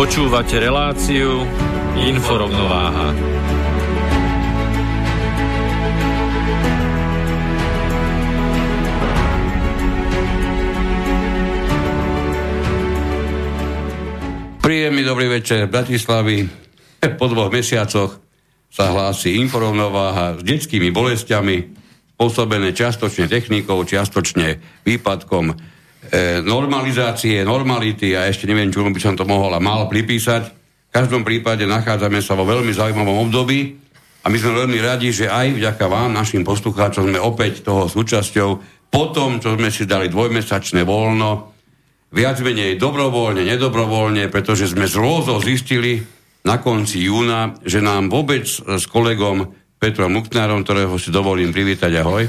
Počúvate reláciu Inforovnováha. Príjemný dobrý večer Bratislavy. Po dvoch mesiacoch sa hlási inforovnováha s detskými bolestiami, spôsobené čiastočne technikou, čiastočne výpadkom normalizácie, normality a ešte neviem, čo by som to mohol a mal pripísať. V každom prípade nachádzame sa vo veľmi zaujímavom období a my sme veľmi radi, že aj vďaka vám, našim poslucháčom, sme opäť toho súčasťou. Po tom, čo sme si dali dvojmesačné voľno, viac menej dobrovoľne, nedobrovoľne, pretože sme z rôzov zistili na konci júna, že nám vôbec s kolegom Petrom Muknárom, ktorého si dovolím privítať, ahoj.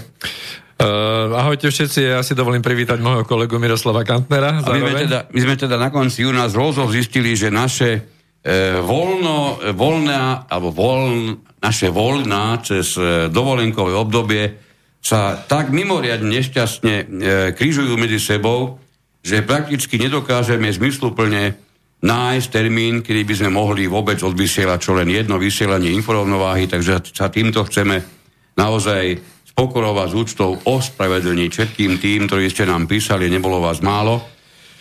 Uh, ahojte všetci, ja si dovolím privítať môjho kolegu Miroslava Kantnera. my sme, teda, my sme teda na konci júna z Rózov zistili, že naše e, voľno, voľná, alebo voľn, naše voľná cez e, dovolenkové obdobie sa tak mimoriadne nešťastne e, križujú medzi sebou, že prakticky nedokážeme zmysluplne nájsť termín, kedy by sme mohli vôbec odvysielať čo len jedno vysielanie informovnováhy, takže sa týmto chceme naozaj pokorou a z úctou ospravedlniť všetkým tým, ktorí ste nám písali, nebolo vás málo.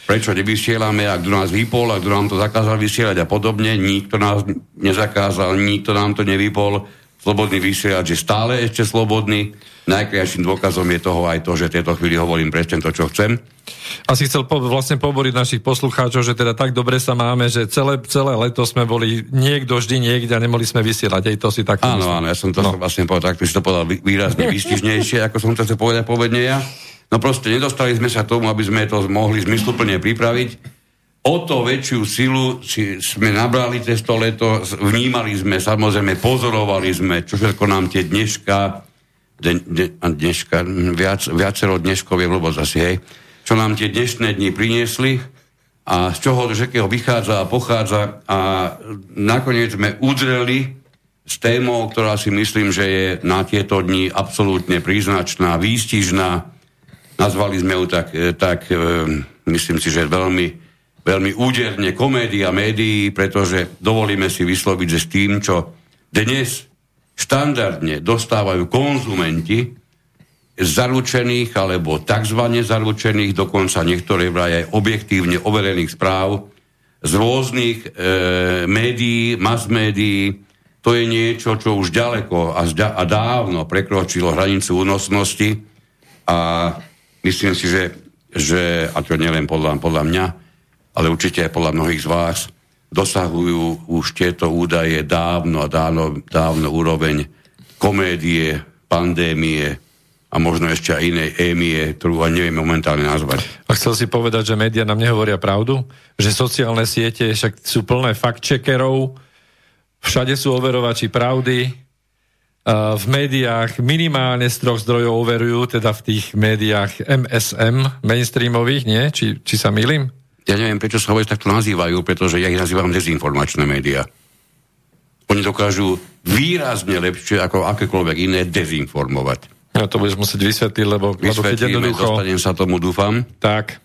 Prečo nevysielame, ak kto nás vypol, ak kto nám to zakázal vysielať a podobne. Nikto nás nezakázal, nikto nám to nevypol. Slobodný vysielač je stále ešte slobodný. Najkrajším dôkazom je toho aj to, že v tejto chvíli hovorím presne to, čo chcem. Asi chcel po, vlastne poboriť našich poslucháčov, že teda tak dobre sa máme, že celé, celé leto sme boli niekto vždy niekde a nemohli sme vysielať. Aj to si tak Áno, áno, ja som to no. vlastne povedal, tak si to povedal výrazne výstižnejšie, ako som to chcel povedať povedne ja. No proste nedostali sme sa tomu, aby sme to mohli zmysluplne pripraviť. O to väčšiu silu si, sme nabrali cez to leto, vnímali sme, samozrejme pozorovali sme, čo všetko nám tie dneška de, de, dneška, viac, viacero dneškov je vôbec asi, hej, čo nám tie dnešné dni priniesli a z čoho do všetkého vychádza a pochádza a nakoniec sme udreli s témou, ktorá si myslím, že je na tieto dni absolútne príznačná, výstižná. Nazvali sme ju tak, e, tak e, myslím si, že veľmi, veľmi úderne komédia médií, pretože dovolíme si vysloviť, že s tým, čo dnes štandardne dostávajú konzumenti zaručených alebo tzv. zaručených, dokonca niektoré vraj aj objektívne overených správ z rôznych e, médií, mass médií. To je niečo, čo už ďaleko a, zďa, a dávno prekročilo hranicu únosnosti a myslím si, že, že a to nielen podľa, podľa mňa, ale určite aj podľa mnohých z vás, dosahujú už tieto údaje dávno a dávno, dávno úroveň komédie, pandémie a možno ešte aj inej émie, ktorú ani neviem momentálne nazvať. A chcel si povedať, že médiá nám nehovoria pravdu? Že sociálne siete však sú plné fact-checkerov, všade sú overovači pravdy, v médiách minimálne z troch zdrojov overujú, teda v tých médiách MSM, mainstreamových, nie? Či, či sa milím? Ja neviem, prečo sa vôbec takto nazývajú, pretože ja ich nazývam dezinformačné médiá. Oni dokážu výrazne lepšie ako akékoľvek iné dezinformovať. Ja to budeš musieť vysvetliť, lebo, lebo jednoducho... dostanem sa tomu, dúfam. Tak.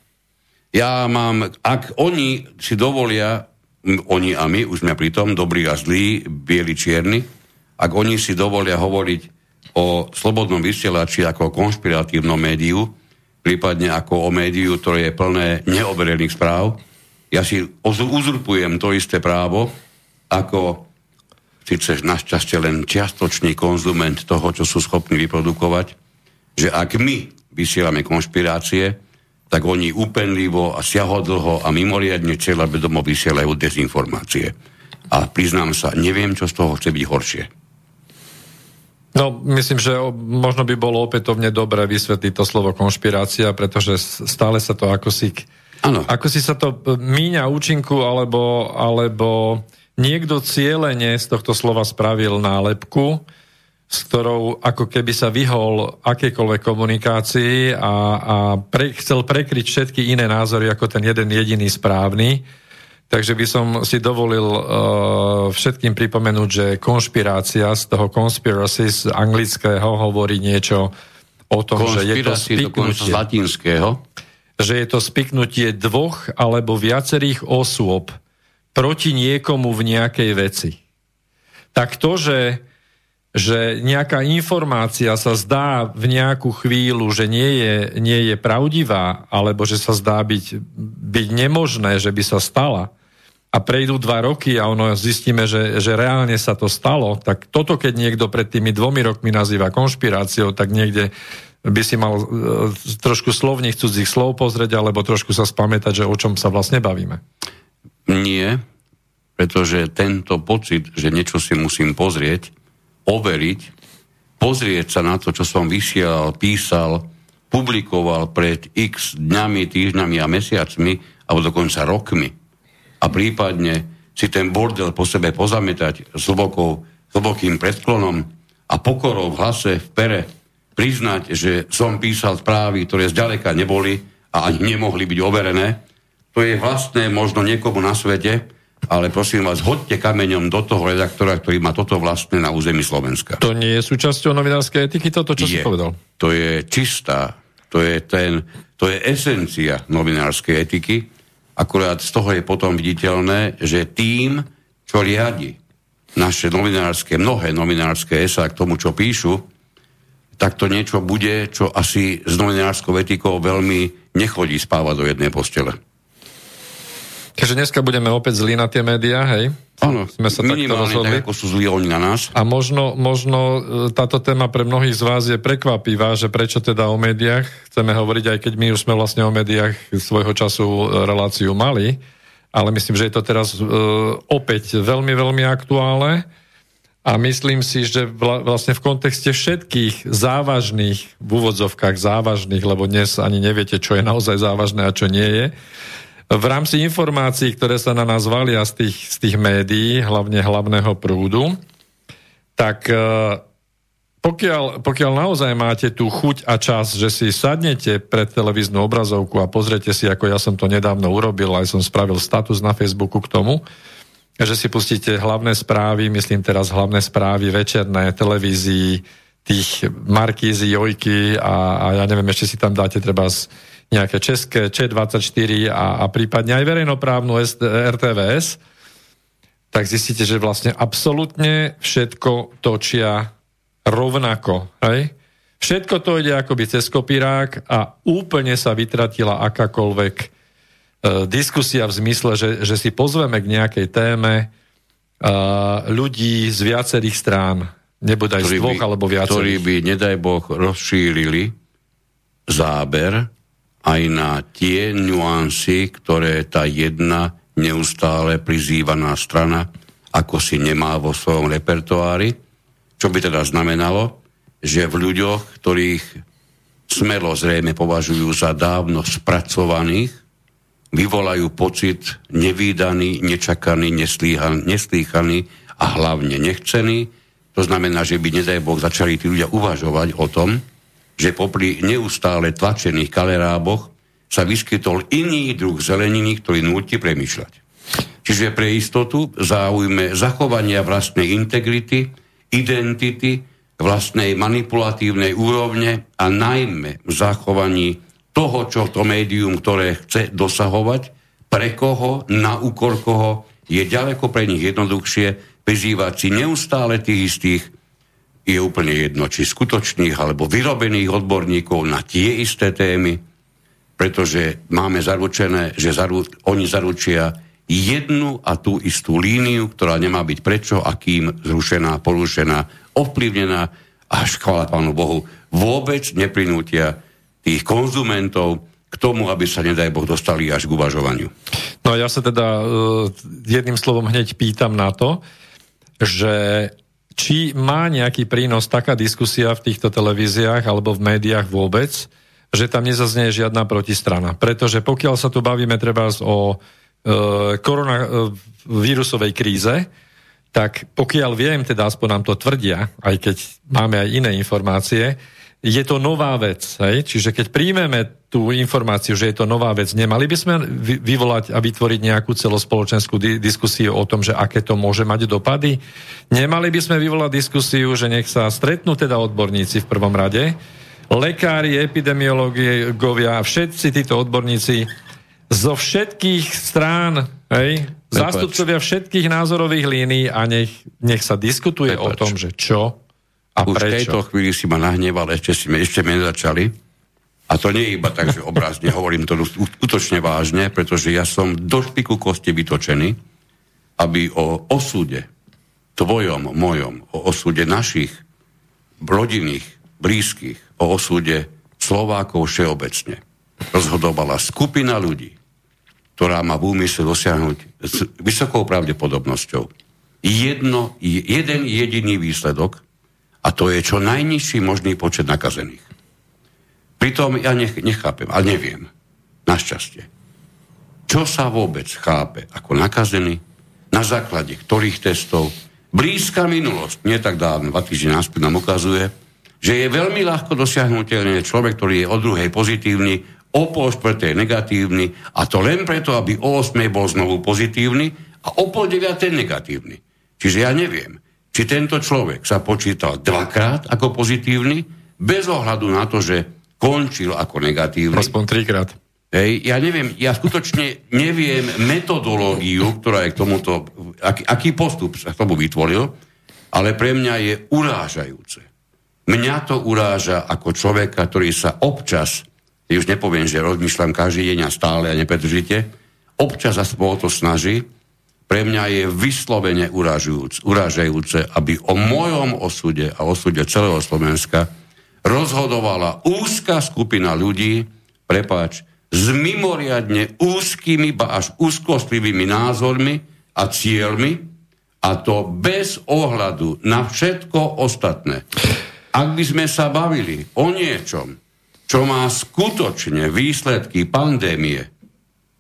Ja mám, ak oni si dovolia, oni a my, už sme pri tom, dobrí a zlí, bieli, čierni, ak oni si dovolia hovoriť o slobodnom vysielači ako o konšpiratívnom médiu, prípadne ako o médiu, ktoré je plné neoberených správ. Ja si uzurpujem to isté právo ako síce našťastie len čiastočný konzument toho, čo sú schopní vyprodukovať, že ak my vysielame konšpirácie, tak oni úpenlivo a siahodlho a mimoriadne cieľavedomo vysielajú dezinformácie. A priznám sa, neviem, čo z toho chce byť horšie. No, myslím, že možno by bolo opätovne dobré vysvetliť to slovo konšpirácia, pretože stále sa to ako si, ano. ako si sa to míňa účinku, alebo, alebo niekto cieľene z tohto slova spravil nálepku, s ktorou ako keby sa vyhol akejkoľvek komunikácii a, a pre, chcel prekryť všetky iné názory ako ten jeden jediný správny. Takže by som si dovolil uh, všetkým pripomenúť, že konšpirácia z toho conspiracy z anglického hovorí niečo o tom, že je to spiknutie. Z latinského. Že je to spiknutie dvoch alebo viacerých osôb proti niekomu v nejakej veci. Tak to, že že nejaká informácia sa zdá v nejakú chvíľu, že nie je, nie je pravdivá, alebo že sa zdá byť, byť nemožné, že by sa stala, a prejdú dva roky a ono zistíme, že, že reálne sa to stalo, tak toto, keď niekto pred tými dvomi rokmi nazýva konšpiráciou, tak niekde by si mal uh, trošku slovných cudzích slov pozrieť, alebo trošku sa spamätať, že o čom sa vlastne bavíme. Nie, pretože tento pocit, že niečo si musím pozrieť, overiť, pozrieť sa na to, čo som vysielal, písal, publikoval pred x dňami, týždňami a mesiacmi, alebo dokonca rokmi. A prípadne si ten bordel po sebe pozametať s hlbokou, hlbokým predklonom a pokorou v hlase, v pere, priznať, že som písal správy, ktoré zďaleka neboli a ani nemohli byť overené, to je vlastné možno niekomu na svete, ale prosím vás, hoďte kameňom do toho redaktora, ktorý má toto vlastné na území Slovenska. To nie je súčasťou novinárskej etiky, toto, čo je, si povedal? To je čistá, to je, ten, to je esencia novinárskej etiky, akurát z toho je potom viditeľné, že tým, čo riadi naše novinárske, mnohé novinárske esa k tomu, čo píšu, tak to niečo bude, čo asi s novinárskou etikou veľmi nechodí spávať do jednej postele. Takže dneska budeme opäť zlí na tie médiá, hej? Áno, sme sa takto rozhodli. Tak, ako sú zlí oni na nás. A možno, možno e, táto téma pre mnohých z vás je prekvapivá, že prečo teda o médiách chceme hovoriť, aj keď my už sme vlastne o médiách svojho času e, reláciu mali, ale myslím, že je to teraz uh, opäť veľmi, veľmi aktuálne. A myslím si, že vlastne v kontexte všetkých závažných, v úvodzovkách závažných, lebo dnes ani neviete, čo je naozaj závažné a čo nie je, v rámci informácií, ktoré sa na nás valia z tých, z tých médií, hlavne hlavného prúdu, tak e, pokiaľ, pokiaľ naozaj máte tú chuť a čas, že si sadnete pred televíznu obrazovku a pozrite si, ako ja som to nedávno urobil, aj som spravil status na Facebooku k tomu, že si pustíte hlavné správy, myslím teraz hlavné správy večerné televízii, tých Markízy, Jojky a, a ja neviem, ešte si tam dáte treba z nejaké české Č24 a, a prípadne aj verejnoprávnu RTVS, tak zistíte, že vlastne absolútne všetko točia rovnako. Hej? Všetko to ide akoby cez kopírák a úplne sa vytratila akákoľvek e, diskusia v zmysle, že, že si pozveme k nejakej téme e, ľudí z viacerých strán, nebodaj z dvoch by, alebo viacerých. Ktorí by, nedaj Boh, rozšírili záber aj na tie nuancy, ktoré tá jedna neustále prizývaná strana ako si nemá vo svojom repertoári, čo by teda znamenalo, že v ľuďoch, ktorých smelo zrejme považujú za dávno spracovaných, vyvolajú pocit nevýdaný, nečakaný, neslýchaný a hlavne nechcený. To znamená, že by, nedaj Boh, začali tí ľudia uvažovať o tom, že popri neustále tlačených kaleráboch sa vyskytol iný druh zeleniny, ktorý núti premyšľať. Čiže pre istotu záujme zachovania vlastnej integrity, identity, vlastnej manipulatívnej úrovne a najmä v zachovaní toho, čo to médium, ktoré chce dosahovať, pre koho, na úkor koho, je ďaleko pre nich jednoduchšie prizývať si neustále tých istých je úplne jedno, či skutočných alebo vyrobených odborníkov na tie isté témy, pretože máme zaručené, že zaru, oni zaručia jednu a tú istú líniu, ktorá nemá byť prečo a kým zrušená, porušená, ovplyvnená až chvála Pánu Bohu. Vôbec neprinútia tých konzumentov k tomu, aby sa, nedaj Boh, dostali až k uvažovaniu. No ja sa teda uh, jedným slovom hneď pýtam na to, že či má nejaký prínos taká diskusia v týchto televíziách alebo v médiách vôbec, že tam nezaznie žiadna protistrana. Pretože pokiaľ sa tu bavíme treba o e, koronavírusovej kríze, tak pokiaľ viem, teda aspoň nám to tvrdia, aj keď máme aj iné informácie, je to nová vec. Hej? Čiže keď príjmeme tú informáciu, že je to nová vec, nemali by sme vyvolať a vytvoriť nejakú celospoločenskú di- diskusiu o tom, že aké to môže mať dopady? Nemali by sme vyvolať diskusiu, že nech sa stretnú teda odborníci v prvom rade, lekári, epidemiológovia, všetci títo odborníci zo všetkých strán, hej, zástupcovia všetkých názorových línií a nech, nech sa diskutuje Prepač. o tom, že čo a Už prečo? v tejto chvíli si ma nahneval, ešte si ešte sme nezačali. A to nie je iba tak, že obrazne hovorím to skutočne vážne, pretože ja som do špiku kosti vytočený, aby o osude, tvojom, mojom, o osude našich rodinných, blízkych, o osude Slovákov všeobecne rozhodovala skupina ľudí, ktorá má v úmysle dosiahnuť s vysokou pravdepodobnosťou jedno, jeden jediný výsledok, a to je čo najnižší možný počet nakazených. Pritom ja nech, nechápem, ale neviem, našťastie, čo sa vôbec chápe ako nakazený, na základe ktorých testov. Blízka minulosť, nie tak dávno, dva týždne náspäť nám ukazuje, že je veľmi ľahko dosiahnutelný človek, ktorý je o druhej pozitívny, o pol štvrtej negatívny a to len preto, aby o 8 bol znovu pozitívny a o pol 9 negatívny. Čiže ja neviem, či tento človek sa počítal dvakrát ako pozitívny, bez ohľadu na to, že končil ako negatívny. Aspoň trikrát. Hej, ja neviem, ja skutočne neviem metodológiu, ktorá je k tomuto, aký, aký postup sa k tomu vytvoril, ale pre mňa je urážajúce. Mňa to uráža ako človeka, ktorý sa občas, už nepoviem, že rozmýšľam každý deň a stále a nepretržite, občas aspoň o to snaží, pre mňa je vyslovene urážajúce, aby o mojom osude a osude celého Slovenska rozhodovala úzka skupina ľudí, prepáč, s mimoriadne úzkými, ba až úzkostlivými názormi a cieľmi, a to bez ohľadu na všetko ostatné. Ak by sme sa bavili o niečom, čo má skutočne výsledky pandémie,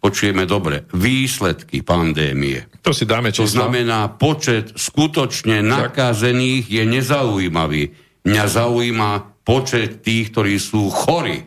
počujeme dobre, výsledky pandémie. To si dáme čísla. To znamená, počet skutočne nakazených je nezaujímavý. Mňa zaujíma počet tých, ktorí sú chorí.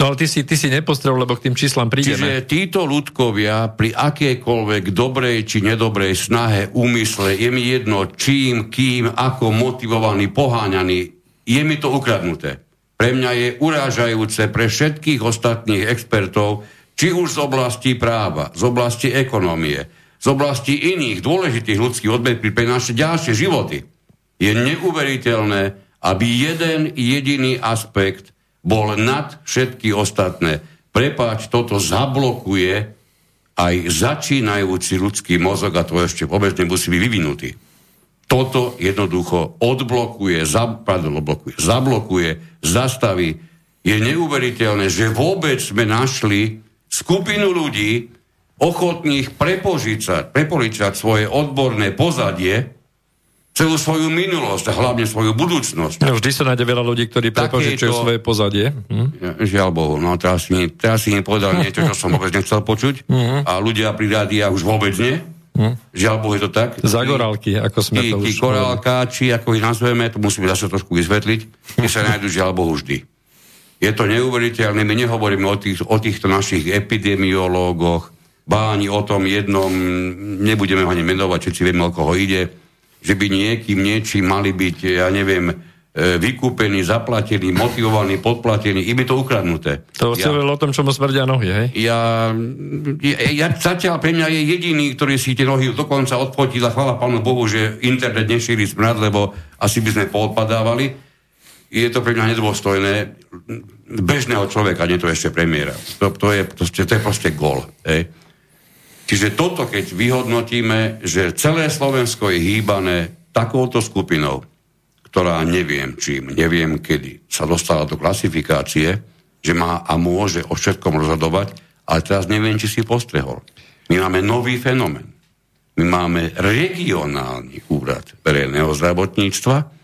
No ale ty si, ty si nepostrel, lebo k tým číslam prídeme. Čiže títo ľudkovia pri akejkoľvek dobrej či nedobrej snahe, úmysle, je mi jedno čím, kým, ako motivovaní, poháňaní, je mi to ukradnuté. Pre mňa je urážajúce pre všetkých ostatných expertov, či už z oblasti práva, z oblasti ekonomie, z oblasti iných dôležitých ľudských odvetví pre naše ďalšie životy. Je neuveriteľné, aby jeden jediný aspekt bol nad všetky ostatné. Prepáč, toto zablokuje aj začínajúci ľudský mozog a to ešte vôbec nemusí byť vyvinutý. Toto jednoducho odblokuje, zablokuje, zablokuje, zastaví. Je neuveriteľné, že vôbec sme našli skupinu ľudí ochotných prepožičať, prepoličať svoje odborné pozadie, celú svoju minulosť a hlavne svoju budúcnosť. No, vždy sa nájde veľa ľudí, ktorí prepožičujú to... svoje pozadie. Hm? Žiaľ Bohu, no teraz si, mi, teraz si mi povedal niečo, čo som vôbec nechcel počuť hm. a ľudia pri rádiách už vôbec nie. Hm. Žiaľ Bohu, je to tak. Zagorálky, ako sme tí, to tí už... korálkáči, ako ich nazveme, to musíme zase trošku vysvetliť, tie sa nájdu žiaľ Bohu vždy. Je to neuveriteľné, my nehovoríme o, tých, o týchto našich epidemiológoch, báni o tom jednom, nebudeme ho ani menovať, všetci vieme, o koho ide, že by niekým niečím mali byť, ja neviem, e, vykúpení, zaplatení, motivovaní, podplatení, im je to ukradnuté. To ja, o tom, čo mu smrdia nohy, hej? Ja, ja, ja zatiaľ pre mňa je jediný, ktorý si tie nohy dokonca odfotil a chvála Pánu Bohu, že internet nešíri smrad, lebo asi by sme poodpadávali je to pre mňa nedôstojné bežného človeka, nie to ešte premiéra. To, to, je, to, to je proste gol. Hej. Čiže toto, keď vyhodnotíme, že celé Slovensko je hýbané takouto skupinou, ktorá neviem čím, neviem kedy, sa dostala do klasifikácie, že má a môže o všetkom rozhodovať, ale teraz neviem, či si postrehol. My máme nový fenomén. My máme regionálny úrad verejného zdravotníctva,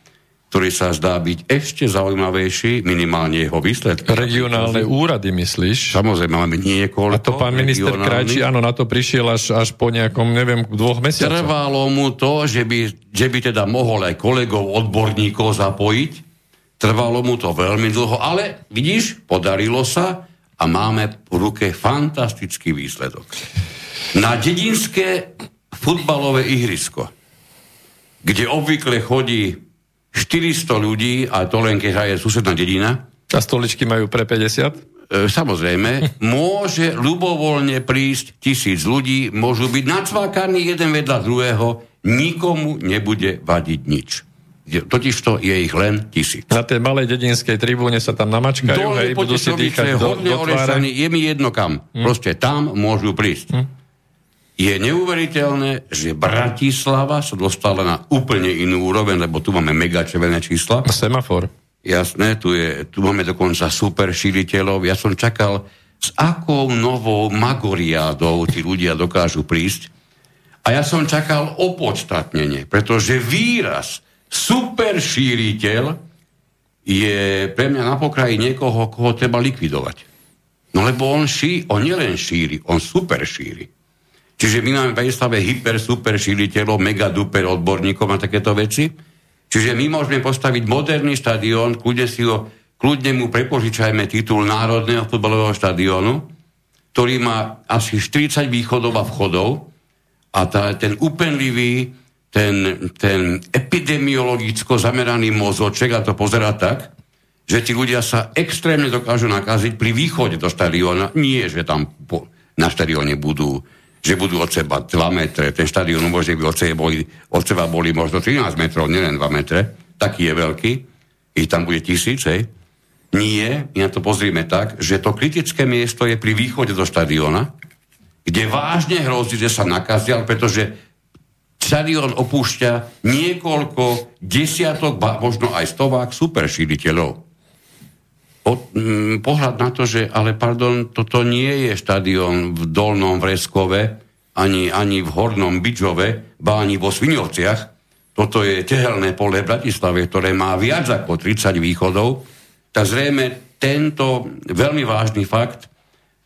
ktorý sa zdá byť ešte zaujímavejší, minimálne jeho výsledky. Regionálne úrady, myslíš? Samozrejme, máme niekoľko. A to pán minister Krajčí, áno, na to prišiel až, až po nejakom, neviem, dvoch mesiacoch. Trvalo mu to, že by, že by teda mohol aj kolegov, odborníkov zapojiť. Trvalo mu to veľmi dlho, ale vidíš, podarilo sa a máme v ruke fantastický výsledok. Na dedinské futbalové ihrisko, kde obvykle chodí 400 ľudí, a to len keď je susedná dedina. A stoličky majú pre 50? E, samozrejme, môže ľubovoľne prísť tisíc ľudí, môžu byť nacvákaní jeden vedľa druhého, nikomu nebude vadiť nič. Totiž to je ich len tisíc. Na tej malej dedinskej tribúne sa tam namačkajú, Dole, hej, budú si dýchať do, do Je mi jedno kam. Hmm. Proste tam môžu prísť. Hmm. Je neuveriteľné, že Bratislava sa dostala na úplne inú úroveň, lebo tu máme mega červené čísla. Semafor. Jasné, tu, je, tu máme dokonca super šíriteľov. Ja som čakal, s akou novou magoriádou tí ľudia dokážu prísť. A ja som čakal opodstatnenie, pretože výraz super šíriteľ je pre mňa na pokraji niekoho, koho treba likvidovať. No lebo on, ší, on nielen šíri, on super šíri. Čiže my máme v Bratislave hyper, super šíriteľov, mega, duper odborníkov na takéto veci. Čiže my môžeme postaviť moderný štadión, kľudne, si ho, kľudne mu prepožičajme titul Národného futbalového štadiónu, ktorý má asi 40 východov a vchodov a tá, ten upenlivý, ten, ten epidemiologicko zameraný mozoček, a to pozera tak, že tí ľudia sa extrémne dokážu nakaziť pri východe do štadióna. Nie, že tam po, na štadióne budú že budú od seba 2 metre. Ten štadión môže byť od seba boli, od seba boli možno 13 metrov, nielen 2 metre. Taký je veľký. Ich tam bude tisíc, hej. Nie, my na to pozrieme tak, že to kritické miesto je pri východe do štadióna, kde vážne hrozí, že sa nakazia, pretože štadión opúšťa niekoľko desiatok, možno aj stovák superšíriteľov od, mm, pohľad na to, že ale pardon, toto nie je štadión v Dolnom Vreskove, ani, ani v Hornom Bidžove, ba ani vo Svinovciach. Toto je tehelné pole v Bratislave, ktoré má viac ako 30 východov. Tak zrejme tento veľmi vážny fakt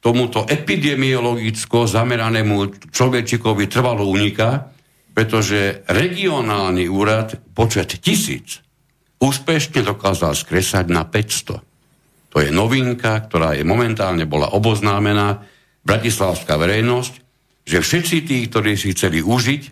tomuto epidemiologicko zameranému človečikovi trvalo uniká, pretože regionálny úrad počet tisíc úspešne dokázal skresať na 500. To je novinka, ktorá je momentálne bola oboznámená. Bratislavská verejnosť, že všetci tí, ktorí si chceli užiť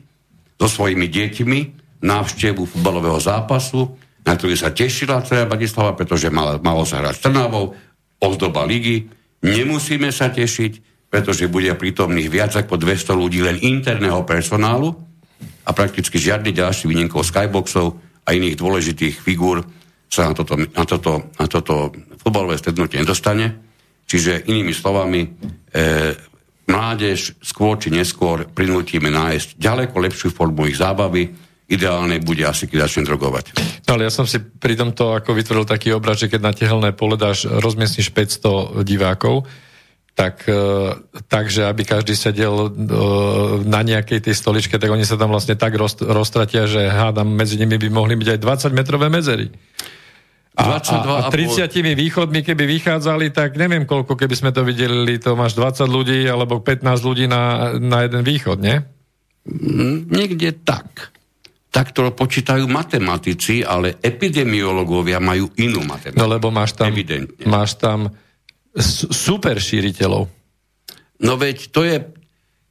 so svojimi deťmi návštevu futbalového zápasu, na ktorý sa tešila celá Bratislava, pretože malo, malo sa hrať s Trnavou, ozdoba ligy, nemusíme sa tešiť, pretože bude prítomných viac ako 200 ľudí len interného personálu a prakticky žiadny ďalší výnenkov skyboxov a iných dôležitých figúr sa na toto, na toto, na toto futbalové stretnutie nedostane. Čiže inými slovami, e, mládež skôr či neskôr prinútime nájsť ďaleko lepšiu formu ich zábavy, ideálne bude asi, keď začne drogovať. No, ale ja som si pri tomto ako vytvoril taký obraz, že keď na tehelné pole dáš, rozmiestniš 500 divákov, tak, e, takže aby každý sedel e, na nejakej tej stoličke, tak oni sa tam vlastne tak roz, roztratia, že hádam, medzi nimi by mohli byť aj 20 metrové medzery. A, a, a 30 východmi, keby vychádzali, tak neviem koľko, keby sme to videli, to máš 20 ľudí alebo 15 ľudí na, na jeden východ, nie? Mm, niekde tak. Tak to počítajú matematici, ale epidemiológovia majú inú matematiku. No lebo máš tam, Evidentne. máš tam super šíriteľov. No veď to je,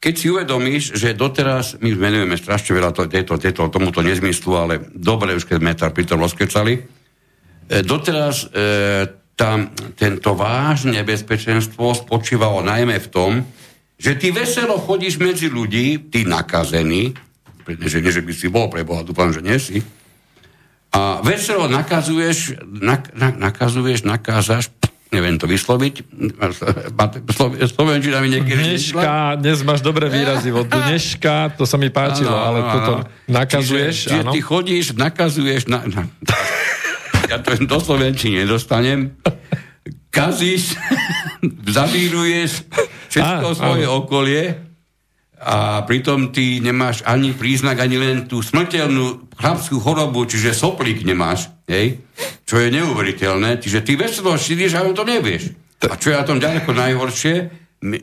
keď si uvedomíš, že doteraz, my venujeme strašne veľa to, tejto, tejto, tomuto nezmyslu, ale dobre, už keď sme tam pri tom rozkecali, doteraz e, tam, tento vážne nebezpečenstvo spočívalo najmä v tom, že ty veselo chodíš medzi ľudí, ty nakazený, že nie, že by si bol pre Boha, dúfam, že nie si, a veselo nakazuješ, nak, nak, nakazuješ, nakázaš, neviem to vysloviť. Slovenčina mi niekedy Dneška, dnes máš dobré výrazy od dneška, to sa mi páčilo, ano, ale toto nakazuješ. Čiže, čiže ty chodíš, nakazuješ, na, na, ja to do Slovenčiny nedostanem, kazíš, zavíruješ všetko a, svoje áno. okolie a pritom ty nemáš ani príznak, ani len tú smrteľnú chlapskú chorobu, čiže soplík nemáš, hej? čo je neuveriteľné. Čiže ty veselo šíriš a to nevieš. A čo je na tom ďaleko najhoršie,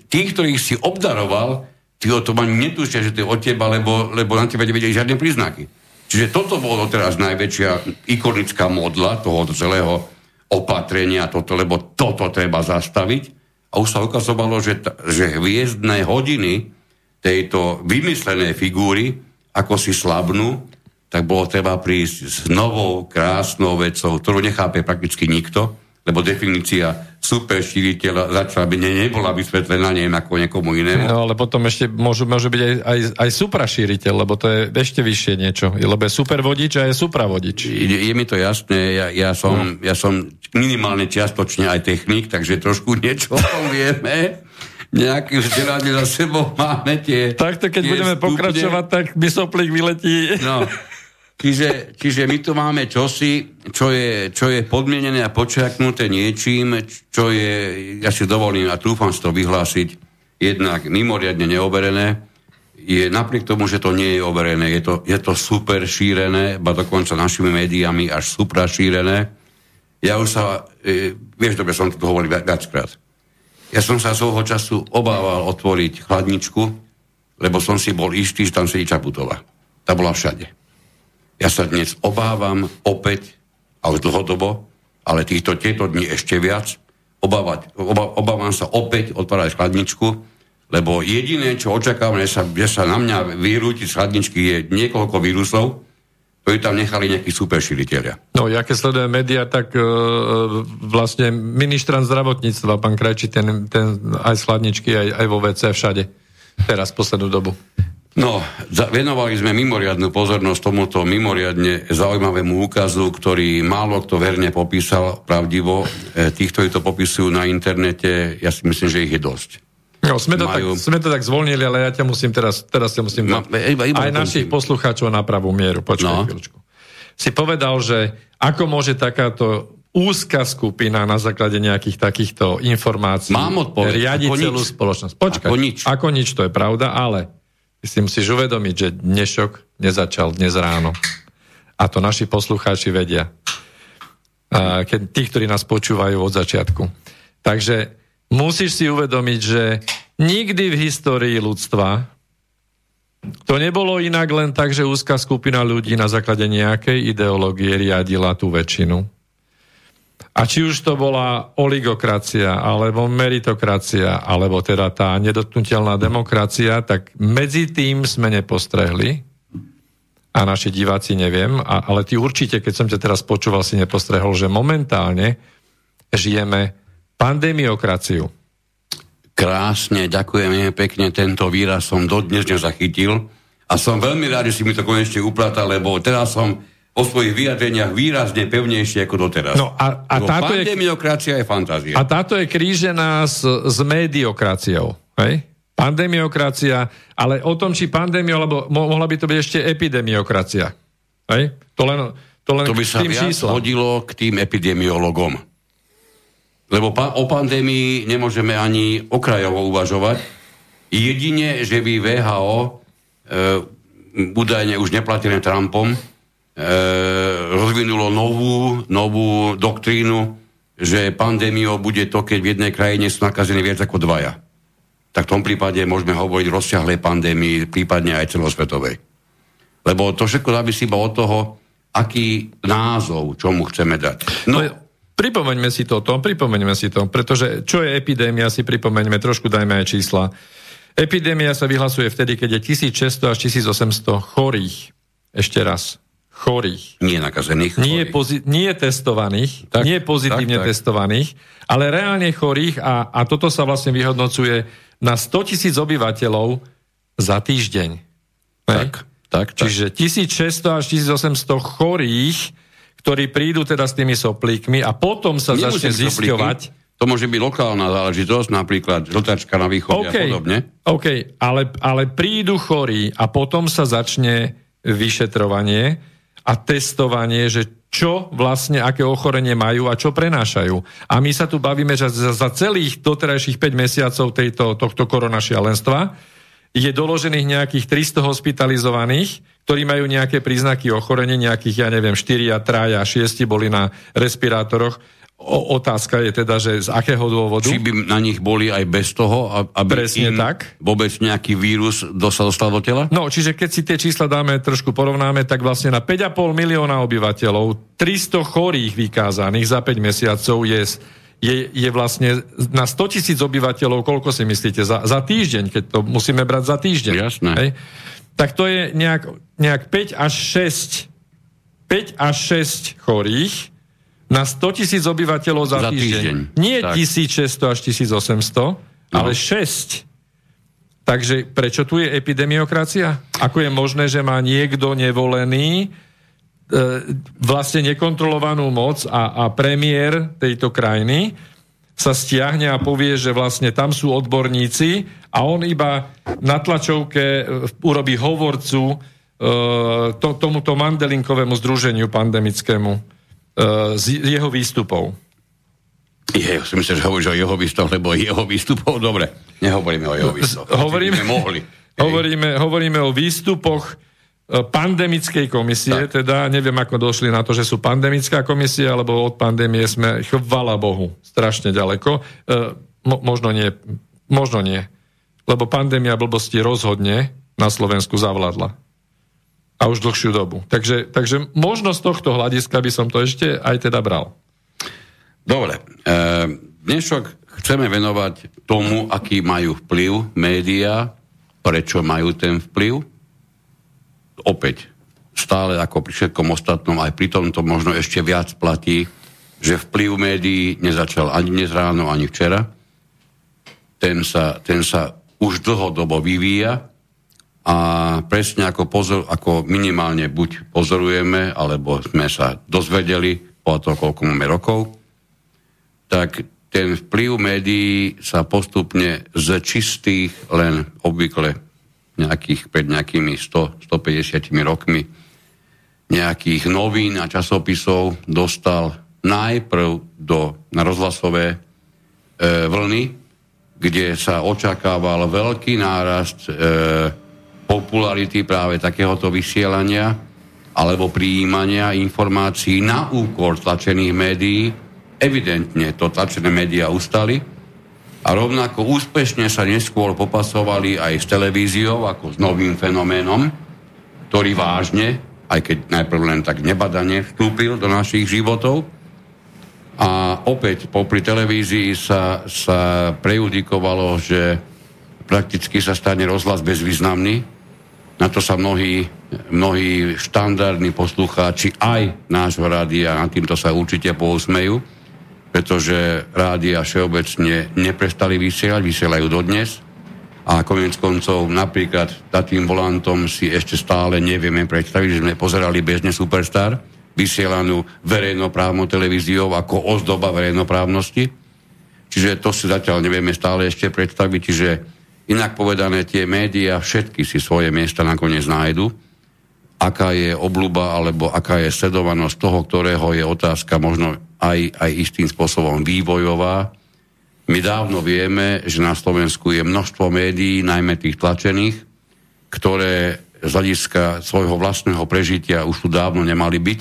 tí, ktorých si obdaroval, tí o tom ani netušia, že to je od teba, lebo, lebo na teba nevedeli žiadne príznaky. Čiže toto bolo teraz najväčšia ikonická modla toho celého opatrenia, toto, lebo toto treba zastaviť. A už sa ukazovalo, že, že hviezdne hodiny tejto vymyslenej figúry, ako si slabnú, tak bolo treba prísť s novou, krásnou vecou, ktorú nechápe prakticky nikto, lebo definícia super šíriteľa začala by, ne, nebola vysvetlená neviem ako niekomu inému. No ale potom ešte môžu, môže byť aj, aj, aj suprašíriteľ, lebo to je ešte vyššie niečo. Lebo je super vodič a je supravodič. Je, je mi to jasné, ja, ja, som, no. ja som minimálne čiastočne aj technik, takže trošku niečo vieme nejaký vzdelanie za sebou máme tie... Takto, keď tie budeme stupne. pokračovať, tak by soplík vyletí. No, čiže, čiže my tu máme čosi, čo je, čo je podmienené a počiaknuté niečím, čo je, ja si dovolím a trúfam z to vyhlásiť, jednak mimoriadne neoberené, je napriek tomu, že to nie je overené, je to, je to super šírené, ba dokonca našimi médiami až super šírené. Ja už sa, e, vieš, dobre som to hovoril viackrát. Ja som sa svojho času obával otvoriť chladničku, lebo som si bol istý, že tam sedí Čaputová. Tá bola všade. Ja sa dnes obávam opäť, ale dlhodobo, ale týchto tieto dní ešte viac, obávať, oba, obávam sa opäť otvárať chladničku, lebo jediné, čo očakávam, že sa, že sa na mňa vyrúti z chladničky, je niekoľko vírusov, ktorí tam nechali nejakí super širiteľia. No, ja keď sledujem médiá, tak uh, vlastne ministran zdravotníctva, pán Krajči, ten, ten aj z chladničky, aj, aj vo WC všade. Teraz, poslednú dobu. No, za, venovali sme mimoriadnú pozornosť tomuto mimoriadne zaujímavému úkazu, ktorý málo kto verne popísal pravdivo. E, tých, ktorí to popisujú na internete, ja si myslím, že ich je dosť. No, sme, to majú... tak, sme to tak zvolnili, ale ja ťa musím teraz, teraz ťa musím no, iba, iba aj našich poslucháčov na pravú mieru. Počkaj no. chvíľučku. Si povedal, že ako môže takáto úzka skupina na základe nejakých takýchto informácií Mám odpoveď. riadiť celú spoločnosť. Počkaj, ako nič. ako nič, to je pravda, ale si musíš uvedomiť, že dnešok nezačal dnes ráno. A to naši poslucháči vedia. A keď, tí, ktorí nás počúvajú od začiatku. Takže musíš si uvedomiť, že nikdy v histórii ľudstva to nebolo inak len tak, že úzka skupina ľudí na základe nejakej ideológie riadila tú väčšinu. A či už to bola oligokracia, alebo meritokracia, alebo teda tá nedotknutelná demokracia, tak medzi tým sme nepostrehli, a naši diváci neviem, a, ale ty určite, keď som ťa teraz počúval, si nepostrehol, že momentálne žijeme pandemiokraciu. Krásne, ďakujem pekne, tento výraz som dodnes nezachytil a som veľmi rád, že si mi to konečne upratal, lebo teraz som o svojich vyjadreniach výrazne pevnejšie ako doteraz. No a, a táto pandemiokracia je, je fantázia. A táto je krížená s, s médiokraciou. Hej? Pandemiokracia, ale o tom, či pandémia, alebo mohla by to byť ešte epidemiokracia. Hej? To len, to len to by sa viac číslam. hodilo k tým epidemiologom. Lebo pa- o pandémii nemôžeme ani okrajovo uvažovať. Jedine, že by VHO e, údajne už neplatené Trumpom rozvinulo novú, novú doktrínu, že pandémiou bude to, keď v jednej krajine sú nakazení viac ako dvaja. Tak v tom prípade môžeme hovoriť o rozsiahlej pandémii, prípadne aj celosvetovej. Lebo to všetko závisí iba od toho, aký názov, čomu chceme dať. No, Pripomeňme si to, tom, pripomeňme si to, pretože čo je epidémia, si pripomeňme, trošku dajme aj čísla. Epidémia sa vyhlasuje vtedy, keď je 1600 až 1800 chorých. Ešte raz. Chorých. Nie nakazených. Nie, pozi- nie testovaných, tak, nie pozitívne tak, tak. testovaných, ale reálne chorých a, a toto sa vlastne vyhodnocuje na 100 tisíc obyvateľov za týždeň. Tak, tak, tak. Čiže 1600 až 1800 chorých ktorí prídu teda s tými soplíkmi a potom sa Nemusím začne zisťovať... To To môže byť lokálna záležitosť, napríklad žltačka na východe okay. a podobne. OK, ale, ale prídu chorí a potom sa začne vyšetrovanie a testovanie, že čo vlastne, aké ochorenie majú a čo prenášajú. A my sa tu bavíme, že za, za celých doterajších 5 mesiacov tejto, tohto koronašialenstva je doložených nejakých 300 hospitalizovaných, ktorí majú nejaké príznaky ochorenia, nejakých, ja neviem, 4, 3 a 6 boli na respirátoroch. O, otázka je teda, že z akého dôvodu. Či by na nich boli aj bez toho, aby Presne im tak. vôbec nejaký vírus sa dostal do tela? No, čiže keď si tie čísla dáme, trošku porovnáme, tak vlastne na 5,5 milióna obyvateľov 300 chorých vykázaných za 5 mesiacov je je, je vlastne na 100 tisíc obyvateľov, koľko si myslíte, za, za týždeň, keď to musíme brať za týždeň. Jasné. Hej? Tak to je nejak, nejak 5 až 6 5 až 6 chorých na 100 tisíc obyvateľov za, za týždeň. týždeň. Nie tak. 1600 až 1800, no. ale 6. Takže prečo tu je epidemiokracia? Ako je možné, že má niekto nevolený E, vlastne nekontrolovanú moc a, a premiér tejto krajiny sa stiahne a povie, že vlastne tam sú odborníci a on iba na tlačovke e, urobí hovorcu e, to, tomuto Mandelinkovému združeniu pandemickému z jeho výstupov. Je, si myslím, že hovoríš o jeho výstupoch, lebo jeho výstupov, dobre, nehovoríme o jeho výstupoch. Hovoríme, mohli. Hovoríme, hovoríme o výstupoch E, pandemickej komisie, tak. teda neviem, ako došli na to, že sú pandemická komisia, alebo od pandémie sme, chvala Bohu, strašne ďaleko. E, mo, možno nie, možno nie. Lebo pandémia blbosti rozhodne na Slovensku zavládla. A už dlhšiu dobu. Takže, takže možno z tohto hľadiska by som to ešte aj teda bral. Dobre. E, dnešok chceme venovať tomu, aký majú vplyv médiá, prečo majú ten vplyv opäť stále ako pri všetkom ostatnom, aj pri tomto možno ešte viac platí, že vplyv médií nezačal ani dnes ráno, ani včera. Ten sa, ten sa už dlhodobo vyvíja a presne ako, pozor, ako minimálne buď pozorujeme, alebo sme sa dozvedeli po to, koľko máme rokov, tak ten vplyv médií sa postupne z čistých len obvykle nejakých, pred nejakými 100-150 rokmi nejakých novín a časopisov dostal najprv do, na rozhlasové e, vlny, kde sa očakával veľký nárast e, popularity práve takéhoto vysielania alebo prijímania informácií na úkor tlačených médií. Evidentne to tlačené médiá ustali a rovnako úspešne sa neskôr popasovali aj s televíziou ako s novým fenoménom, ktorý vážne, aj keď najprv len tak nebadane, vstúpil do našich životov. A opäť popri televízii sa, sa prejudikovalo, že prakticky sa stane rozhlas bezvýznamný. Na to sa mnohí, mnohí štandardní poslucháči aj nášho rádia na týmto sa určite pousmejú pretože rádia všeobecne neprestali vysielať, vysielajú dodnes a konec koncov napríklad tým volantom si ešte stále nevieme predstaviť, že sme pozerali bežne Superstar, vysielanú verejnoprávnou televíziou ako ozdoba verejnoprávnosti. Čiže to si zatiaľ nevieme stále ešte predstaviť, čiže inak povedané tie médiá všetky si svoje miesta nakoniec nájdu. Aká je obluba alebo aká je sledovanosť toho, ktorého je otázka možno aj, aj istým spôsobom vývojová. My dávno vieme, že na Slovensku je množstvo médií, najmä tých tlačených, ktoré z hľadiska svojho vlastného prežitia už tu dávno nemali byť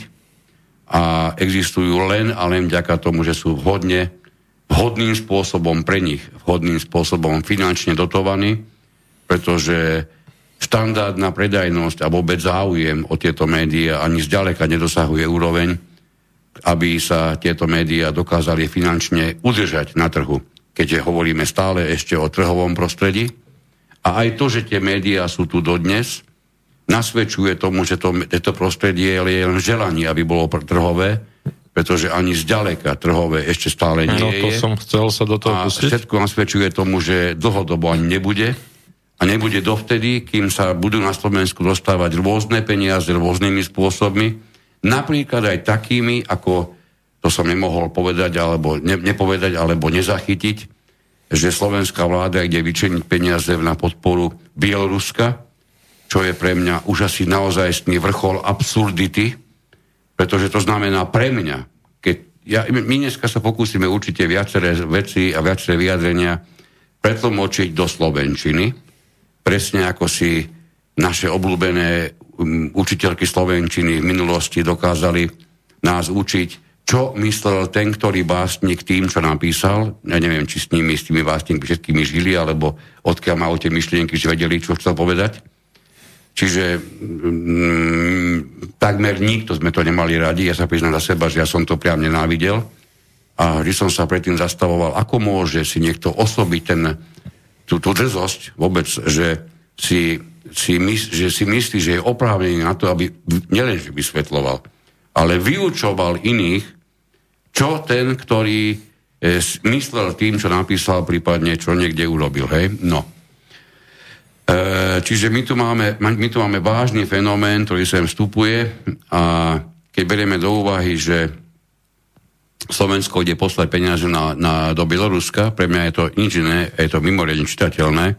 a existujú len a len vďaka tomu, že sú vhodne, vhodným spôsobom pre nich, vhodným spôsobom finančne dotovaní, pretože štandardná predajnosť a vôbec záujem o tieto médiá ani zďaleka nedosahuje úroveň, aby sa tieto médiá dokázali finančne udržať na trhu, keďže hovoríme stále ešte o trhovom prostredí. A aj to, že tie médiá sú tu dodnes, nasvedčuje tomu, že to, to prostredie je len želanie, aby bolo trhové, pretože ani zďaleka trhové ešte stále nie no, to je. som chcel sa do toho a pustiť. všetko nasvedčuje tomu, že dlhodobo ani nebude. A nebude dovtedy, kým sa budú na Slovensku dostávať rôzne peniaze rôznymi spôsobmi, napríklad aj takými, ako to som nemohol povedať, alebo ne, nepovedať, alebo nezachytiť, že slovenská vláda ide vyčeniť peniaze na podporu Bieloruska, čo je pre mňa už asi naozajstný vrchol absurdity, pretože to znamená pre mňa, keď ja, my dneska sa pokúsime určite viaceré veci a viaceré vyjadrenia pretlmočiť do Slovenčiny, presne ako si naše obľúbené um, učiteľky Slovenčiny v minulosti dokázali nás učiť čo myslel ten, ktorý básnik tým, čo napísal. Ja neviem, či s nimi, s tými básnikmi všetkými žili, alebo odkiaľ majú tie myšlienky, že vedeli, čo chcel povedať. Čiže mm, takmer nikto sme to nemali radi. Ja sa priznám za seba, že ja som to priam nenávidel. A vždy som sa predtým zastavoval, ako môže si niekto osobiť ten, tú, tú drzosť vôbec, že si, si, mys, že si myslí, že je oprávnený na to, aby nielenže vysvetloval, ale vyučoval iných, čo ten, ktorý e, myslel tým, čo napísal, prípadne čo niekde urobil. Hej? No. E, čiže my tu, máme, my tu máme vážny fenomén, ktorý sem vstupuje a keď berieme do úvahy, že Slovensko ide poslať peniaze na, na, do Bieloruska, pre mňa je to nič iné, je to mimoriadne čitateľné. E,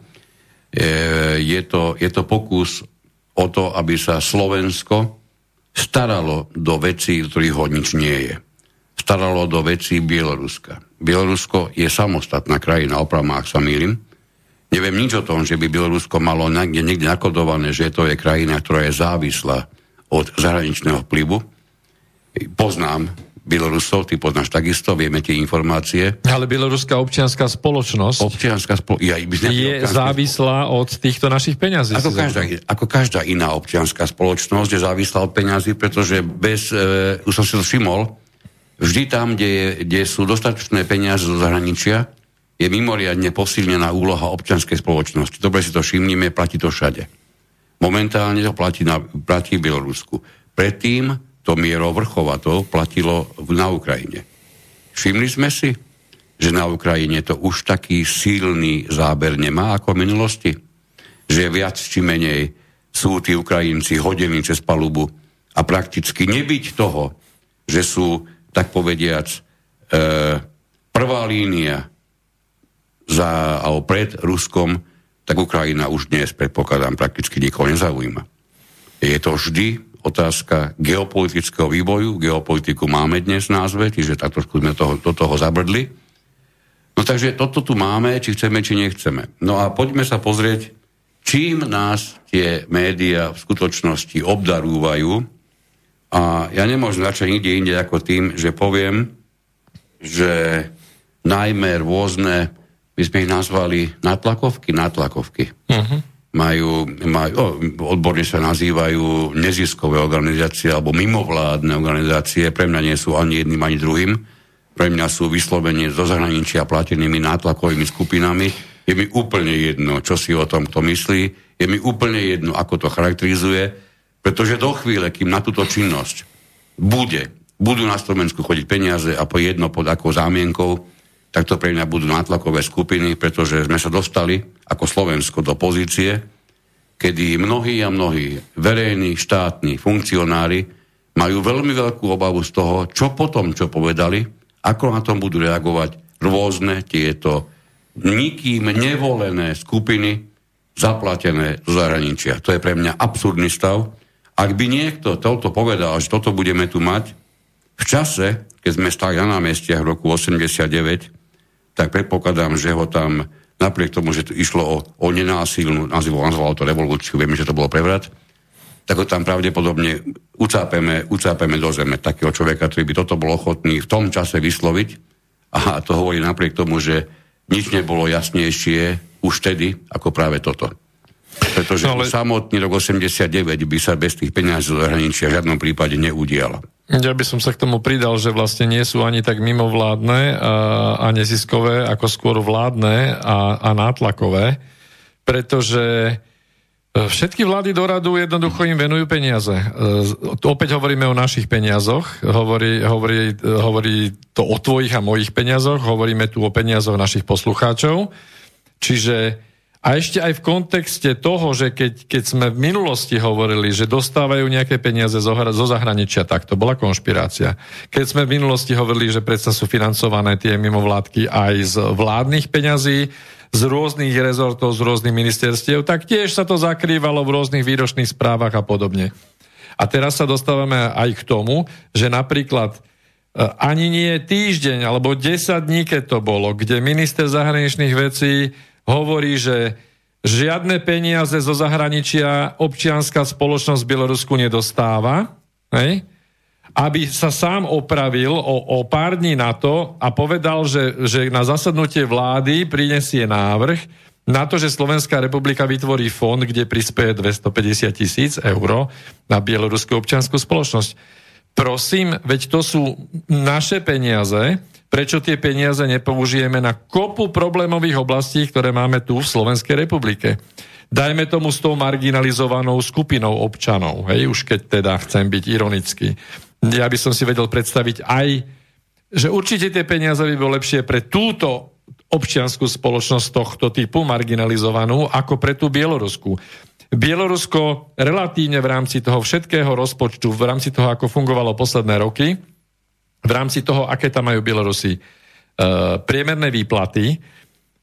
je, to, je to pokus o to, aby sa Slovensko staralo do vecí, ktorých ho nič nie je. Staralo do vecí Bieloruska. Bielorusko je samostatná krajina, opravom, ak sa mýlim. Neviem nič o tom, že by Bielorusko malo niekde, niekde nakodované, že to je krajina, ktorá je závislá od zahraničného vplyvu. Poznám Bielorusov, ty poznáš takisto, vieme tie informácie. Ale bieloruská občianská spoločnosť občianská spolo- ja, je závislá od týchto našich peňazí. Ako každá, ako každá iná občianská spoločnosť je závislá od peňazí, pretože bez, e, už som si to všimol, vždy tam, kde, je, kde sú dostatočné peniaze zo zahraničia, je mimoriadne posilnená úloha občianskej spoločnosti. Dobre si to všimnime, platí to všade. Momentálne to platí, na, platí v Bielorusku. Predtým to mierou vrchovatov platilo na Ukrajine. Všimli sme si, že na Ukrajine to už taký silný záber nemá ako v minulosti? Že viac či menej sú tí Ukrajinci hodení cez palubu a prakticky nebyť toho, že sú, tak povediac, e, prvá línia za, alebo pred Ruskom, tak Ukrajina už dnes, predpokladám, prakticky nikoho nezaujíma. Je to vždy otázka geopolitického vývoju. Geopolitiku máme dnes v názve, čiže tak trošku sme toho, do toho zabrdli. No takže toto tu máme, či chceme, či nechceme. No a poďme sa pozrieť, čím nás tie médiá v skutočnosti obdarúvajú. A ja nemôžem začať nikde inde ako tým, že poviem, že najmä rôzne, my sme ich nazvali natlakovky, natlakovky. Uh-huh majú, majú odborne sa nazývajú neziskové organizácie alebo mimovládne organizácie, pre mňa nie sú ani jedným, ani druhým. Pre mňa sú vyslovene zo zahraničia platenými nátlakovými skupinami. Je mi úplne jedno, čo si o tom kto myslí. Je mi úplne jedno, ako to charakterizuje, pretože do chvíle, kým na túto činnosť bude, budú na Slovensku chodiť peniaze a po jedno pod akou zámienkou, tak to pre mňa budú nátlakové skupiny, pretože sme sa dostali ako Slovensko do pozície, kedy mnohí a mnohí verejní štátni funkcionári majú veľmi veľkú obavu z toho, čo potom, čo povedali, ako na tom budú reagovať rôzne tieto nikým nevolené skupiny zaplatené zo zahraničia. To je pre mňa absurdný stav. Ak by niekto toto povedal, že toto budeme tu mať, v čase, keď sme stali na námestiach v roku 89, tak predpokladám, že ho tam napriek tomu, že to išlo o, o nenásilnú, nazval, nazval to revolúciu, vieme, že to bolo prevrat, tak ho tam pravdepodobne ucápeme, ucápeme do zeme takého človeka, ktorý by toto bol ochotný v tom čase vysloviť. A to hovorí napriek tomu, že nič nebolo jasnejšie už vtedy, ako práve toto. Pretože no, ale... samotný rok 89 by sa bez tých peniazí do zahraničia v žiadnom prípade neudiala. Ja by som sa k tomu pridal, že vlastne nie sú ani tak mimovládne a, neziskové, ako skôr vládne a, a nátlakové, pretože e, Všetky vlády do radu jednoducho im venujú peniaze. E, opäť hovoríme o našich peniazoch, hovorí, hovorí, hovorí to o tvojich a mojich peniazoch, hovoríme tu o peniazoch našich poslucháčov. Čiže A ešte aj v kontexte toho, že keď, keď sme v minulosti hovorili, že dostávajú nejaké peniaze zo, zo zahraničia, tak to bola konšpirácia. Keď sme v minulosti hovorili, že predsa sú financované tie mimovládky aj z vládnych peňazí, z rôznych rezortov, z rôznych ministerstiev, tak tiež sa to zakrývalo v rôznych výročných správach a podobne. A teraz sa dostávame aj k tomu, že napríklad e, ani nie týždeň, alebo 10 dní, keď to bolo, kde minister zahraničných vecí hovorí, že žiadne peniaze zo zahraničia občianská spoločnosť v Bielorusku nedostáva, hej? aby sa sám opravil o, o pár dní na to a povedal, že, že na zasadnutie vlády prinesie návrh na to, že Slovenská republika vytvorí fond, kde prispieje 250 tisíc eur na bieloruskú občianskú spoločnosť. Prosím, veď to sú naše peniaze, prečo tie peniaze nepoužijeme na kopu problémových oblastí, ktoré máme tu v Slovenskej republike. Dajme tomu s tou marginalizovanou skupinou občanov, hej, už keď teda chcem byť ironický. Ja by som si vedel predstaviť aj, že určite tie peniaze by bolo lepšie pre túto občianskú spoločnosť tohto typu, marginalizovanú, ako pre tú Bieloruskú. Bielorusko relatívne v rámci toho všetkého rozpočtu, v rámci toho, ako fungovalo posledné roky, v rámci toho, aké tam majú Bielorusi uh, priemerné výplaty,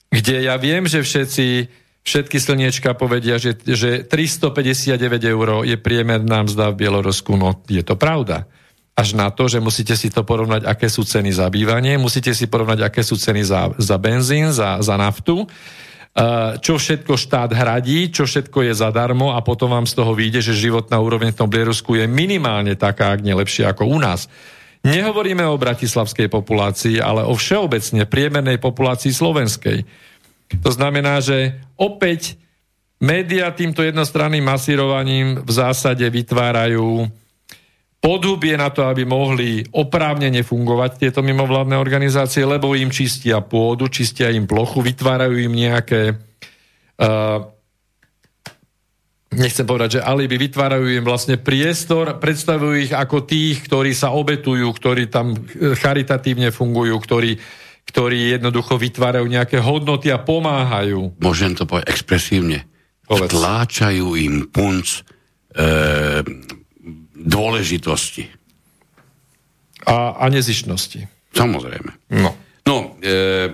kde ja viem, že všetci, všetky slniečka povedia, že, že 359 eur je priemerná mzda v Bielorusku. No, je to pravda. Až na to, že musíte si to porovnať, aké sú ceny za bývanie, musíte si porovnať, aké sú ceny za, za benzín, za, za naftu, uh, čo všetko štát hradí, čo všetko je zadarmo a potom vám z toho vyjde, že životná úroveň v tom Bielorusku je minimálne taká, ak nie lepšia ako u nás. Nehovoríme o bratislavskej populácii, ale o všeobecne priemernej populácii slovenskej. To znamená, že opäť média týmto jednostranným masírovaním v zásade vytvárajú podhubie na to, aby mohli oprávnene fungovať tieto mimovládne organizácie, lebo im čistia pôdu, čistia im plochu, vytvárajú im nejaké uh, nechcem povedať, že alibi vytvárajú im vlastne priestor, predstavujú ich ako tých, ktorí sa obetujú, ktorí tam charitatívne fungujú, ktorí, ktorí jednoducho vytvárajú nejaké hodnoty a pomáhajú. Môžem to povedať expresívne. Povedz. Tláčajú im punc e, dôležitosti. A, a nezišnosti. Samozrejme. No. No, e,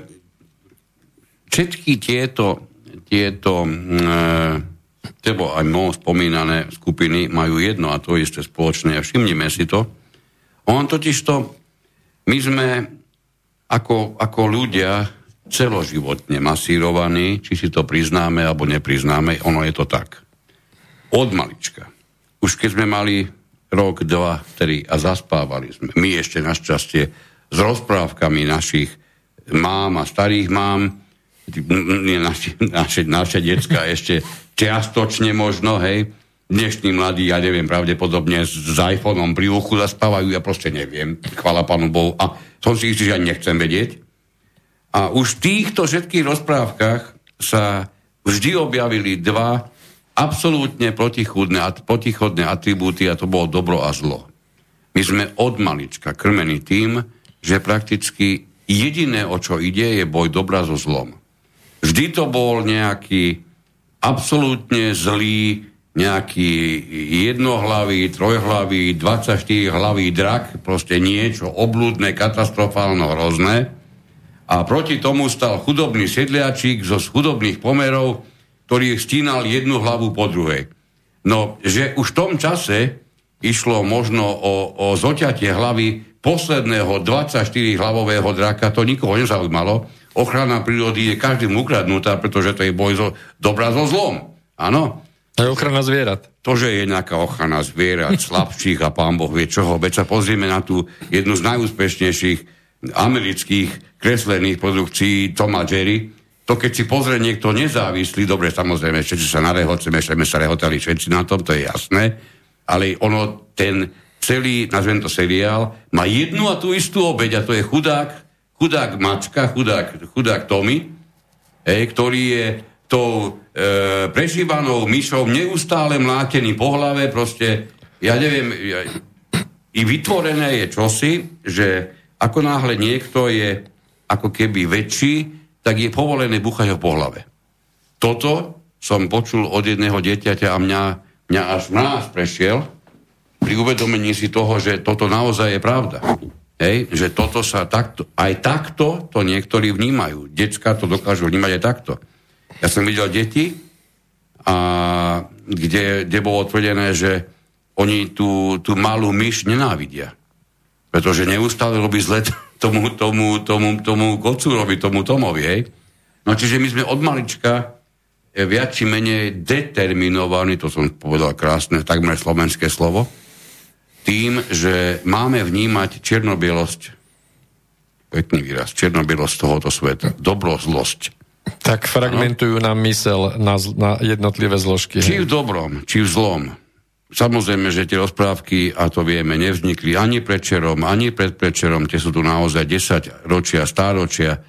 všetky tieto, tieto e, tebo aj mnou spomínané skupiny majú jedno a to isté spoločné. A všimnime si to. On totiž to, my sme ako, ako ľudia celoživotne masírovaní, či si to priznáme alebo nepriznáme, ono je to tak. Od malička. Už keď sme mali rok, dva, tri a zaspávali sme. My ešte našťastie s rozprávkami našich mám a starých mám, naše, naše, naše decka ešte čiastočne možno, hej, dnešní mladí, ja neviem, pravdepodobne s, s iPhoneom pri uchu zaspávajú, ja proste neviem, chvala Pánu Bohu. A som si istý, že ani nechcem vedieť. A už v týchto všetkých rozprávkach sa vždy objavili dva absolútne protichodné, protichodné atribúty a to bolo dobro a zlo. My sme od malička krmení tým, že prakticky jediné, o čo ide, je boj dobra so zlom. Vždy to bol nejaký absolútne zlý nejaký jednohlavý, trojhlavý, 24 hlavý drak, proste niečo oblúdne, katastrofálno, hrozné. A proti tomu stal chudobný sedliačík zo chudobných pomerov, ktorý stínal jednu hlavu po druhej. No, že už v tom čase išlo možno o, o zoťatie hlavy posledného 24-hlavového draka, to nikoho nezaujímalo, ochrana prírody je každým ukradnutá, pretože to je boj zo dobrá so zlom. Áno? To je ochrana zvierat. To, že je nejaká ochrana zvierat, slabších a pán Boh vie čoho. Veď sa pozrieme na tú jednu z najúspešnejších amerických kreslených produkcií Toma Jerry. To, keď si pozrie niekto nezávislý, dobre, samozrejme, všetci sa narehoceme, všetci sa rehotali všetci na tom, to je jasné, ale ono, ten celý, nazvem to seriál, má jednu a tú istú obeď a to je chudák chudák mačka, chudák, chudák Tommy, hej, ktorý je tou e, prežívanou myšou neustále mlátený po hlave, proste, ja neviem, ja, i vytvorené je čosi, že ako náhle niekto je ako keby väčší, tak je povolené buchať ho po hlave. Toto som počul od jedného dieťaťa a mňa, mňa až nás prešiel pri uvedomení si toho, že toto naozaj je pravda. Hej, že toto sa takto, aj takto to niektorí vnímajú. Decka to dokážu vnímať aj takto. Ja som videl deti, a kde, kde bolo tvrdené, že oni tú, tú malú myš nenávidia. Pretože neustále robí zle tomu, tomu, tomu, tomu kocúrovi, tomu Tomovi, hej. No čiže my sme od malička e, viac či menej determinovaní, to som povedal krásne, takmer slovenské slovo, tým, že máme vnímať černobielosť, pekný výraz, černobielosť tohoto sveta, dobro, zlosť. Tak fragmentujú nám mysel na, na jednotlivé zložky. Či v dobrom, či v zlom. Samozrejme, že tie rozprávky, a to vieme, nevznikli ani pred čerom, ani pred prečerom, tie sú tu naozaj 10 ročia, stáročia.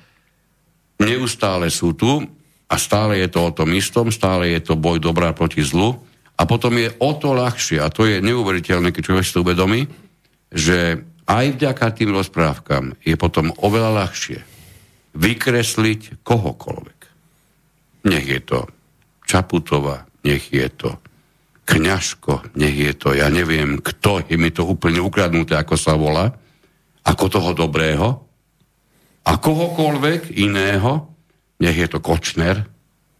Neustále sú tu a stále je to o tom istom, stále je to boj dobrá proti zlu a potom je o to ľahšie, a to je neuveriteľné, keď človek si to uvedomí, že aj vďaka tým rozprávkam je potom oveľa ľahšie vykresliť kohokoľvek. Nech je to Čaputová, nech je to Kňažko, nech je to, ja neviem kto, je mi to úplne ukradnuté, ako sa volá, ako toho dobrého, a kohokoľvek iného, nech je to Kočner,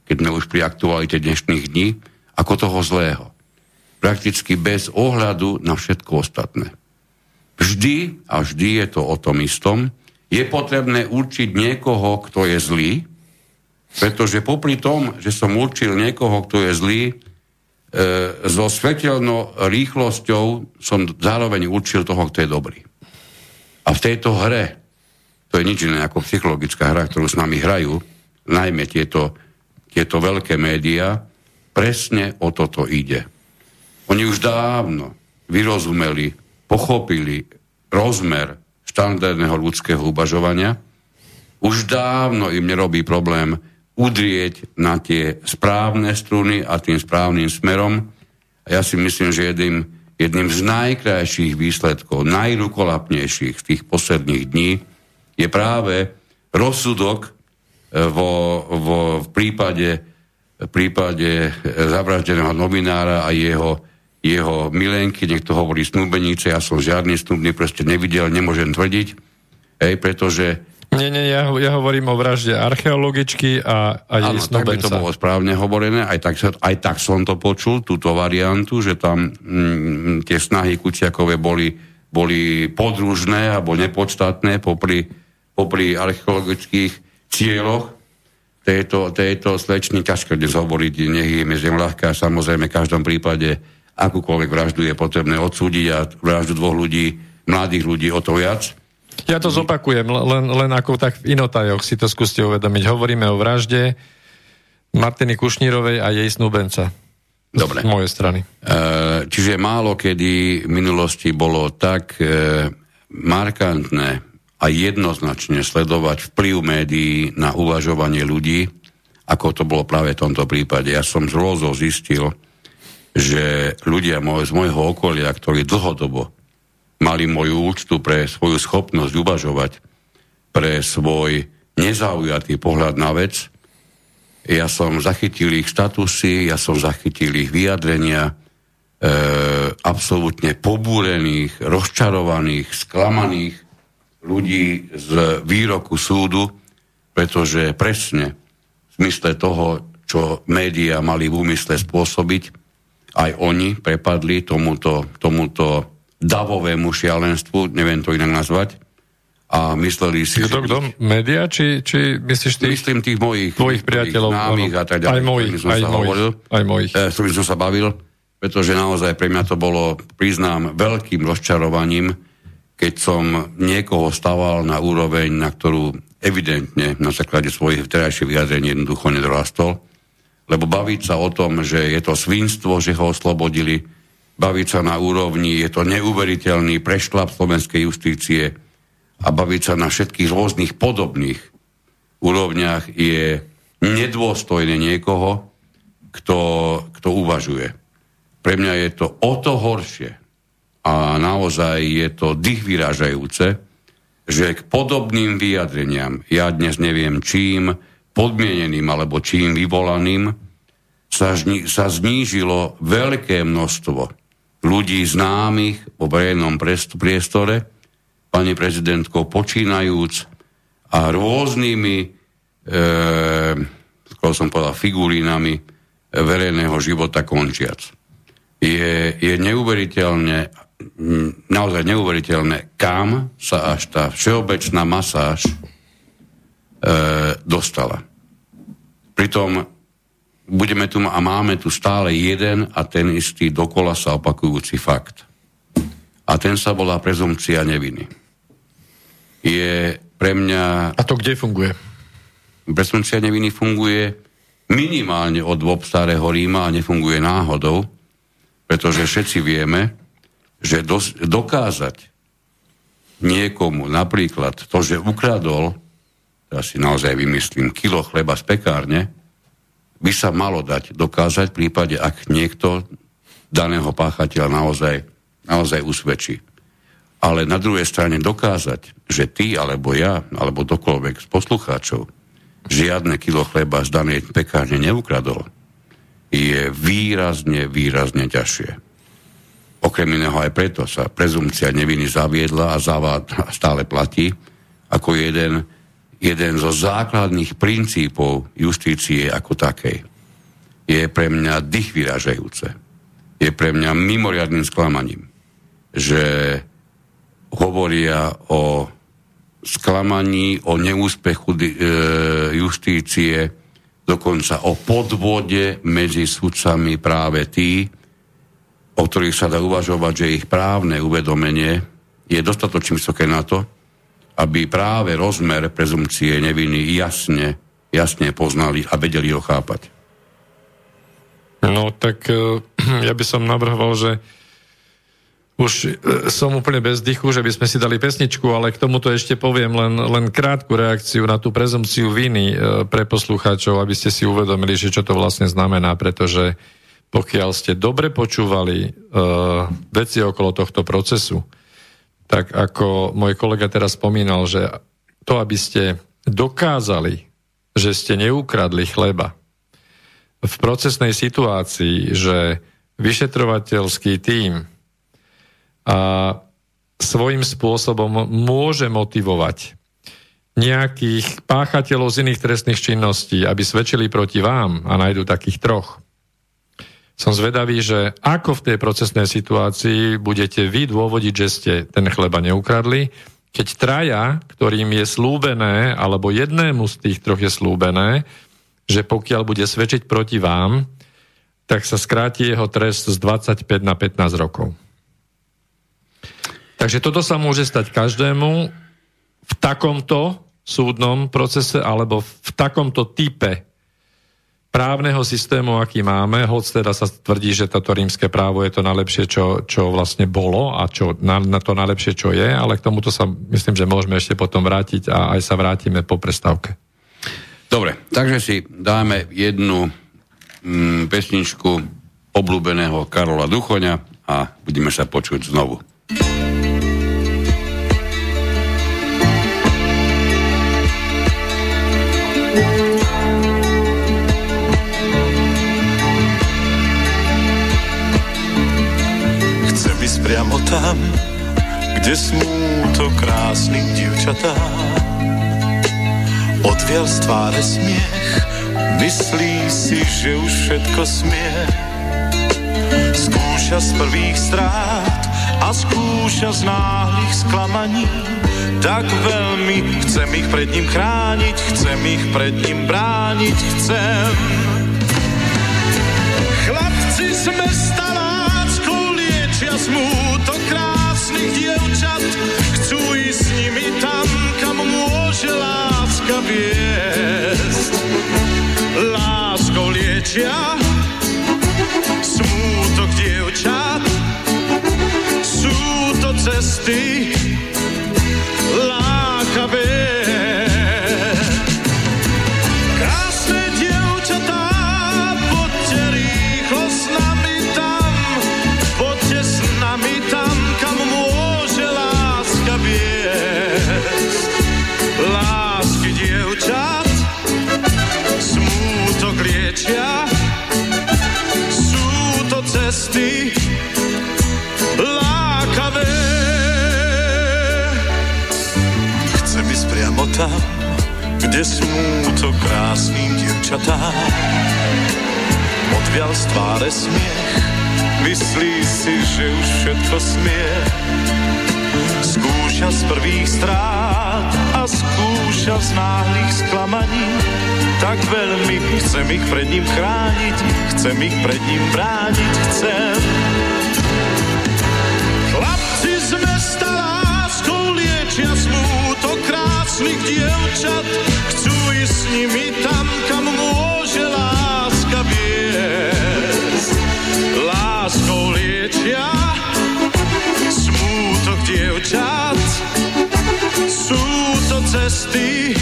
keď sme už pri aktualite dnešných dní, ako toho zlého. Prakticky bez ohľadu na všetko ostatné. Vždy a vždy je to o tom istom. Je potrebné určiť niekoho, kto je zlý, pretože popri tom, že som určil niekoho, kto je zlý, e, so svetelnou rýchlosťou som zároveň určil toho, kto je dobrý. A v tejto hre, to je nič iné ako psychologická hra, ktorú s nami hrajú, najmä tieto, tieto veľké médiá, presne o toto ide. Oni už dávno vyrozumeli, pochopili rozmer štandardného ľudského uvažovania. Už dávno im nerobí problém udrieť na tie správne struny a tým správnym smerom. A ja si myslím, že jedným, jedným z najkrajších výsledkov, najrukolapnejších z tých posledných dní je práve rozsudok e, vo, vo, v prípade prípade e, zavraždeného novinára a jeho, jeho milenky, niekto hovorí snúbenice, ja som žiadny snúbny proste nevidel, nemôžem tvrdiť, hej, pretože nie, nie, ja, ja hovorím o vražde archeologičky a, a jej Áno, tak by to bolo správne hovorené, aj tak, aj tak som to počul, túto variantu, že tam mm, tie snahy Kuciakové boli, boli podružné alebo nepodstatné popri, popri archeologických cieľoch tejto, tejto slečny, ťažko dnes hovoriť, nech je medzi ľahká, samozrejme v každom prípade akúkoľvek vraždu je potrebné odsúdiť a vraždu dvoch ľudí, mladých ľudí o to viac. Ja to zopakujem, len, len ako tak v inotajoch si to skúste uvedomiť. Hovoríme o vražde Martiny Kušnírovej a jej snúbenca. Dobre. Z mojej strany. E, čiže málo kedy v minulosti bolo tak e, markantné a jednoznačne sledovať vplyv médií na uvažovanie ľudí, ako to bolo práve v tomto prípade. Ja som z Rózov zistil, že ľudia môj, z môjho okolia, ktorí dlhodobo mali moju úctu pre svoju schopnosť uvažovať, pre svoj nezaujatý pohľad na vec, ja som zachytil ich statusy, ja som zachytil ich vyjadrenia, e, absolútne pobúrených, rozčarovaných, sklamaných, ľudí z výroku súdu, pretože presne v zmysle toho, čo médiá mali v úmysle spôsobiť, aj oni prepadli tomuto, tomuto davovému šialenstvu, neviem to inak nazvať, a mysleli si... Kto, kto? Média? Či, či myslíš tých... Myslím tých mojich... Tvojich priateľov. Námych a tak ďalej. Aj mojich, aj mojich. Hovoril, aj mojich. E, s som sa bavil, pretože naozaj pre mňa to bolo, priznám, veľkým rozčarovaním, keď som niekoho stával na úroveň, na ktorú evidentne na základe svojich vterajších vyjadrení jednoducho nedorastol. Lebo baviť sa o tom, že je to svinstvo, že ho oslobodili, baviť sa na úrovni, je to neuveriteľný prešlap slovenskej justície a baviť sa na všetkých rôznych podobných úrovniach je nedôstojné niekoho, kto, kto uvažuje. Pre mňa je to o to horšie, a naozaj je to dých vyrážajúce, že k podobným vyjadreniam, ja dnes neviem čím, podmieneným alebo čím vyvolaným, sa, žni, sa znížilo veľké množstvo ľudí známych vo verejnom priestore, pani prezidentkou, počínajúc a rôznymi, e, som povedal, figurínami verejného života končiac. Je, je neuveriteľne, naozaj neuveriteľné, kam sa až tá všeobecná masáž e, dostala. Pritom budeme tu a máme tu stále jeden a ten istý dokola sa opakujúci fakt. A ten sa volá prezumcia neviny. Je pre mňa... A to kde funguje? Prezumcia neviny funguje minimálne od dôb starého Ríma a nefunguje náhodou, pretože všetci vieme, že dos- dokázať niekomu napríklad to, že ukradol, ja si naozaj vymyslím, kilo chleba z pekárne, by sa malo dať dokázať v prípade, ak niekto daného páchateľa naozaj, naozaj usvedčí. Ale na druhej strane dokázať, že ty, alebo ja, alebo dokoľvek z poslucháčov žiadne kilo chleba z danej pekárne neukradol, je výrazne, výrazne ťažšie. Okrem iného aj preto sa prezumcia neviny zaviedla a zavád stále platí ako jeden jeden zo základných princípov justície ako takej. Je pre mňa dých vyražajúce. Je pre mňa mimoriadným sklamaním, že hovoria o sklamaní, o neúspechu e, justície, dokonca o podvode medzi sudcami práve tí, o ktorých sa dá uvažovať, že ich právne uvedomenie je dostatočne vysoké na to, aby práve rozmer prezumcie neviny jasne, jasne poznali a vedeli ho chápať. No tak e, ja by som navrhoval, že už e, som úplne bez dychu, že by sme si dali pesničku, ale k tomuto ešte poviem len, len krátku reakciu na tú prezumciu viny e, pre poslucháčov, aby ste si uvedomili, že čo to vlastne znamená, pretože pokiaľ ste dobre počúvali uh, veci okolo tohto procesu, tak ako môj kolega teraz spomínal, že to, aby ste dokázali, že ste neukradli chleba v procesnej situácii, že vyšetrovateľský tím a svojím spôsobom môže motivovať nejakých páchateľov z iných trestných činností, aby svedčili proti vám a nájdu takých troch som zvedavý, že ako v tej procesnej situácii budete vy dôvodiť, že ste ten chleba neukradli, keď traja, ktorým je slúbené, alebo jednému z tých troch je slúbené, že pokiaľ bude svedčiť proti vám, tak sa skráti jeho trest z 25 na 15 rokov. Takže toto sa môže stať každému v takomto súdnom procese alebo v takomto type právneho systému, aký máme, hoď teda sa tvrdí, že toto rímske právo je to najlepšie, čo, čo vlastne bolo a čo, na, na to najlepšie, čo je, ale k tomuto sa myslím, že môžeme ešte potom vrátiť a aj sa vrátime po prestávke. Dobre, takže si dáme jednu mm, pesničku obľúbeného Karola Duchoňa a budeme sa počuť znovu. Priamo tam, kde smúto krásnych divčatá. Odviel z tváre smiech, myslí si, že už všetko smie. Skúša z prvých strát a skúša z náhlych sklamaní. Tak veľmi chcem ich pred ním chrániť, chcem ich pred ním brániť, chcem. Chlapci sme stále liečia smútok krásnych dievčat, chcú ísť s nimi tam, kam môže láska viesť. Láskou liečia smútok dievčat, sú to cesty lákavé. Kde to krásnym dievčatám. Odvial z tváre smiech, myslí si, že už všetko smie. Skúša z prvých strát a skúša z náhlych sklamaní. Tak veľmi chcem ich pred ním chrániť, chcem ich pred ním brániť, chcem. Krásnych dievčat, chcú ísť s nimi tam, kam môže láska viesť. Láskou liečia smútok dievčat, sú to cesty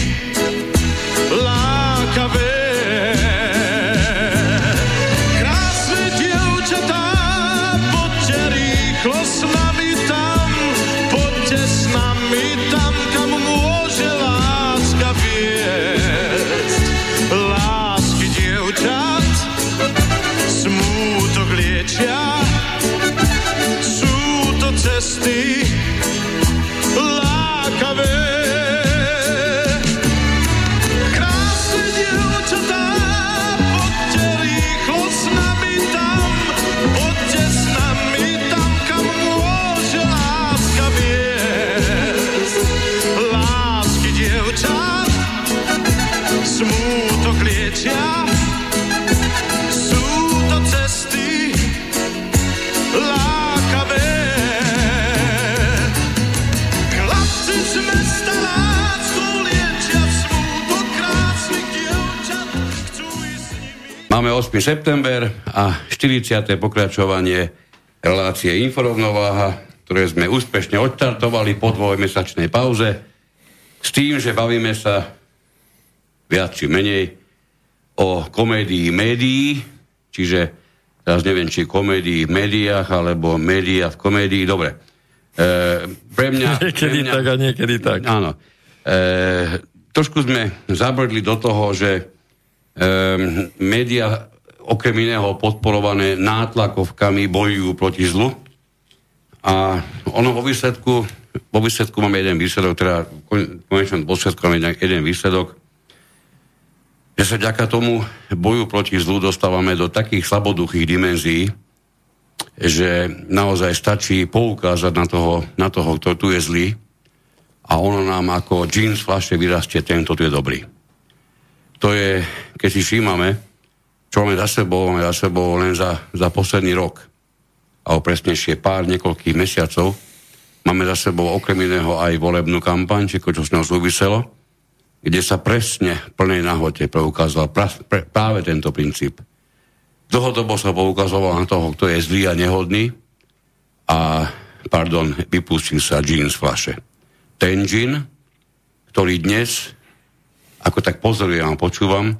Máme 8. september a 40. pokračovanie relácie Inforovnováha, ktoré sme úspešne odštartovali po dvojmesačnej pauze s tým, že bavíme sa viac či menej o komédii médií, čiže teraz neviem, či komédii v médiách, alebo médiá v komédii, dobre. E, pre mňa... Niekedy pre mňa, tak a niekedy tak. Áno. E, trošku sme zabrdli do toho, že média okrem iného podporované nátlakovkami bojujú proti zlu. A ono vo výsledku, vo výsledku máme jeden výsledok, teda v konečnom dôsledku máme jeden- výsledok, že sa vďaka tomu boju proti zlu dostávame do takých slaboduchých dimenzií, že naozaj stačí poukázať na toho, na toho, kto tu je zlý a ono nám ako džín z flaše vyrastie ten, kto tu je dobrý. To je, keď si všímame, čo máme za sebou, máme za sebou len za, za posledný rok, alebo presnejšie pár niekoľkých mesiacov, máme za sebou okrem iného aj volebnú kampaň, či čo s ňou súviselo, kde sa presne v plnej nahote preukázal pra, pre, práve tento princíp. Dlhodobo sa poukazoval na toho, kto je zlý a nehodný a, pardon, vypustil sa džín z flaše. Ten džín, ktorý dnes, ako tak pozorujem a počúvam,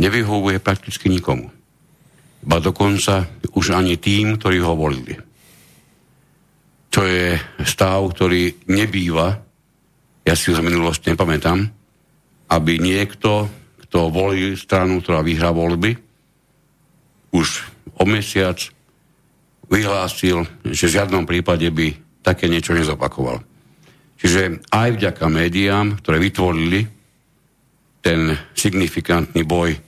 nevyhovuje prakticky nikomu. Ba dokonca už ani tým, ktorí ho volili. Čo je stav, ktorý nebýva, ja si ho z minulosti nepamätám, aby niekto, kto volí stranu, ktorá vyhrá voľby, už o mesiac vyhlásil, že v žiadnom prípade by také niečo nezopakoval. Čiže aj vďaka médiám, ktoré vytvorili ten signifikantný boj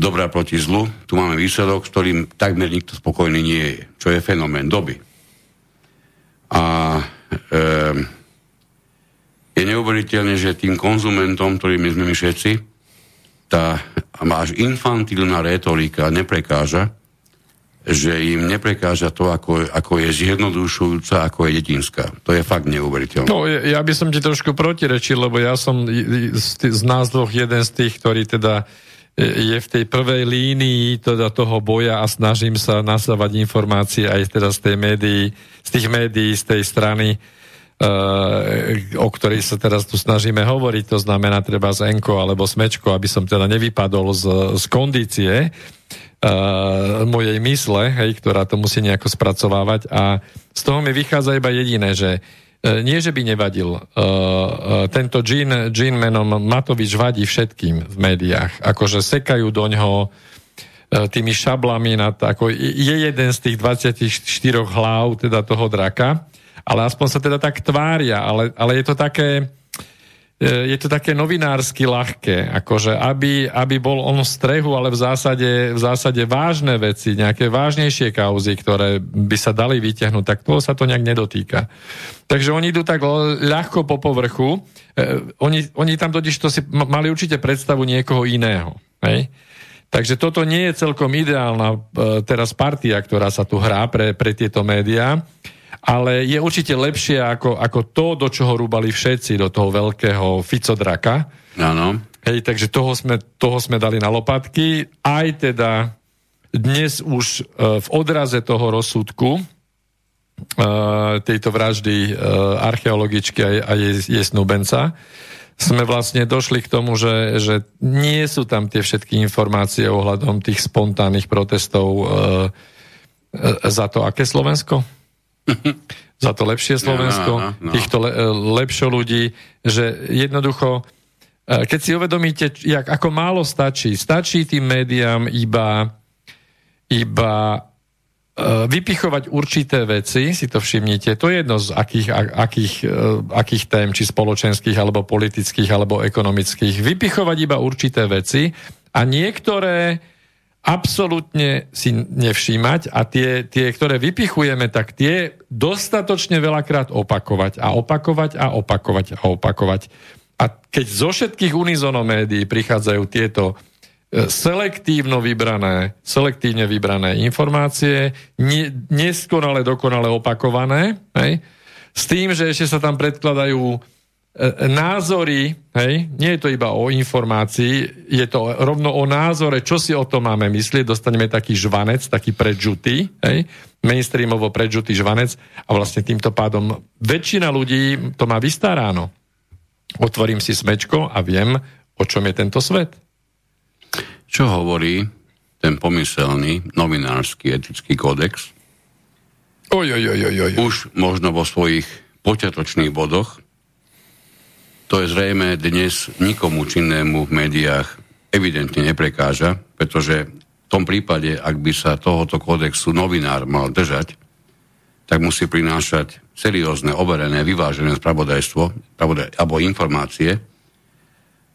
dobra proti zlu, tu máme výsledok, s ktorým takmer nikto spokojný nie je, čo je fenomén doby. A e, je neuveriteľné, že tým konzumentom, ktorými sme my všetci, tá až infantilná retorika neprekáža, že im neprekáža to, ako, ako je zjednodušujúca, ako je detinská. To je fakt neuveriteľné. No, ja by som ti trošku protirečil, lebo ja som z, z nás dvoch jeden z tých, ktorý teda je v tej prvej línii teda toho boja a snažím sa nasávať informácie aj teda z tej médií, z tých médií, z tej strany, o ktorej sa teraz tu snažíme hovoriť, to znamená treba z Enko alebo Smečko, aby som teda nevypadol z, z kondície uh, mojej mysle, hej, ktorá to musí nejako spracovávať a z toho mi vychádza iba jediné, že uh, nie, že by nevadil. Uh, uh, tento Jean, Jean menom Matovič vadí všetkým v médiách. Akože sekajú do ňoho tými šablami nad, ako je jeden z tých 24 hlav teda toho draka, ale aspoň sa teda tak tvária, ale, ale je to také je to také novinársky ľahké, akože aby, aby bol on v strehu, ale v zásade, v zásade vážne veci, nejaké vážnejšie kauzy, ktoré by sa dali vyťahnuť, tak toho sa to nejak nedotýka. Takže oni idú tak ľahko po povrchu, e, oni, oni tam totiž to si mali určite predstavu niekoho iného. Hej? Takže toto nie je celkom ideálna e, teraz partia, ktorá sa tu hrá pre, pre tieto médiá, ale je určite lepšie ako, ako to, do čoho rúbali všetci, do toho veľkého Ficodraka. Áno. Hej, takže toho sme, toho sme dali na lopatky. Aj teda dnes už e, v odraze toho rozsudku e, tejto vraždy archeologičky a, jej, jej snúbenca, sme vlastne došli k tomu, že, že nie sú tam tie všetky informácie ohľadom tých spontánnych protestov e, e, za to, aké Slovensko? za to lepšie Slovensko, no, no, no. týchto le, e, lepšie ľudí, že jednoducho, e, keď si uvedomíte, jak, ako málo stačí, stačí tým médiám iba, iba E, vypichovať určité veci, si to všimnite, to je jedno z akých, akých, akých tém, či spoločenských, alebo politických, alebo ekonomických. Vypichovať iba určité veci a niektoré absolútne si nevšímať a tie, tie, ktoré vypichujeme, tak tie dostatočne veľakrát opakovať a opakovať a opakovať a opakovať. A keď zo všetkých unizonomédií prichádzajú tieto selektívno vybrané, selektívne vybrané informácie, ne, neskonale dokonale opakované, hej, s tým, že ešte sa tam predkladajú e, názory, hej, nie je to iba o informácii, je to rovno o názore, čo si o tom máme myslieť, dostaneme taký žvanec, taký predžutý, hej, mainstreamovo predžutý žvanec a vlastne týmto pádom väčšina ľudí to má vystaráno. Otvorím si smečko a viem, o čom je tento svet. Čo hovorí ten pomyselný novinársky etický kódex? Oj, oj, oj, oj. Už možno vo svojich počiatočných bodoch. To je zrejme dnes nikomu činnému v médiách evidentne neprekáža, pretože v tom prípade, ak by sa tohoto kódexu novinár mal držať, tak musí prinášať seriózne, overené, vyvážené spravodajstvo spravodaj, alebo informácie,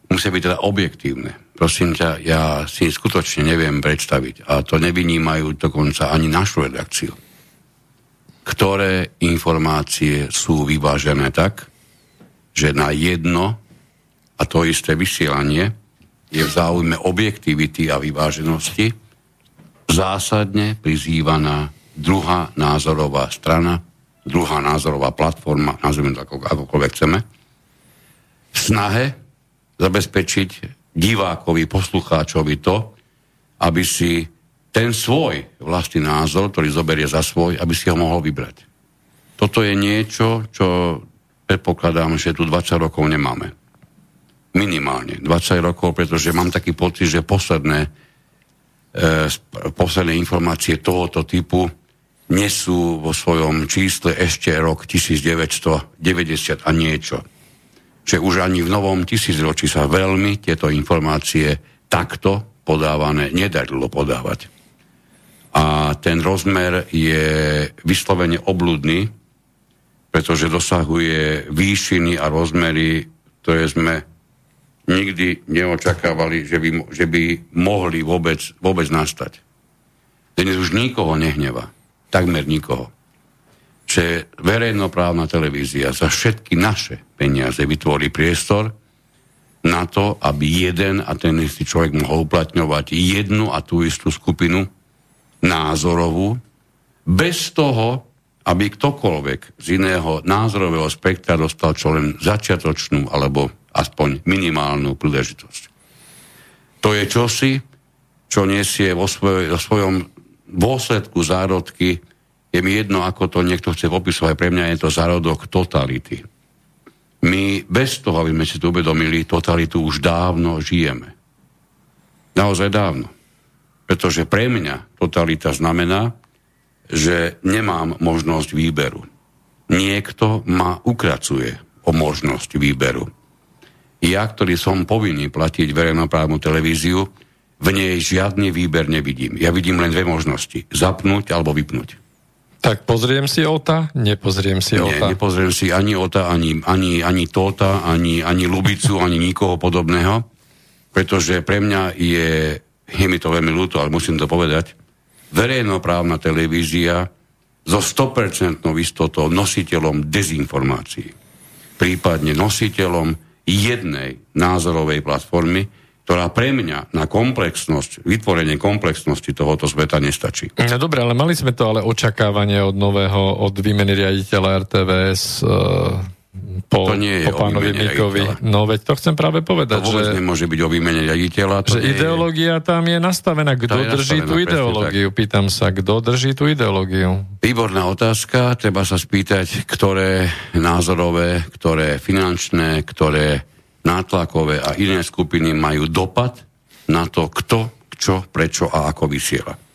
musia byť teda objektívne. Prosím ťa, ja si skutočne neviem predstaviť, a to nevynímajú dokonca ani našu redakciu, ktoré informácie sú vyvážené tak, že na jedno a to isté vysielanie je v záujme objektivity a vyváženosti zásadne prizývaná druhá názorová strana, druhá názorová platforma, nazvime to ako, akokoľvek chceme, v snahe zabezpečiť divákovi, poslucháčovi to, aby si ten svoj vlastný názor, ktorý zoberie za svoj, aby si ho mohol vybrať. Toto je niečo, čo predpokladám, že tu 20 rokov nemáme. Minimálne 20 rokov, pretože mám taký pocit, že posledné, e, posledné informácie tohoto typu nesú vo svojom čísle ešte rok 1990 a niečo že už ani v novom tisícročí sa veľmi tieto informácie takto podávané nedarilo podávať. A ten rozmer je vyslovene obludný, pretože dosahuje výšiny a rozmery, ktoré sme nikdy neočakávali, že by, že by mohli vôbec, vôbec nastať. Dnes už nikoho nehneva. Takmer nikoho že verejnoprávna televízia za všetky naše peniaze vytvorí priestor na to, aby jeden a ten istý človek mohol uplatňovať jednu a tú istú skupinu názorovú, bez toho, aby ktokoľvek z iného názorového spektra dostal čo len začiatočnú alebo aspoň minimálnu príležitosť. To je čosi, čo nesie vo, svoj, vo svojom dôsledku zárodky je mi jedno, ako to niekto chce popisovať, pre mňa je to zárodok totality. My bez toho, aby sme si to uvedomili, totalitu už dávno žijeme. Naozaj dávno. Pretože pre mňa totalita znamená, že nemám možnosť výberu. Niekto ma ukracuje o možnosť výberu. Ja, ktorý som povinný platiť verejnoprávnu televíziu, v nej žiadny výber nevidím. Ja vidím len dve možnosti. Zapnúť alebo vypnúť. Tak pozriem si OTA, nepozriem si OTA. Nie, nepozriem si ani OTA, ani, ani, ani TOTA, ani, ani Lubicu, ani nikoho podobného, pretože pre mňa je, je mi to veľmi ľúto, ale musím to povedať, verejnoprávna televízia so 100% istotou nositeľom dezinformácií, prípadne nositeľom jednej názorovej platformy, ktorá pre mňa na komplexnosť, vytvorenie komplexnosti tohoto sveta nestačí. No dobre, ale mali sme to ale očakávanie od nového, od výmeny riaditeľa RTVS e, po, to nie je po pánovi Mikovi. No veď to chcem práve povedať, to vôbec že... nemôže byť o výmene riaditeľa. To že ideológia je... tam je nastavená. Kto je drží nastavená, tú ideológiu? Tak. Pýtam sa, kto drží tú ideológiu? Výborná otázka. Treba sa spýtať, ktoré názorové, ktoré finančné, ktoré nátlakové a iné skupiny majú dopad na to, kto, čo, prečo a ako vysiela.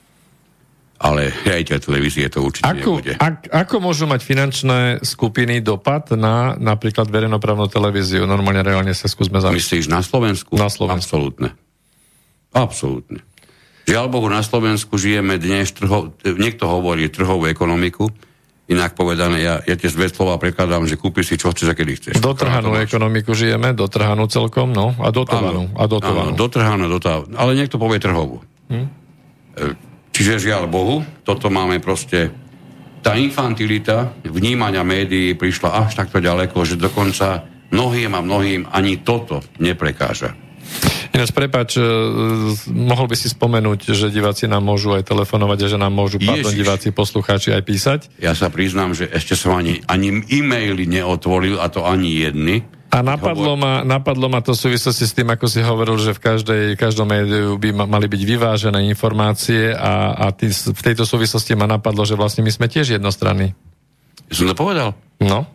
Ale riaditeľ televízie to určite ako, nebude. Ak, ako môžu mať finančné skupiny dopad na napríklad verejnoprávnu televíziu? Normálne reálne sa skúsme zamyslieť. Myslíš na Slovensku? Na Slovensku. Absolútne. Absolútne. Žiaľ Bohu, na Slovensku žijeme dnes, trho, niekto hovorí trhovú ekonomiku, Inak povedané, ja, ja tie dve slova prekladám, že kúpiš si čo chceš a kedy chceš. Dotrhanú ekonomiku žijeme, dotrhanú celkom, no, a dotovanú. Áno, a dotovanú. Áno, dotrhanú, dotovanú. Ale niekto povie trhovú. Hm? Čiže žiaľ Bohu, toto máme proste... Tá infantilita vnímania médií prišla až takto ďaleko, že dokonca mnohým a mnohým ani toto neprekáža. Ináč, prepač, e, mohol by si spomenúť, že diváci nám môžu aj telefonovať a že nám môžu, Ježiš. pardon, diváci, poslucháči aj písať? Ja sa priznám, že ešte som ani, ani e-maily neotvoril, a to ani jedny. A napadlo ma, napadlo ma to v súvislosti s tým, ako si hovoril, že v každej, každom médiu by ma, mali byť vyvážené informácie a, a tý, v tejto súvislosti ma napadlo, že vlastne my sme tiež jednostranní. Som to povedal? No.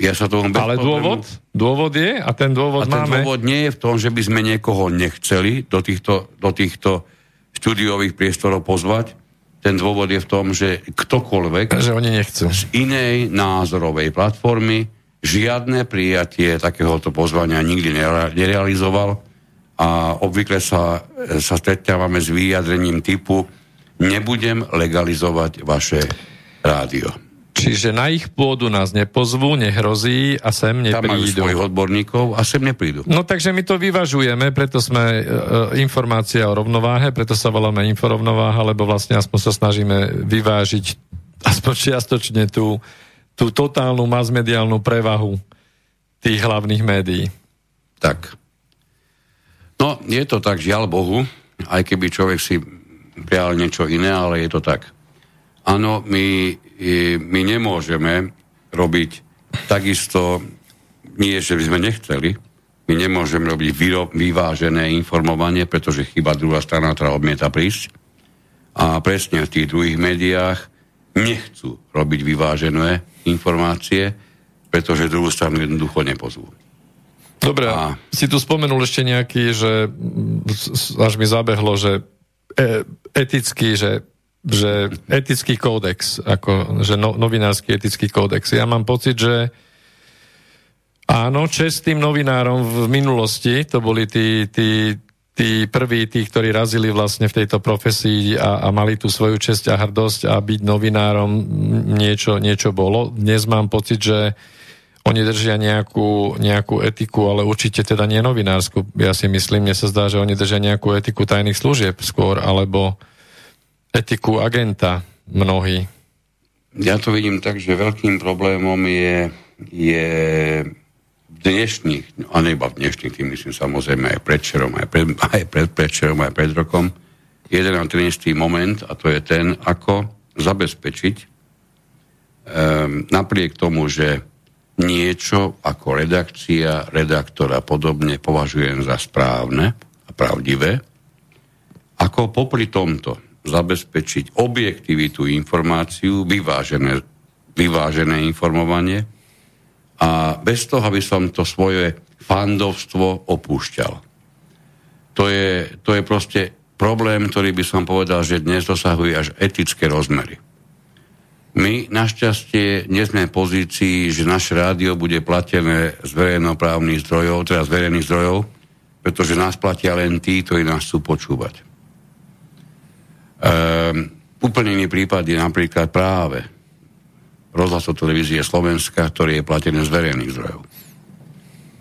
Ja sa tomu Ale dôvod? Dôvod je a ten dôvod a ten máme... dôvod nie je v tom, že by sme niekoho nechceli do týchto, do týchto štúdiových priestorov pozvať. Ten dôvod je v tom, že ktokoľvek že oni nechcú. z inej názorovej platformy žiadne prijatie takéhoto pozvania nikdy nerealizoval a obvykle sa, sa stretávame s vyjadrením typu nebudem legalizovať vaše rádio. Čiže na ich pôdu nás nepozvú, nehrozí a sem neprídu. Tam majú svojich odborníkov a sem neprídu. No takže my to vyvažujeme, preto sme e, e, informácia o rovnováhe, preto sa voláme inforovnováha, lebo vlastne aspoň sa snažíme vyvážiť aspoň čiastočne tú, tú totálnu masmediálnu prevahu tých hlavných médií. Tak. No, je to tak, žiaľ Bohu, aj keby človek si prijal niečo iné, ale je to tak. Áno, my, my nemôžeme robiť takisto, nie že by sme nechceli, my nemôžeme robiť vyvážené informovanie, pretože chyba druhá strana, ktorá odmieta prísť. A presne v tých druhých médiách nechcú robiť vyvážené informácie, pretože druhú stranu jednoducho nepozvú. Dobre, a... si tu spomenul ešte nejaký, že až mi zabehlo, že e, etický, že že etický kódex, ako, že no, novinársky etický kódex. Ja mám pocit, že áno, čestým novinárom v minulosti, to boli tí, tí, tí prví, tí, ktorí razili vlastne v tejto profesii a, a mali tú svoju česť a hrdosť a byť novinárom niečo, niečo bolo. Dnes mám pocit, že oni držia nejakú, nejakú etiku, ale určite teda nie novinársku. Ja si myslím, mne sa zdá, že oni držia nejakú etiku tajných služieb skôr, alebo etiku agenta mnohí. Ja to vidím tak, že veľkým problémom je, je dnešných, a neba v dnešných, tým myslím samozrejme aj predčerom, aj pred, aj pred predčerom, aj pred rokom, jeden a ten moment a to je ten, ako zabezpečiť um, napriek tomu, že niečo ako redakcia, redaktor a podobne považujem za správne a pravdivé, ako popri tomto zabezpečiť objektivitu informáciu, vyvážené, vyvážené informovanie a bez toho, aby som to svoje fandovstvo opúšťal. To je, to je proste problém, ktorý by som povedal, že dnes dosahuje až etické rozmery. My našťastie nie sme v pozícii, že naše rádio bude platené z verejnoprávnych zdrojov, teda z verejných zdrojov, pretože nás platia len tí, ktorí nás chcú počúvať. Ehm, úplne iný prípad je napríklad práve rozhlasov televízie Slovenska, ktorý je platený z verejných zdrojov.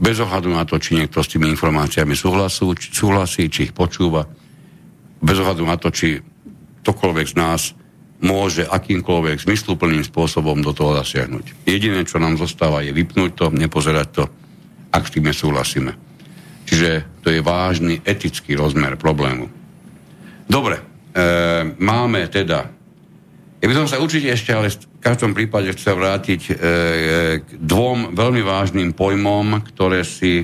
Bez ohľadu na to, či niekto s tými informáciami súhlasú, či súhlasí, či ich počúva, bez ohľadu na to, či ktokoľvek z nás môže akýmkoľvek zmysluplným spôsobom do toho zasiahnuť. Jediné, čo nám zostáva, je vypnúť to, nepozerať to, ak s tým nesúhlasíme. Čiže to je vážny etický rozmer problému. Dobre, e, máme teda... Ja by som sa určite ešte, ale v každom prípade chcel vrátiť e, k dvom veľmi vážnym pojmom, ktoré si,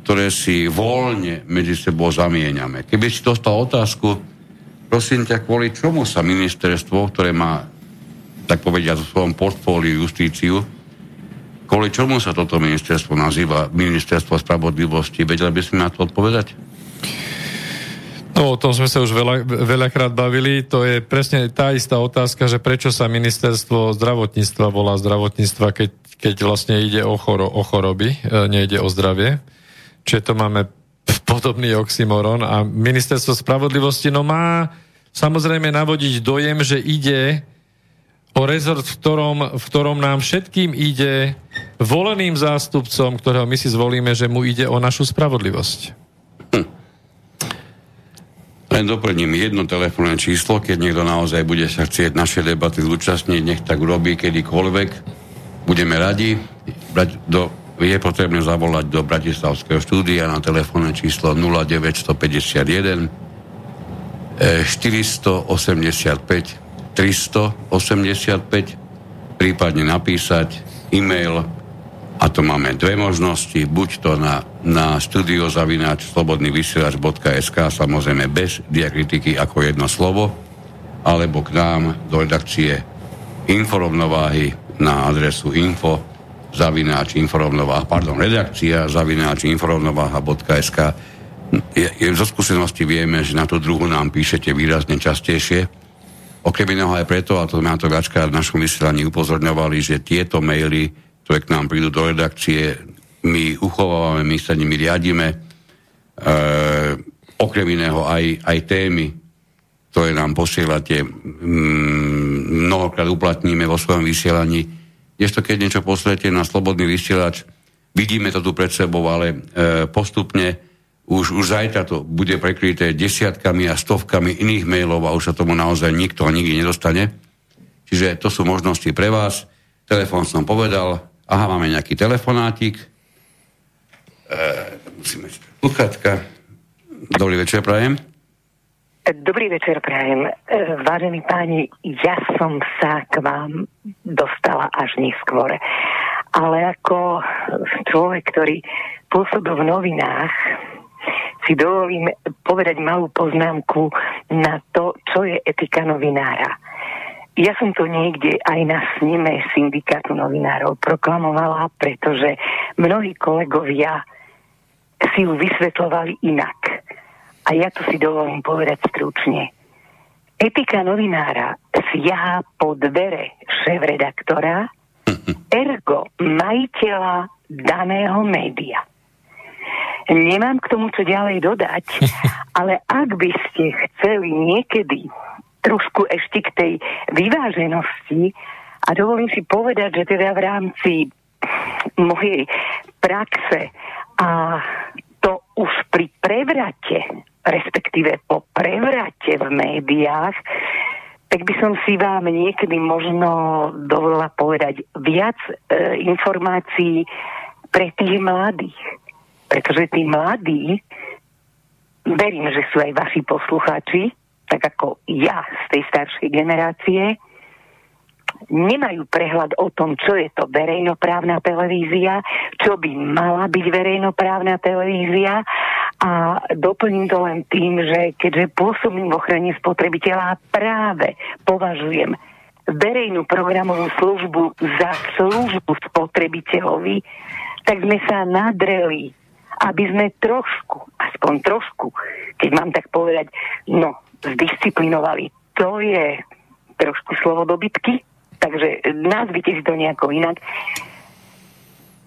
ktoré si voľne medzi sebou zamieňame. Keby si dostal otázku, prosím ťa, kvôli čomu sa ministerstvo, ktoré má, tak povediať, v svojom portfóliu justíciu, kvôli čomu sa toto ministerstvo nazýva Ministerstvo spravodlivosti? Vedeli by sme na to odpovedať? No, o tom sme sa už veľa, veľakrát bavili. To je presne tá istá otázka, že prečo sa ministerstvo zdravotníctva volá zdravotníctva, keď, keď vlastne ide o, choro, o choroby, e, nejde o zdravie. Čiže to máme podobný oxymoron a ministerstvo spravodlivosti no má samozrejme navodiť dojem, že ide o rezort, v ktorom, v ktorom nám všetkým ide voleným zástupcom, ktorého my si zvolíme, že mu ide o našu spravodlivosť. Len doplním jedno telefónne číslo, keď niekto naozaj bude sa chcieť naše debaty zúčastniť, nech tak urobí kedykoľvek. Budeme radi. Do je potrebné zavolať do Bratislavského štúdia na telefónne číslo 0951 485 385 prípadne napísať e-mail a to máme dve možnosti, buď to na, na studiozavináč slobodnyvysielač.sk samozrejme bez diakritiky ako jedno slovo alebo k nám do redakcie inforovnováhy na adresu info zavináč inforovnováha, pardon, redakcia zavináč inforovnováha.sk je, je, zo skúsenosti vieme, že na tú druhu nám píšete výrazne častejšie. Okrem iného aj preto, a to sme na to viackrát v našom vysielaní upozorňovali, že tieto maily, ktoré k nám prídu do redakcie, my uchovávame, my sa nimi riadíme. E, okrem iného aj, aj témy, ktoré nám posielate, mnohokrát uplatníme vo svojom vysielaní to, keď niečo poslete na slobodný vysielač, vidíme to tu pred sebou, ale e, postupne už, už zajtra to bude prekryté desiatkami a stovkami iných mailov a už sa tomu naozaj nikto nikdy nedostane. Čiže to sú možnosti pre vás. Telefón som povedal. Aha, máme nejaký telefonátik. E, musíme sluchatka. Dobrý večer, prajem. Dobrý večer, prajem. E, vážení páni, ja som sa k vám dostala až neskôr. Ale ako človek, ktorý pôsobil v novinách, si dovolím povedať malú poznámku na to, čo je etika novinára. Ja som to niekde aj na snime syndikátu novinárov proklamovala, pretože mnohí kolegovia si ju vysvetlovali inak a ja to si dovolím povedať stručne. Etika novinára siaha po dvere šéf-redaktora, ergo majiteľa daného média. Nemám k tomu čo ďalej dodať, ale ak by ste chceli niekedy trošku ešte k tej vyváženosti a dovolím si povedať, že teda v rámci mojej praxe a to už pri prevrate respektíve po prevrate v médiách, tak by som si vám niekedy možno dovolila povedať viac e, informácií pre tých mladých. Pretože tí mladí, verím, že sú aj vaši poslucháči, tak ako ja z tej staršej generácie, nemajú prehľad o tom, čo je to verejnoprávna televízia, čo by mala byť verejnoprávna televízia. A doplním to len tým, že keďže pôsobím v ochrane spotrebiteľa práve považujem verejnú programovú službu za službu spotrebiteľovi, tak sme sa nadreli, aby sme trošku, aspoň trošku, keď mám tak povedať, no, zdisciplinovali. To je trošku slovo dobytky, takže nazvite si to nejako inak.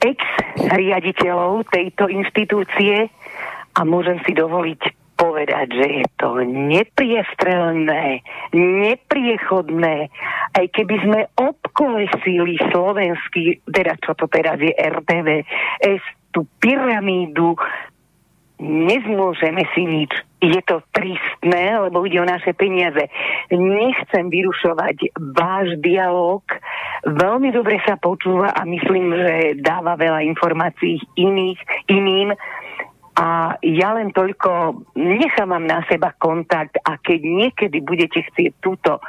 Ex riaditeľov tejto inštitúcie a môžem si dovoliť povedať, že je to nepriestrelné, nepriechodné, aj keby sme obkolesili slovenský, teda čo to teraz je RTVS, tú pyramídu, nezmôžeme si nič. Je to tristné, lebo ide o naše peniaze. Nechcem vyrušovať váš dialog. Veľmi dobre sa počúva a myslím, že dáva veľa informácií iných, iným. A ja len toľko nechám vám na seba kontakt a keď niekedy budete chcieť túto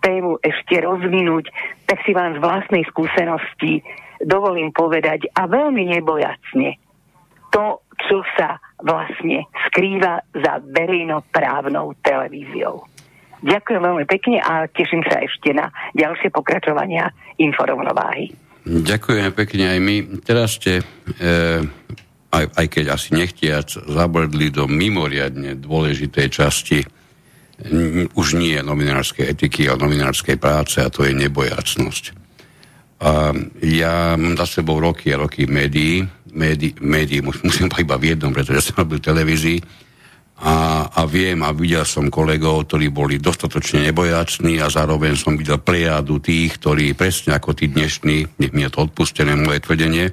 tému ešte rozvinúť, tak si vám z vlastnej skúsenosti dovolím povedať a veľmi nebojacne to, čo sa vlastne skrýva za verejnoprávnou televíziou. Ďakujem veľmi pekne a teším sa ešte na ďalšie pokračovania informovnováhy. Ďakujem pekne aj my. Teraz ste e, aj, aj keď asi nechtiac, zabrdli do mimoriadne dôležitej časti už nie novinárskej etiky, ale novinárskej práce a to je nebojacnosť. A ja mám za sebou roky a roky médií, médií, médií musím iba v jednom, pretože som robil televízii a, a viem a videl som kolegov, ktorí boli dostatočne nebojacní a zároveň som videl plejadu tých, ktorí presne ako tí dnešní, nech mi je to odpustené moje tvrdenie, e,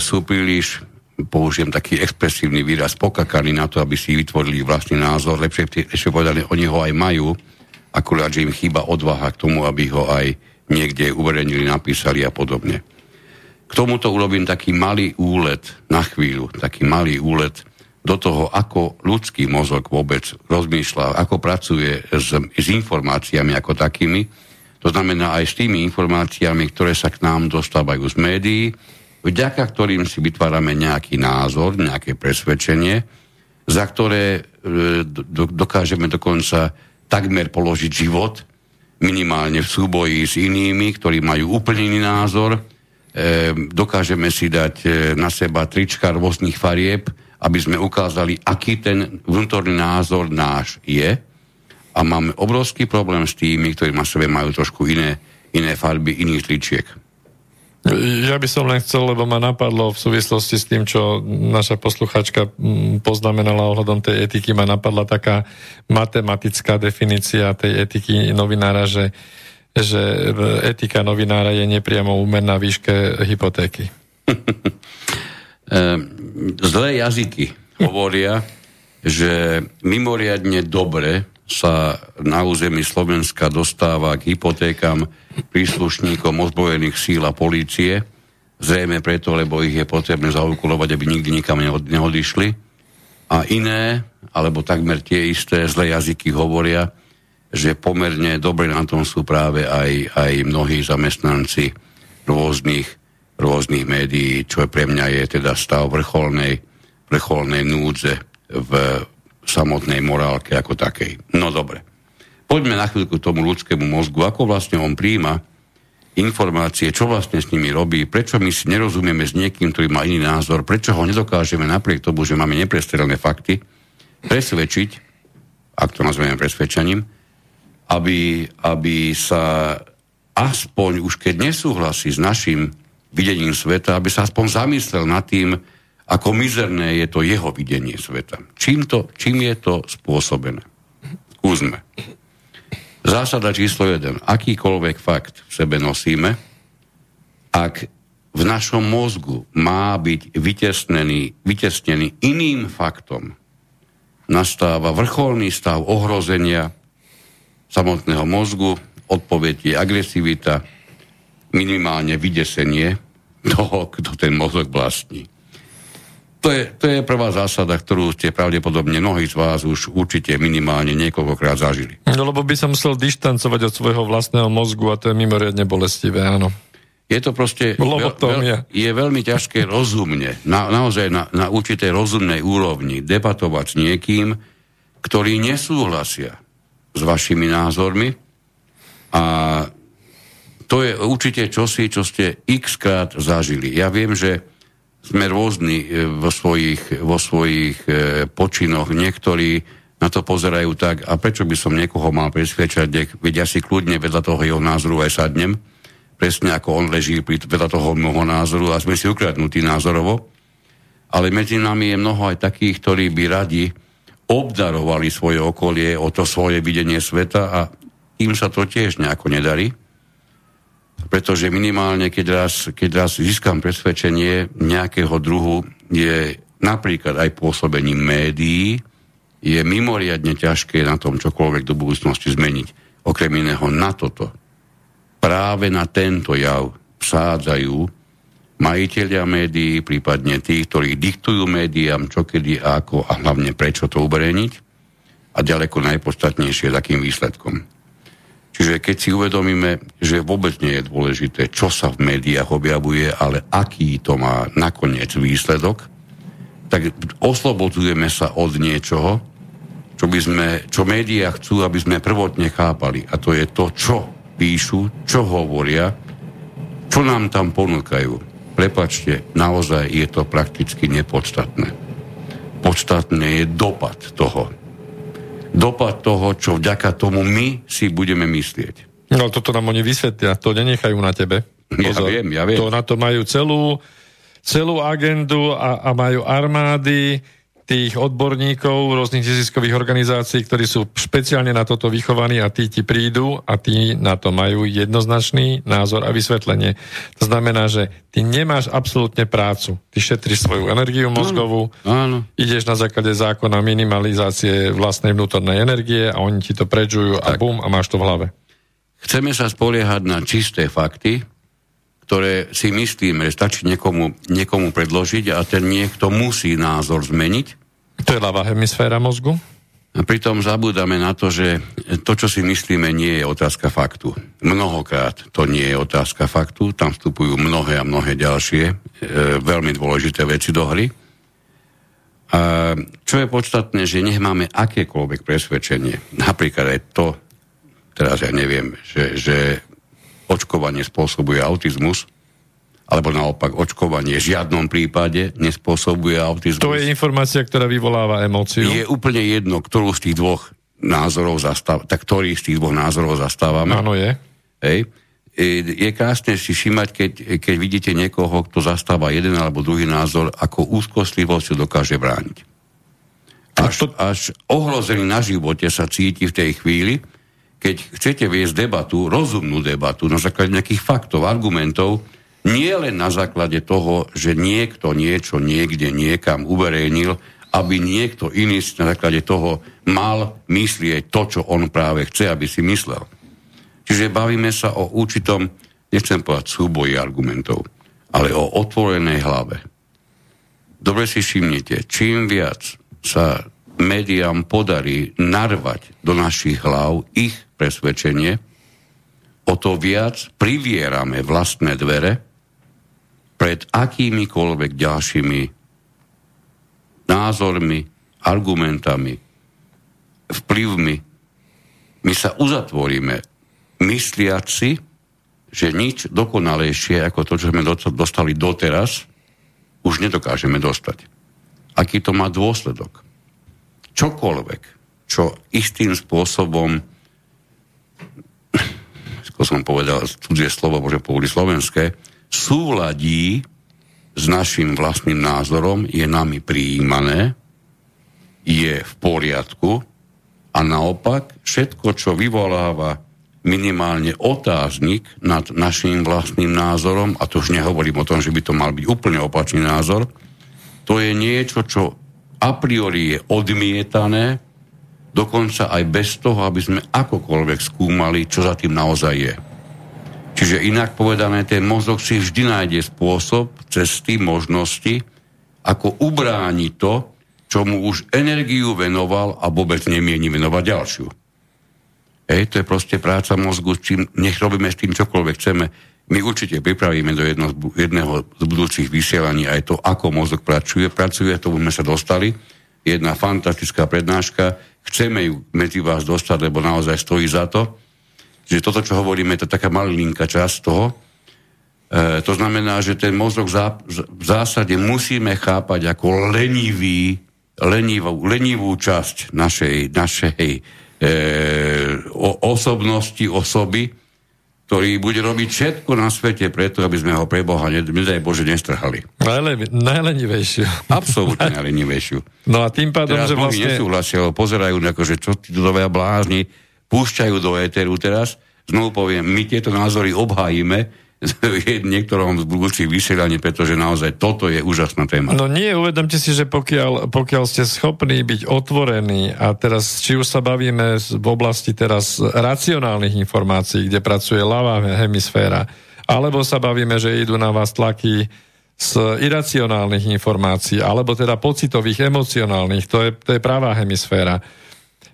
sú príliš použijem taký expresívny výraz, pokakaní na to, aby si vytvorili vlastný názor, lepšie, ešte povedali, oni ho aj majú, akurát, že im chýba odvaha k tomu, aby ho aj niekde uverejnili, napísali a podobne. Tomuto urobím taký malý úlet na chvíľu, taký malý úlet do toho, ako ľudský mozog vôbec rozmýšľa, ako pracuje s, s informáciami ako takými, to znamená aj s tými informáciami, ktoré sa k nám dostávajú z médií, vďaka ktorým si vytvárame nejaký názor, nejaké presvedčenie, za ktoré e, dokážeme dokonca takmer položiť život, minimálne v súboji s inými, ktorí majú úplne iný názor. E, dokážeme si dať e, na seba trička rôznych farieb, aby sme ukázali, aký ten vnútorný názor náš je. A máme obrovský problém s tými, ktorí na sebe majú trošku iné, iné farby, iných tričiek. Ja by som len chcel, lebo ma napadlo v súvislosti s tým, čo naša posluchačka mm, poznamenala ohľadom tej etiky, ma napadla taká matematická definícia tej etiky novinára, že, že etika novinára je nepriamo úmerná výške hypotéky. Ehm, zlé jazyky hovoria, že mimoriadne dobre sa na území Slovenska dostáva k hypotékam príslušníkom ozbrojených síl a polície, zrejme preto, lebo ich je potrebné zaukulovať, aby nikdy nikam neodišli. A iné, alebo takmer tie isté zlé jazyky hovoria, že pomerne dobre na tom sú práve aj, aj mnohí zamestnanci rôznych, rôznych médií, čo pre mňa je teda stav vrcholnej, vrcholnej núdze v samotnej morálke ako takej. No dobre. Poďme na chvíľku tomu ľudskému mozgu, ako vlastne on príjma informácie, čo vlastne s nimi robí, prečo my si nerozumieme s niekým, ktorý má iný názor, prečo ho nedokážeme napriek tomu, že máme neprestrelné fakty, presvedčiť, ak to nazveme presvedčaním, aby, aby sa aspoň už keď nesúhlasí s našim videním sveta, aby sa aspoň zamyslel nad tým, ako mizerné je to jeho videnie sveta. Čím, to, čím je to spôsobené? Skúsme. Zásada číslo 1. Akýkoľvek fakt v sebe nosíme, ak v našom mozgu má byť vytesnený, vytesnený iným faktom, nastáva vrcholný stav ohrozenia samotného mozgu, odpoveď je agresivita, minimálne vydesenie toho, kto ten mozog vlastní. To je, to je prvá zásada, ktorú ste pravdepodobne mnohí z vás už určite minimálne niekoľkokrát zažili. No lebo by sa musel dištancovať od svojho vlastného mozgu a to je mimoriadne bolestivé, áno. Je to proste veľ, veľ, je veľmi ťažké rozumne, na, naozaj na, na určitej rozumnej úrovni debatovať s niekým, ktorí nesúhlasia s vašimi názormi a to je určite čosi, čo ste x krát zažili. Ja viem, že sme rôzni e, vo svojich, vo svojich e, počinoch. Niektorí na to pozerajú tak, a prečo by som niekoho mal presvedčať, veď ja si kľudne vedľa toho jeho názoru aj sadnem, presne ako on leží vedľa toho môjho názoru a sme si ukradnutí názorovo. ale medzi nami je mnoho aj takých, ktorí by radi obdarovali svoje okolie o to svoje videnie sveta a im sa to tiež nejako nedarí. Pretože minimálne, keď raz, keď raz získam presvedčenie nejakého druhu, je napríklad aj pôsobením médií, je mimoriadne ťažké na tom čokoľvek do budúcnosti zmeniť. Okrem iného na toto. Práve na tento jav vsádzajú majiteľia médií, prípadne tí, ktorí diktujú médiám, čo kedy ako a hlavne prečo to ubereniť a ďaleko najpodstatnejšie takým výsledkom. Čiže keď si uvedomíme, že vôbec nie je dôležité, čo sa v médiách objavuje, ale aký to má nakoniec výsledok, tak oslobodzujeme sa od niečoho, čo, by sme, čo médiá chcú, aby sme prvotne chápali. A to je to, čo píšu, čo hovoria, čo nám tam ponúkajú. Prepačte, naozaj je to prakticky nepodstatné. Podstatné je dopad toho, dopad toho, čo vďaka tomu my si budeme myslieť. No toto nám oni vysvetlia, to nenechajú na tebe. Pozor. Ja viem, ja viem. To na to majú celú, celú agendu a, a majú armády, tých odborníkov rôznych neziskových organizácií, ktorí sú špeciálne na toto vychovaní a tí ti prídu a tí na to majú jednoznačný názor a vysvetlenie. To znamená, že ty nemáš absolútne prácu. Ty šetríš svoju energiu mozgovú, áno, áno. ideš na základe zákona minimalizácie vlastnej vnútornej energie a oni ti to predžujú a bum a máš to v hlave. Chceme sa spoliehať na čisté fakty, ktoré si myslíme, že stačí niekomu, niekomu predložiť a ten niekto musí názor zmeniť. To je ľavá hemisféra mozgu? A pritom zabúdame na to, že to, čo si myslíme, nie je otázka faktu. Mnohokrát to nie je otázka faktu, tam vstupujú mnohé a mnohé ďalšie e, veľmi dôležité veci do hry. A čo je podstatné, že nech máme akékoľvek presvedčenie, napríklad aj to, teraz ja neviem, že, že očkovanie spôsobuje autizmus, alebo naopak očkovanie v žiadnom prípade nespôsobuje autizmus. To je informácia, ktorá vyvoláva emóciu. Je úplne jedno, ktorú z tých dvoch názorov zastáv, tak ktorý z tých dvoch názorov zastávame. Áno, je. Hej. Je krásne si všimať, keď, keď vidíte niekoho, kto zastáva jeden alebo druhý názor, ako úzkostlivosť dokáže brániť. Až, až ohrozený na živote sa cíti v tej chvíli, keď chcete viesť debatu, rozumnú debatu na základe nejakých faktov, argumentov, nie len na základe toho, že niekto niečo niekde niekam uverejnil, aby niekto iný na základe toho mal myslieť to, čo on práve chce, aby si myslel. Čiže bavíme sa o určitom, nechcem povedať súboji argumentov, ale o otvorenej hlave. Dobre si všimnite, čím viac sa médiám podarí narvať do našich hlav ich presvedčenie, o to viac privierame vlastné dvere pred akýmikoľvek ďalšími názormi, argumentami, vplyvmi. My sa uzatvoríme, mysliať si, že nič dokonalejšie ako to, čo sme dostali doteraz, už nedokážeme dostať. Aký to má dôsledok? Čokoľvek, čo istým spôsobom ako som povedal, cudzie slovo, môže povedať slovenské, súladí s našim vlastným názorom, je nami prijímané, je v poriadku a naopak všetko, čo vyvoláva minimálne otáznik nad našim vlastným názorom, a to už nehovorím o tom, že by to mal byť úplne opačný názor, to je niečo, čo a priori je odmietané, dokonca aj bez toho, aby sme akokoľvek skúmali, čo za tým naozaj je. Čiže inak povedané, ten mozog si vždy nájde spôsob, cesty, možnosti, ako ubrániť to, čo mu už energiu venoval a vôbec nemieni venovať ďalšiu. Hej, to je proste práca mozgu, čím, nech robíme s tým čokoľvek chceme. My určite pripravíme do jedno, jedného z budúcich vysielaní aj to, ako mozog pracuje. Pracuje, to sme sa dostali. Jedna fantastická prednáška, Chceme ju medzi vás dostať, lebo naozaj stojí za to. Čiže toto, čo hovoríme, to je taká malinká časť toho. E, to znamená, že ten mozog zá, v zásade musíme chápať ako lenivý, lenivú, lenivú časť našej, našej e, o, osobnosti, osoby, ktorý bude robiť všetko na svete preto, aby sme ho pre Boha, nedaj Bože, nestrhali. Najle, najlenivejšiu. Absolútne najlenivejšiu. No a tým pádom, teraz že vlastne... nesúhlasia, pozerajú, ako, že čo tí dodovia blázni, púšťajú do éteru teraz. Znovu poviem, my tieto názory obhájime, niektorom z budúcich vysielaní, pretože naozaj toto je úžasná téma. No nie, uvedomte si, že pokiaľ, pokiaľ ste schopní byť otvorení a teraz, či už sa bavíme v oblasti teraz racionálnych informácií, kde pracuje ľavá hemisféra, alebo sa bavíme, že idú na vás tlaky z iracionálnych informácií, alebo teda pocitových, emocionálnych, to je, to je pravá hemisféra.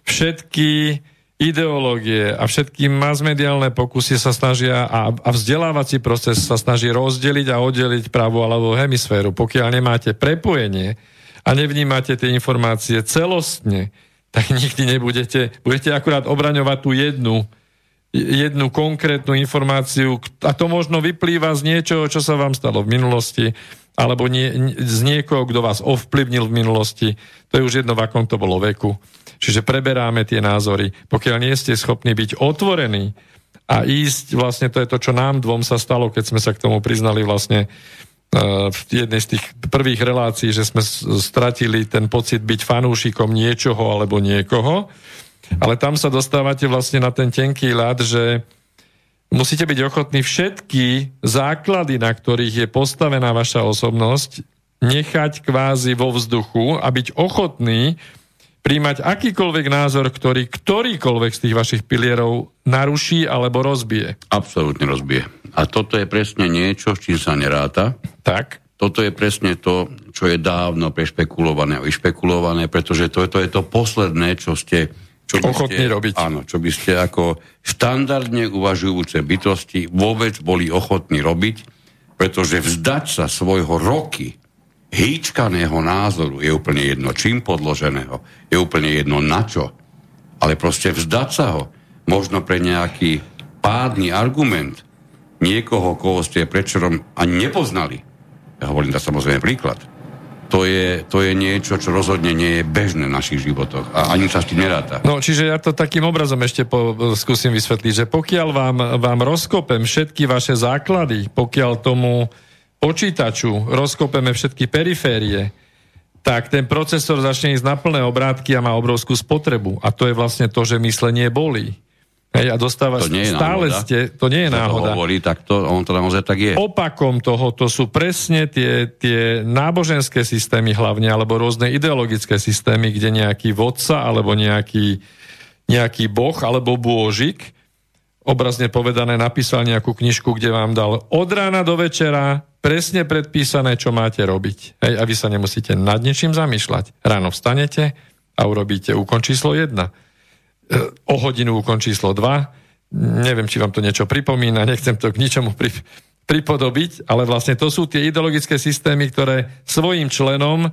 Všetky ideológie a všetky masmediálne pokusy sa snažia a, a vzdelávací proces sa snaží rozdeliť a oddeliť pravú alebo hemisféru. Pokiaľ nemáte prepojenie a nevnímate tie informácie celostne, tak nikdy nebudete, budete akurát obraňovať tú jednu, jednu konkrétnu informáciu a to možno vyplýva z niečoho, čo sa vám stalo v minulosti alebo nie, z niekoho, kto vás ovplyvnil v minulosti. To je už jedno, v akom to bolo veku. Čiže preberáme tie názory. Pokiaľ nie ste schopní byť otvorení a ísť, vlastne to je to, čo nám dvom sa stalo, keď sme sa k tomu priznali vlastne eh, v jednej z tých prvých relácií, že sme stratili ten pocit byť fanúšikom niečoho alebo niekoho. Ale tam sa dostávate vlastne na ten tenký ľad, že musíte byť ochotní všetky základy, na ktorých je postavená vaša osobnosť, nechať kvázi vo vzduchu a byť ochotný príjmať akýkoľvek názor, ktorý ktorýkoľvek z tých vašich pilierov naruší alebo rozbije. Absolútne rozbije. A toto je presne niečo, s čím sa neráta. Tak. Toto je presne to, čo je dávno prešpekulované a vyšpekulované, pretože to, to je to posledné, čo ste čo by ochotní ste, robiť. Áno, čo by ste ako štandardne uvažujúce bytosti vôbec boli ochotní robiť, pretože vzdať sa svojho roky hýčkaného názoru je úplne jedno čím podloženého, je úplne jedno na čo, ale proste vzdať sa ho, možno pre nejaký pádny argument niekoho, koho ste predčerom ani nepoznali. Ja hovorím to samozrejme príklad. To je, to je niečo, čo rozhodne nie je bežné v našich životoch a ani sa s tým neráta. No, čiže ja to takým obrazom ešte po, skúsim vysvetliť, že pokiaľ vám, vám rozkopem všetky vaše základy, pokiaľ tomu počítaču rozkopeme všetky periférie, tak ten procesor začne ísť na plné obrátky a má obrovskú spotrebu. A to je vlastne to, že myslenie bolí. Hej, a dostáva, to nie je stále náhoda. ste, to nie je náhoda. To hovorí, tak to, on to naozaj tak je. Opakom toho, to sú presne tie, tie náboženské systémy hlavne, alebo rôzne ideologické systémy, kde nejaký vodca, alebo nejaký, nejaký boh, alebo bôžik, obrazne povedané, napísal nejakú knižku, kde vám dal od rána do večera presne predpísané, čo máte robiť. Hej, a vy sa nemusíte nad ničím zamýšľať. Ráno vstanete a urobíte úkon číslo 1. E, o hodinu úkon číslo 2. Neviem, či vám to niečo pripomína, nechcem to k ničomu pri, pripodobiť, ale vlastne to sú tie ideologické systémy, ktoré svojim členom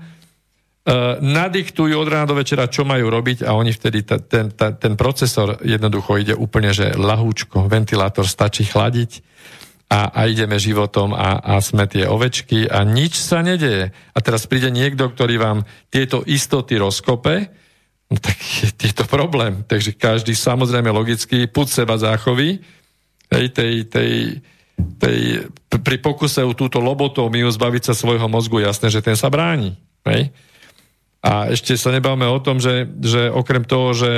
nadiktujú od rána do večera, čo majú robiť a oni vtedy, ta, ten, ta, ten procesor jednoducho ide úplne, že lahúčko, ventilátor stačí chladiť a, a ideme životom a, a sme tie ovečky a nič sa nedeje. A teraz príde niekto, ktorý vám tieto istoty rozkope, no tak je, je to problém. Takže každý samozrejme logicky put seba záchovy tej, tej, tej, tej, pri pokuse túto lobotómiu zbaviť sa svojho mozgu, jasné, že ten sa bráni. Hej? A ešte sa nebavme o tom, že, že okrem toho, že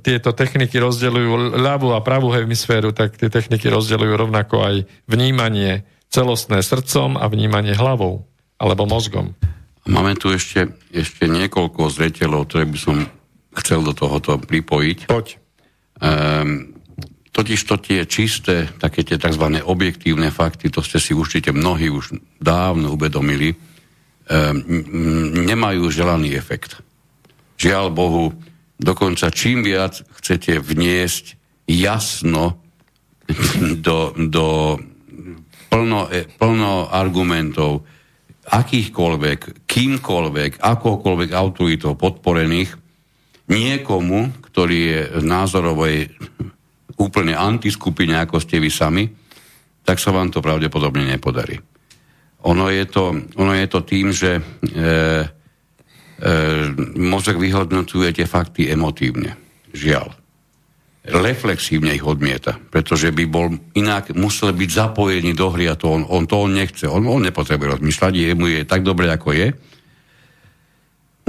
tieto techniky rozdeľujú ľavú a pravú hemisféru, tak tie techniky rozdeľujú rovnako aj vnímanie celostné srdcom a vnímanie hlavou alebo mozgom. Máme tu ešte, ešte niekoľko zreteľov, ktoré by som chcel do tohoto pripojiť. Poď. Um, totiž to tie čisté, také tie tzv. objektívne fakty, to ste si určite mnohí už dávno uvedomili, nemajú želaný efekt. Žiaľ Bohu, dokonca čím viac chcete vniesť jasno do, do plno, e, plno argumentov akýchkoľvek, kýmkoľvek, akokoľvek autoritou podporených niekomu, ktorý je v názorovej úplne antiskupine, ako ste vy sami, tak sa vám to pravdepodobne nepodarí. Ono je to, ono je to tým, že e, e, mozog vyhodnocuje tie fakty emotívne. Žiaľ. reflexívne ich odmieta, pretože by bol inak musel byť zapojený do hry a to on, on to on nechce. On, on nepotrebuje rozmýšľať, jemu je tak dobre, ako je.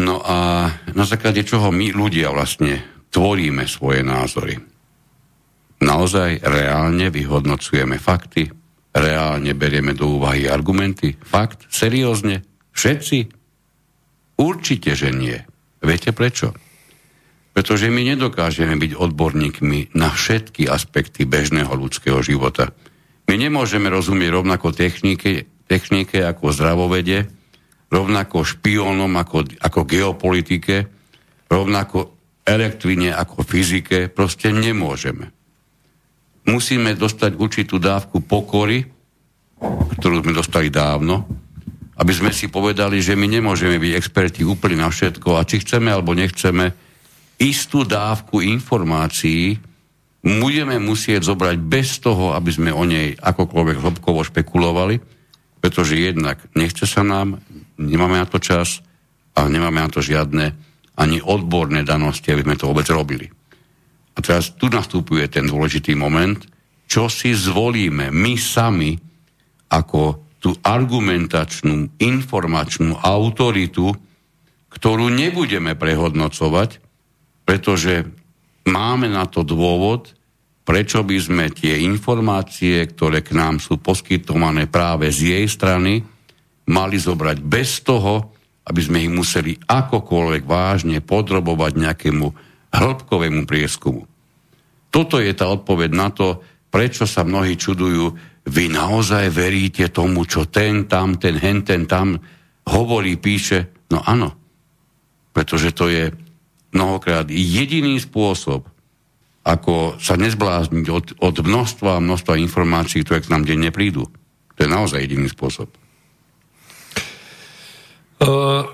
No a na základe čoho my ľudia vlastne tvoríme svoje názory. Naozaj reálne vyhodnocujeme fakty, reálne berieme do úvahy argumenty. Fakt? Seriózne? Všetci? Určite, že nie. Viete prečo? Pretože my nedokážeme byť odborníkmi na všetky aspekty bežného ľudského života. My nemôžeme rozumieť rovnako technike, technike ako zdravovede, rovnako špiónom ako, ako geopolitike, rovnako elektrine ako fyzike. Proste nemôžeme. Musíme dostať určitú dávku pokory, ktorú sme dostali dávno, aby sme si povedali, že my nemôžeme byť experti úplne na všetko a či chceme alebo nechceme, istú dávku informácií budeme musieť zobrať bez toho, aby sme o nej akokoľvek hlbkovo špekulovali, pretože jednak nechce sa nám, nemáme na to čas a nemáme na to žiadne ani odborné danosti, aby sme to vôbec robili. A teraz tu nastupuje ten dôležitý moment, čo si zvolíme my sami ako tú argumentačnú, informačnú autoritu, ktorú nebudeme prehodnocovať, pretože máme na to dôvod, prečo by sme tie informácie, ktoré k nám sú poskytované práve z jej strany, mali zobrať bez toho, aby sme ich museli akokoľvek vážne podrobovať nejakému hĺbkovému prieskumu. Toto je tá odpoveď na to, prečo sa mnohí čudujú, vy naozaj veríte tomu, čo ten tam, ten hen, ten tam hovorí, píše. No áno, pretože to je mnohokrát jediný spôsob, ako sa nezblázniť od, od množstva a množstva informácií, ktoré k nám denne prídu. To je naozaj jediný spôsob. Uh,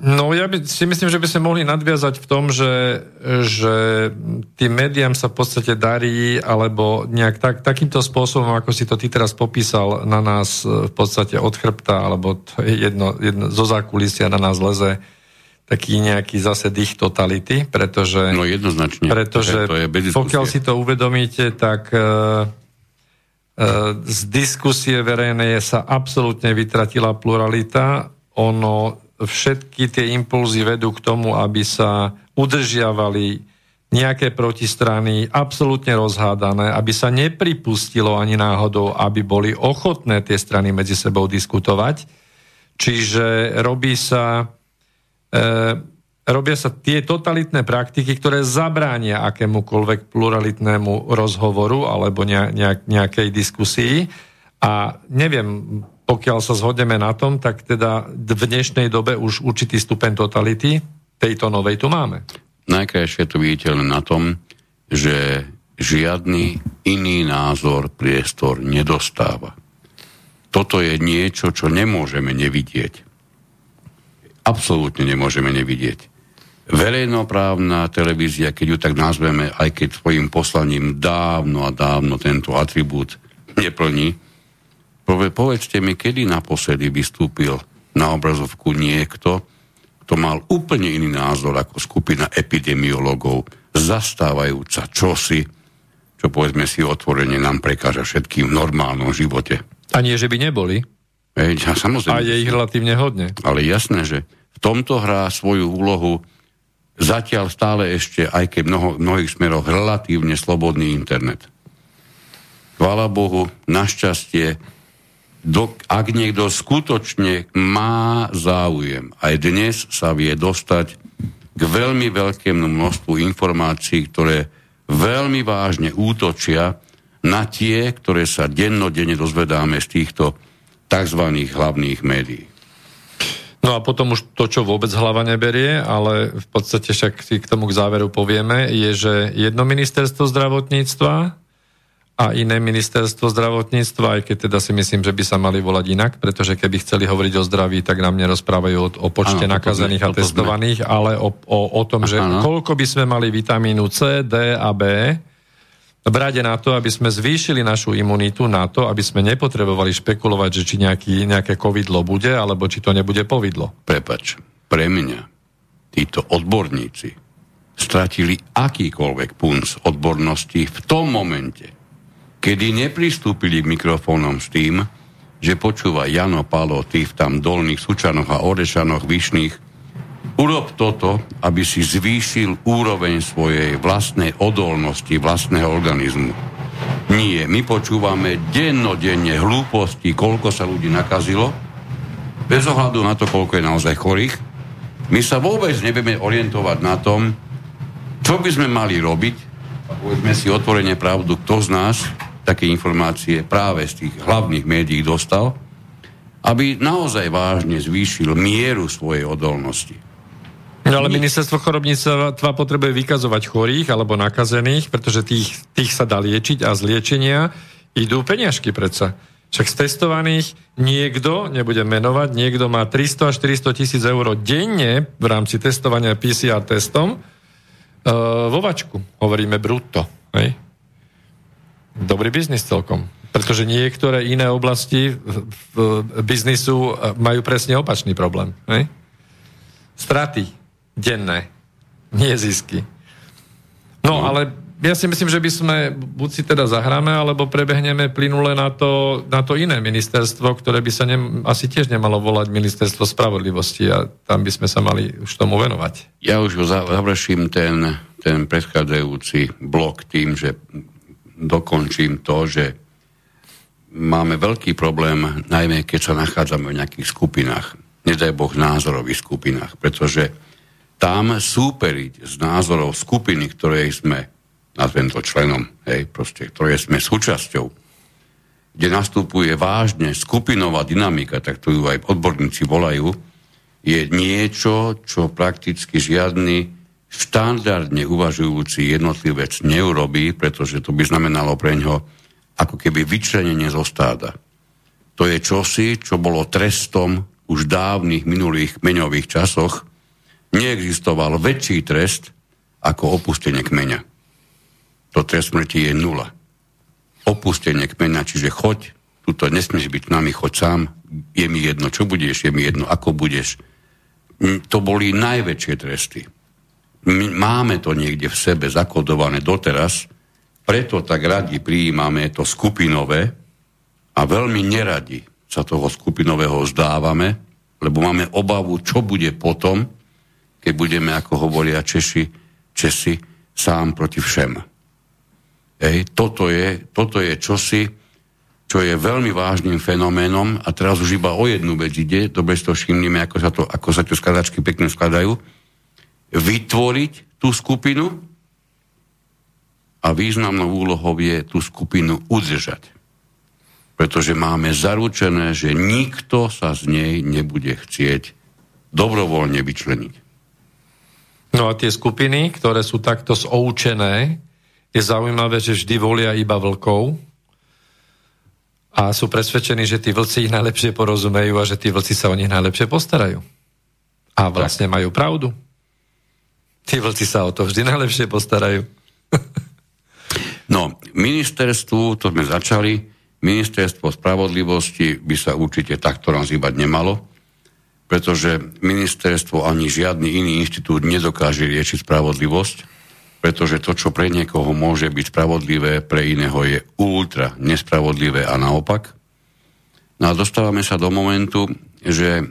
no ja by, si myslím, že by sme mohli nadviazať v tom, že, že tým médiám sa v podstate darí, alebo nejak tak, takýmto spôsobom, ako si to ty teraz popísal, na nás v podstate od chrbta, alebo jedno, jedno, zo zákulisia na nás leze taký nejaký zase dých totality, pretože... No jednoznačne. Pretože to je pokiaľ si to uvedomíte, tak uh, uh, z diskusie verejnej sa absolútne vytratila pluralita. Ono, všetky tie impulzy vedú k tomu, aby sa udržiavali nejaké protistrany absolútne rozhádané, aby sa nepripustilo ani náhodou, aby boli ochotné tie strany medzi sebou diskutovať. Čiže robí sa e, robia sa tie totalitné praktiky, ktoré zabránia akémukoľvek pluralitnému rozhovoru alebo nejak, nejakej diskusii. A neviem, pokiaľ sa zhodneme na tom, tak teda v dnešnej dobe už určitý stupeň totality tejto novej tu máme. Najkrajšie to vidíte na tom, že žiadny iný názor priestor nedostáva. Toto je niečo, čo nemôžeme nevidieť absolútne nemôžeme nevidieť. Verejnoprávna televízia, keď ju tak nazveme, aj keď svojim poslaním dávno a dávno tento atribút neplní, povedzte mi, kedy naposledy vystúpil na obrazovku niekto, kto mal úplne iný názor ako skupina epidemiologov, zastávajúca čosi, čo povedzme si otvorene nám prekáža všetkým v normálnom živote. A nie, že by neboli. Ej, ja, samozrejme. A je ich relatívne hodne. Ale jasné, že v tomto hrá svoju úlohu zatiaľ stále ešte, aj keď mnoho, mnohých smeroch, relatívne slobodný internet. Chvála Bohu, našťastie, do, ak niekto skutočne má záujem, aj dnes sa vie dostať k veľmi veľkému množstvu informácií, ktoré veľmi vážne útočia na tie, ktoré sa dennodenne dozvedáme z týchto tzv. hlavných médií. No a potom už to, čo vôbec hlava neberie, ale v podstate však k tomu k záveru povieme, je, že jedno ministerstvo zdravotníctva a iné ministerstvo zdravotníctva, aj keď teda si myslím, že by sa mali volať inak, pretože keby chceli hovoriť o zdraví, tak nám nerozprávajú o, o počte ano, nakazených a testovaných, ale o, o, o tom, že ano. koľko by sme mali vitamínu C, D a B, brade na to, aby sme zvýšili našu imunitu na to, aby sme nepotrebovali špekulovať, že či nejaký, nejaké covidlo bude, alebo či to nebude povidlo. Prepač, pre mňa títo odborníci stratili akýkoľvek punc odbornosti v tom momente, kedy nepristúpili k mikrofónom s tým, že počúva Jano Palo, v tam dolných Sučanoch a Orešanoch vyšných, urob toto, aby si zvýšil úroveň svojej vlastnej odolnosti, vlastného organizmu. Nie, my počúvame dennodenne hlúposti, koľko sa ľudí nakazilo, bez ohľadu na to, koľko je naozaj chorých. My sa vôbec nevieme orientovať na tom, čo by sme mali robiť, a povedzme si otvorene pravdu, kto z nás také informácie práve z tých hlavných médií dostal, aby naozaj vážne zvýšil mieru svojej odolnosti. No ale ministerstvo chorobníctva potrebuje vykazovať chorých alebo nakazených, pretože tých, tých sa dá liečiť a z liečenia idú peniažky predsa. Však z testovaných niekto, nebudem menovať, niekto má 300 až 400 tisíc eur denne v rámci testovania PCR testom e, vo vačku. Hovoríme brutto. Hej? Dobrý biznis celkom. Pretože niektoré iné oblasti v biznisu majú presne opačný problém. Ne? Straty denné, nie zisky. No, no, ale ja si myslím, že by sme buď si teda zahráme, alebo prebehneme plynule na to, na to iné ministerstvo, ktoré by sa ne, asi tiež nemalo volať ministerstvo spravodlivosti a tam by sme sa mali už tomu venovať. Ja už završím ten, ten predchádzajúci blok tým, že dokončím to, že máme veľký problém, najmä keď sa nachádzame v nejakých skupinách, nedaj Boh názorových skupinách, pretože tam súperiť z názorov skupiny, ktorej sme, nazvem to členom, hej, proste, ktoré sme súčasťou, kde nastupuje vážne skupinová dynamika, tak to ju aj odborníci volajú, je niečo, čo prakticky žiadny štandardne uvažujúci jednotlivec neurobí, pretože to by znamenalo pre ňo ako keby vyčlenenie zo stáda. To je čosi, čo bolo trestom už dávnych minulých meňových časoch. Neexistoval väčší trest ako opustenie kmeňa. To trest smrti je nula. Opustenie kmeňa, čiže choď, tuto nesmieš byť nami, choď sám, je mi jedno, čo budeš, je mi jedno, ako budeš. To boli najväčšie tresty my máme to niekde v sebe zakodované doteraz, preto tak radi prijímame to skupinové a veľmi neradi sa toho skupinového zdávame, lebo máme obavu, čo bude potom, keď budeme, ako hovoria Češi, Česi, sám proti všem. Ej, toto, je, toto je čosi, čo je veľmi vážnym fenoménom a teraz už iba o jednu vec ide, dobre si to všimnime, ako sa, to, ako sa tie skladačky pekne skladajú, vytvoriť tú skupinu a významnou úlohou je tú skupinu udržať. Pretože máme zaručené, že nikto sa z nej nebude chcieť dobrovoľne vyčleniť. No a tie skupiny, ktoré sú takto zoučené, je zaujímavé, že vždy volia iba vlkov a sú presvedčení, že tí vlci ich najlepšie porozumejú a že tí vlci sa o nich najlepšie postarajú. A vlastne majú pravdu. Tí vlci sa o to vždy najlepšie postarajú. no, ministerstvu, to sme začali, ministerstvo spravodlivosti by sa určite takto nazývať nemalo, pretože ministerstvo ani žiadny iný inštitút nedokáže riešiť spravodlivosť, pretože to, čo pre niekoho môže byť spravodlivé, pre iného je ultra nespravodlivé a naopak. No a dostávame sa do momentu, že e,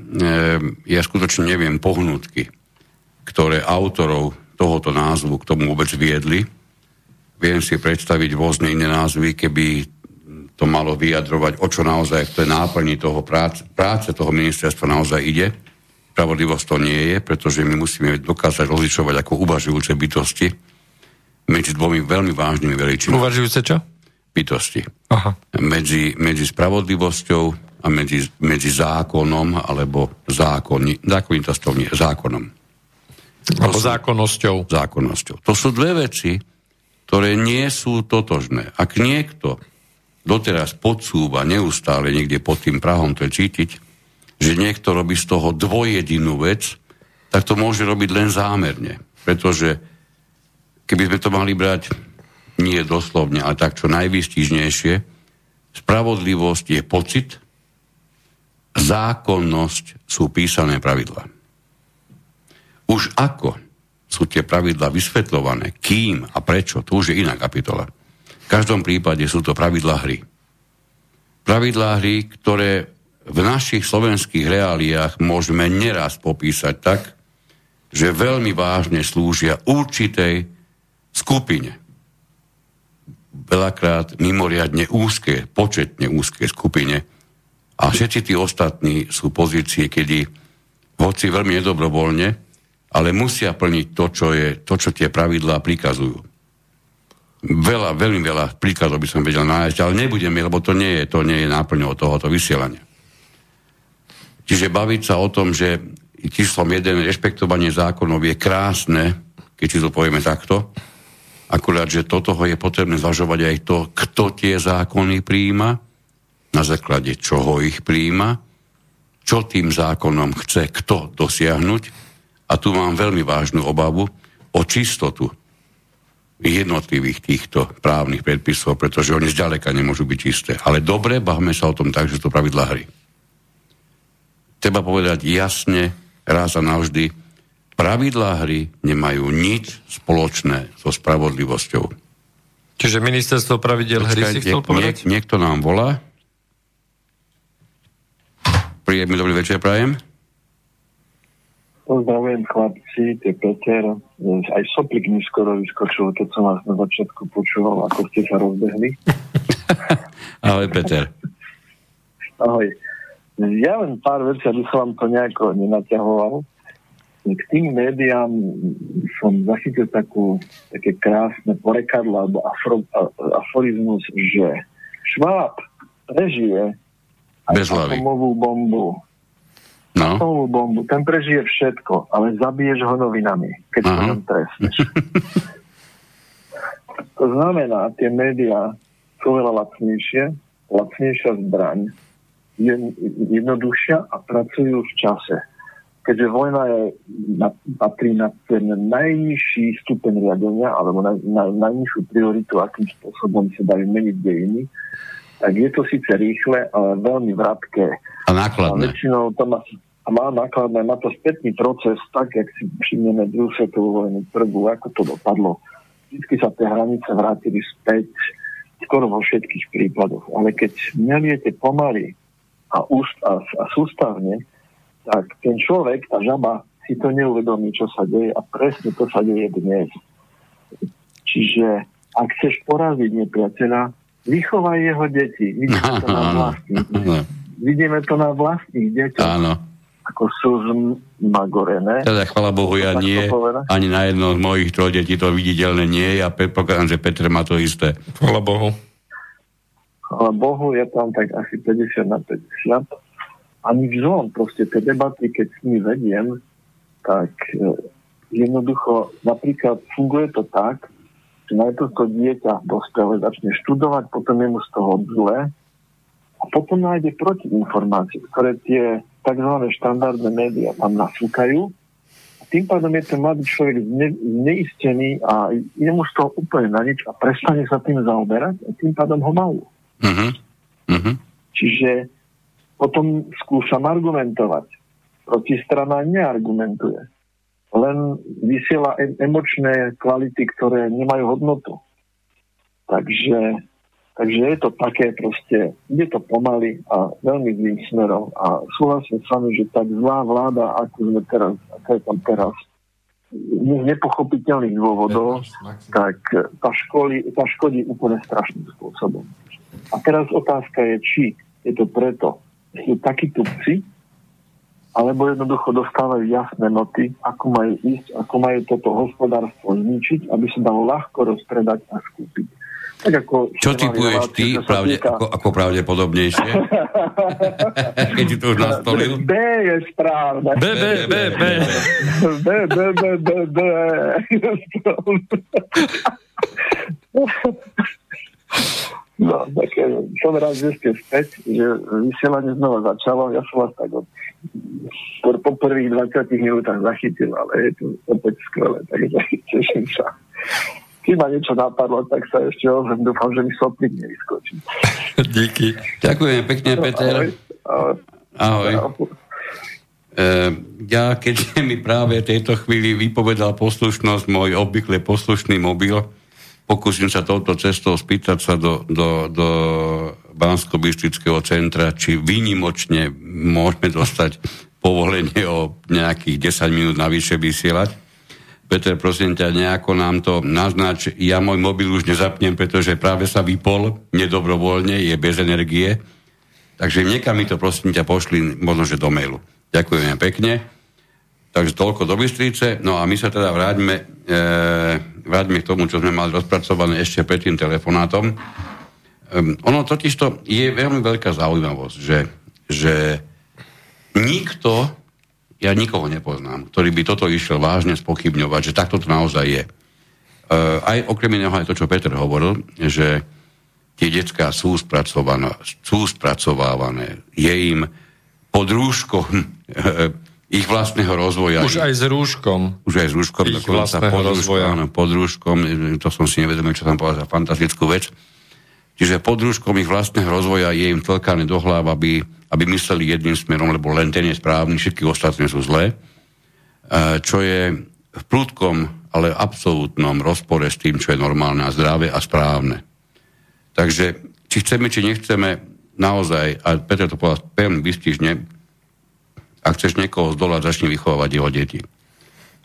ja skutočne neviem pohnutky ktoré autorov tohoto názvu k tomu vôbec viedli. Viem si predstaviť rôzne iné názvy, keby to malo vyjadrovať, o čo naozaj v tej náplni toho práce, práce toho ministerstva naozaj ide. Spravodlivosť to nie je, pretože my musíme dokázať rozlišovať ako uvažujúce bytosti medzi dvomi veľmi vážnymi veličinami. Uvažujúce čo? Bytosti. Aha. Medzi, medzi spravodlivosťou a medzi, medzi zákonom alebo zákonni, zákonitosťou nie, zákonom. Alebo zákonnosťou. Zákonnosťou. To sú dve veci, ktoré nie sú totožné. Ak niekto doteraz podsúva neustále niekde pod tým prahom, to je cítiť, že niekto robí z toho dvojedinú vec, tak to môže robiť len zámerne. Pretože keby sme to mali brať nie doslovne, ale tak čo najvýstižnejšie, spravodlivosť je pocit, zákonnosť sú písané pravidlá. Už ako sú tie pravidla vysvetľované, kým a prečo, to už je iná kapitola. V každom prípade sú to pravidla hry. Pravidlá hry, ktoré v našich slovenských reáliách môžeme neraz popísať tak, že veľmi vážne slúžia určitej skupine. Veľakrát mimoriadne úzke, početne úzke skupine. A všetci tí ostatní sú pozície, kedy hoci veľmi nedobrovoľne, ale musia plniť to, čo, je, to, čo tie pravidlá prikazujú. Veľa, veľmi veľa príkladov by som vedel nájsť, ale nebudeme, lebo to nie je, to nie je náplňou tohoto vysielania. Čiže baviť sa o tom, že číslom jeden rešpektovanie zákonov je krásne, keď si to povieme takto, akurát, že toto je potrebné zvažovať aj to, kto tie zákony príjima, na základe čoho ich príjima, čo tým zákonom chce kto dosiahnuť. A tu mám veľmi vážnu obavu o čistotu jednotlivých týchto právnych predpisov, pretože oni zďaleka nemôžu byť čisté. Ale dobre, bavme sa o tom tak, že to pravidla hry treba povedať jasne, raz a navždy, pravidlá hry nemajú nič spoločné so spravodlivosťou. Čiže ministerstvo pravidel hry si chcel povedať? Niek- niekto nám volá. Príjemný dobrý večer, prajem. Pozdravujem chlapci, to je Peter. Aj Soplik mi skoro vyskočil, keď som vás na začiatku počúval, ako ste sa rozbehli. Ahoj, Peter. Ahoj. Ja len pár vecí, aby som vám to nejako nenaťahoval. K tým médiám som zachytil takú, také krásne porekadlo alebo afro, aforizmus, že Šváb prežije Bez atomovú bombu. No. Atomovú bombu. Ten prežije všetko, ale zabiješ ho novinami, keď Aha. ho trestneš. to znamená, tie médiá sú veľa lacnejšie, lacnejšia zbraň, jednoduchšia a pracujú v čase. Keďže vojna je, na, patrí na ten najnižší stupeň riadenia alebo na, na, najnižšiu prioritu, akým spôsobom sa dajú meniť dejiny, tak je to síce rýchle, ale veľmi vrátke. A nákladné. A väčšinou to má, a má nákladné, má to spätný proces, tak, jak si všimneme druhú svetovú vojnu prvú, ako to dopadlo. Vždy sa tie hranice vrátili späť, skoro vo všetkých prípadoch. Ale keď meliete pomaly a, úst, a, a sústavne, tak ten človek, tá žaba, si to neuvedomí, čo sa deje a presne to sa deje dnes. Čiže ak chceš poraziť nepriateľa, vychovaj jeho deti. Vidíme to na vlastných, vidíme to na vlastných deťoch. Áno. Ako sú zmagorené. Teda, chvala Bohu, ja nie. Ani na jedno z mojich troch detí to viditeľné nie je a predpokladám, že Petr má to isté. Chvala Bohu ale Bohu je tam tak asi 50 na 50. Ani vzon, proste tie debaty, keď s nimi vediem, tak e, jednoducho, napríklad funguje to tak, že najprv to dieťa dospelé začne študovať, potom je mu z toho zle a potom nájde protiinformácie, ktoré tie tzv. štandardné médiá tam nasúkajú a tým pádom je ten mladý človek zne, zneistený a je mu z toho úplne na nič a prestane sa tým zaoberať a tým pádom ho malú. Uh-huh. Uh-huh. Čiže potom skúšam argumentovať. Protistrana neargumentuje. Len vysiela emočné kvality, ktoré nemajú hodnotu. Takže, takže je to také proste, ide to pomaly a veľmi zlým smerom. A súhlasím s vami, že tak zlá vláda, ako sme teraz, ako je tam teraz, z nepochopiteľných dôvodov, tak tá, školy, tá škodí úplne strašným spôsobom. A teraz otázka je, či je to preto, že sú takí tupci, alebo jednoducho dostávajú jasné noty, ako majú ísť, ako majú toto hospodárstvo zničiť, aby sa dalo ľahko rozpredať a skúpiť. Tak ako Čo typuješ ty pravde, týka... ako, ako pravdepodobnejšie? Keď ti to už nastolil? B je správne. B, B, B, B. B, B, B, B, B. No, tak som rád, že ste späť, že vysielanie znova začalo. Ja som vás tak od, po, po prvých 20 minútach zachytil, ale je to opäť skvelé, takže teším sa. Keď ma niečo napadlo, tak sa ešte ozvem. Dúfam, že mi soplik nevyskočí. Díky. Ďakujem pekne, Peter. Ahoj. Ahoj. Ahoj. ja, keď mi práve v tejto chvíli vypovedal poslušnosť môj obvykle poslušný mobil, pokúsim sa touto cestou spýtať sa do, do, do bansko centra, či výnimočne môžeme dostať povolenie o nejakých 10 minút navyše vysielať. Peter, prosím ťa, nejako nám to naznač. Ja môj mobil už nezapnem, pretože práve sa vypol nedobrovoľne, je bez energie. Takže niekam mi to prosím ťa pošli, možno že do mailu. Ďakujeme pekne. Takže toľko do Bystrice. No a my sa teda vráťme, e, vráťme k tomu, čo sme mali rozpracované ešte pred tým telefonátom. Um, ono totiž to je veľmi veľká zaujímavosť, že, že nikto, ja nikoho nepoznám, ktorý by toto išiel vážne spochybňovať, že takto to naozaj je. Uh, aj okrem iného aj to, čo Peter hovoril, že tie detská sú sú spracovávané, je im pod rúškom ich vlastného rozvoja. Už aj s rúškom. Už aj s rúškom. Ich vlastného pod rozvoja. Áno, pod rúškom, to som si nevedomil, čo som povedal za fantastickú vec. Čiže pod rúškom ich vlastného rozvoja je im tlkané do hlav, aby, aby mysleli jedným smerom, lebo len ten je správny, všetky ostatné sú zlé. E, čo je v prúdkom, ale absolútnom rozpore s tým, čo je normálne a zdravé a správne. Takže, či chceme, či nechceme, naozaj, a Peter to povedal pevne vystižne, ak chceš niekoho zdolať, začni vychovávať jeho deti.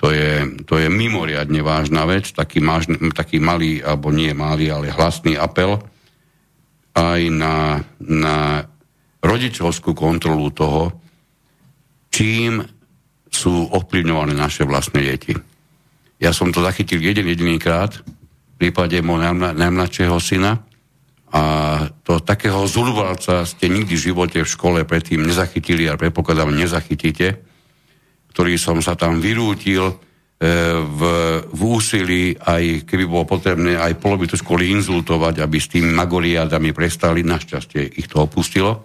To je, to je mimoriadne vážna vec, taký, máž, taký malý, alebo nie malý, ale hlasný apel aj na, na rodičovskú kontrolu toho, čím sú ovplyvňované naše vlastné deti. Ja som to zachytil jeden jediný krát v prípade môjho najmladšieho syna, a to takého zulvalca ste nikdy v živote v škole predtým nezachytili a predpokladám nezachytíte, ktorý som sa tam vyrútil v, v úsilí, aj keby bolo potrebné, aj polovicu školy inzultovať, aby s tými magoriádami prestali. Našťastie ich to opustilo.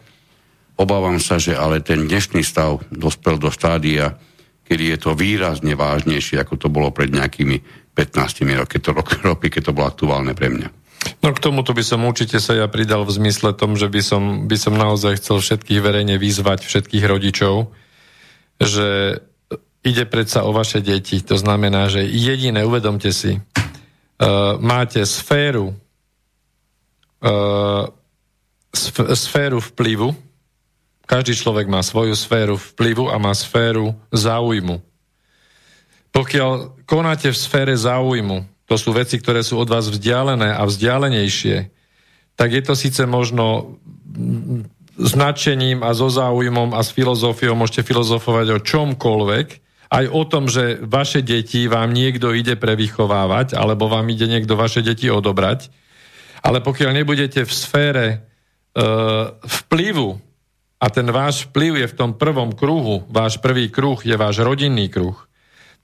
Obávam sa, že ale ten dnešný stav dospel do štádia, kedy je to výrazne vážnejšie, ako to bolo pred nejakými 15 roky, keď to bolo aktuálne pre mňa. No k tomuto by som určite sa ja pridal v zmysle tom, že by som, by som naozaj chcel všetkých verejne vyzvať, všetkých rodičov, že ide predsa o vaše deti. To znamená, že jediné, uvedomte si, uh, máte sféru uh, sféru vplyvu, každý človek má svoju sféru vplyvu a má sféru záujmu. Pokiaľ konáte v sfére záujmu, to sú veci, ktoré sú od vás vzdialené a vzdialenejšie, tak je to síce možno značením a so záujmom a s filozofiou môžete filozofovať o čomkoľvek, aj o tom, že vaše deti vám niekto ide prevychovávať, alebo vám ide niekto vaše deti odobrať. Ale pokiaľ nebudete v sfére e, vplyvu, a ten váš vplyv je v tom prvom kruhu, váš prvý kruh je váš rodinný kruh,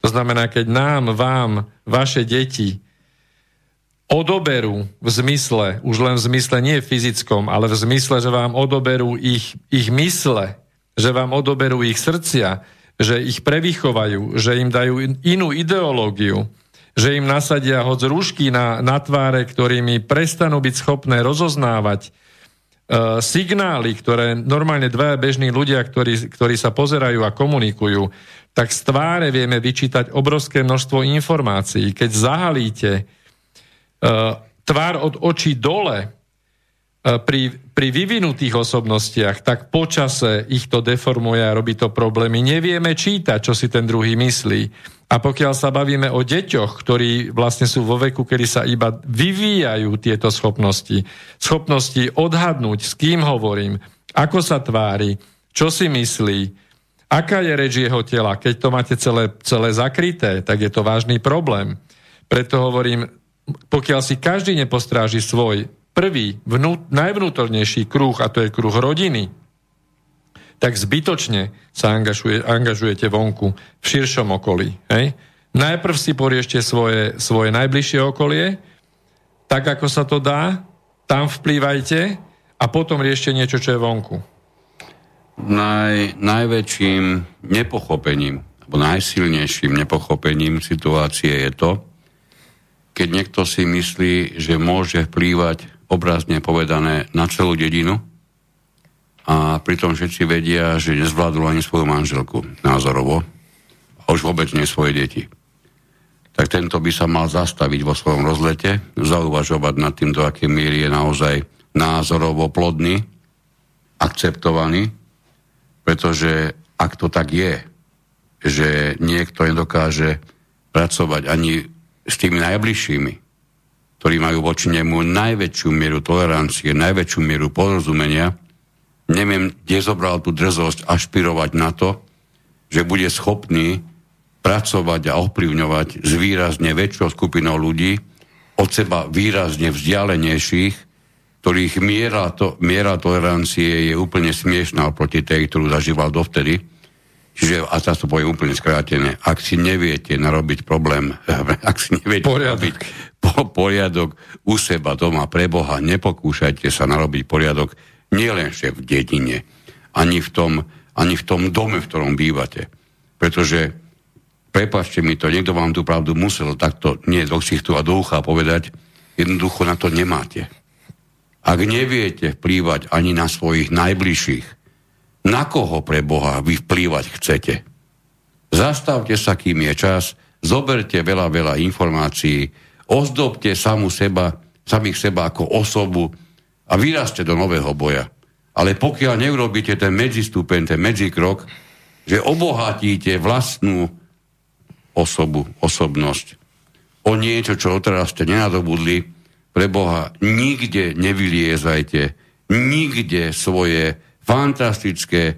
to znamená, keď nám, vám, vaše deti odoberú v zmysle, už len v zmysle nie fyzickom, ale v zmysle, že vám odoberú ich, ich mysle, že vám odoberú ich srdcia, že ich prevychovajú, že im dajú inú ideológiu, že im nasadia hoď rúšky na, na tváre, ktorými prestanú byť schopné rozoznávať uh, signály, ktoré normálne dvaja bežní ľudia, ktorí, ktorí sa pozerajú a komunikujú, tak z tváre vieme vyčítať obrovské množstvo informácií. Keď zahalíte uh, tvár od očí dole uh, pri, pri vyvinutých osobnostiach, tak počase ich to deformuje a robí to problémy. Nevieme čítať, čo si ten druhý myslí. A pokiaľ sa bavíme o deťoch, ktorí vlastne sú vo veku, kedy sa iba vyvíjajú tieto schopnosti, schopnosti odhadnúť, s kým hovorím, ako sa tvári, čo si myslí, Aká je reč jeho tela? Keď to máte celé, celé zakryté, tak je to vážny problém. Preto hovorím, pokiaľ si každý nepostráži svoj prvý, vnú, najvnútornejší kruh, a to je kruh rodiny, tak zbytočne sa angažuje, angažujete vonku v širšom okolí. Hej? Najprv si poriešte svoje, svoje najbližšie okolie, tak ako sa to dá, tam vplývajte a potom riešte niečo, čo je vonku naj, najväčším nepochopením, alebo najsilnejším nepochopením situácie je to, keď niekto si myslí, že môže vplývať obrazne povedané na celú dedinu a pritom všetci vedia, že nezvládol ani svoju manželku názorovo a už vôbec nie svoje deti. Tak tento by sa mal zastaviť vo svojom rozlete, zauvažovať nad tým, do akej miery je naozaj názorovo plodný, akceptovaný, pretože ak to tak je, že niekto nedokáže pracovať ani s tými najbližšími, ktorí majú voči nemu najväčšiu mieru tolerancie, najväčšiu mieru porozumenia, neviem, kde zobral tú drzosť ašpirovať na to, že bude schopný pracovať a ovplyvňovať s výrazne väčšou skupinou ľudí, od seba výrazne vzdialenejších, ktorých miera, to, miera tolerancie je úplne smiešná proti tej, ktorú zažíval dovtedy, Čiže, a teraz to poviem úplne skrátené, ak si neviete narobiť problém, ak si neviete poriadok. narobiť po, poriadok u seba doma pre Boha, nepokúšajte sa narobiť poriadok nielenže v dedine, ani v tom, ani v tom dome, v ktorom bývate. Pretože, prepačte mi to, niekto vám tú pravdu musel takto nie do ksichtu a do ucha povedať, jednoducho na to nemáte. Ak neviete vplývať ani na svojich najbližších, na koho pre Boha vy vplývať chcete? Zastavte sa, kým je čas, zoberte veľa, veľa informácií, ozdobte samu seba, samých seba ako osobu a vyraste do nového boja. Ale pokiaľ neurobíte ten medzistupeň, ten medzikrok, že obohatíte vlastnú osobu, osobnosť o niečo, čo odteraz ste nenadobudli, pre Boha nikde nevyliezajte, nikde svoje fantastické,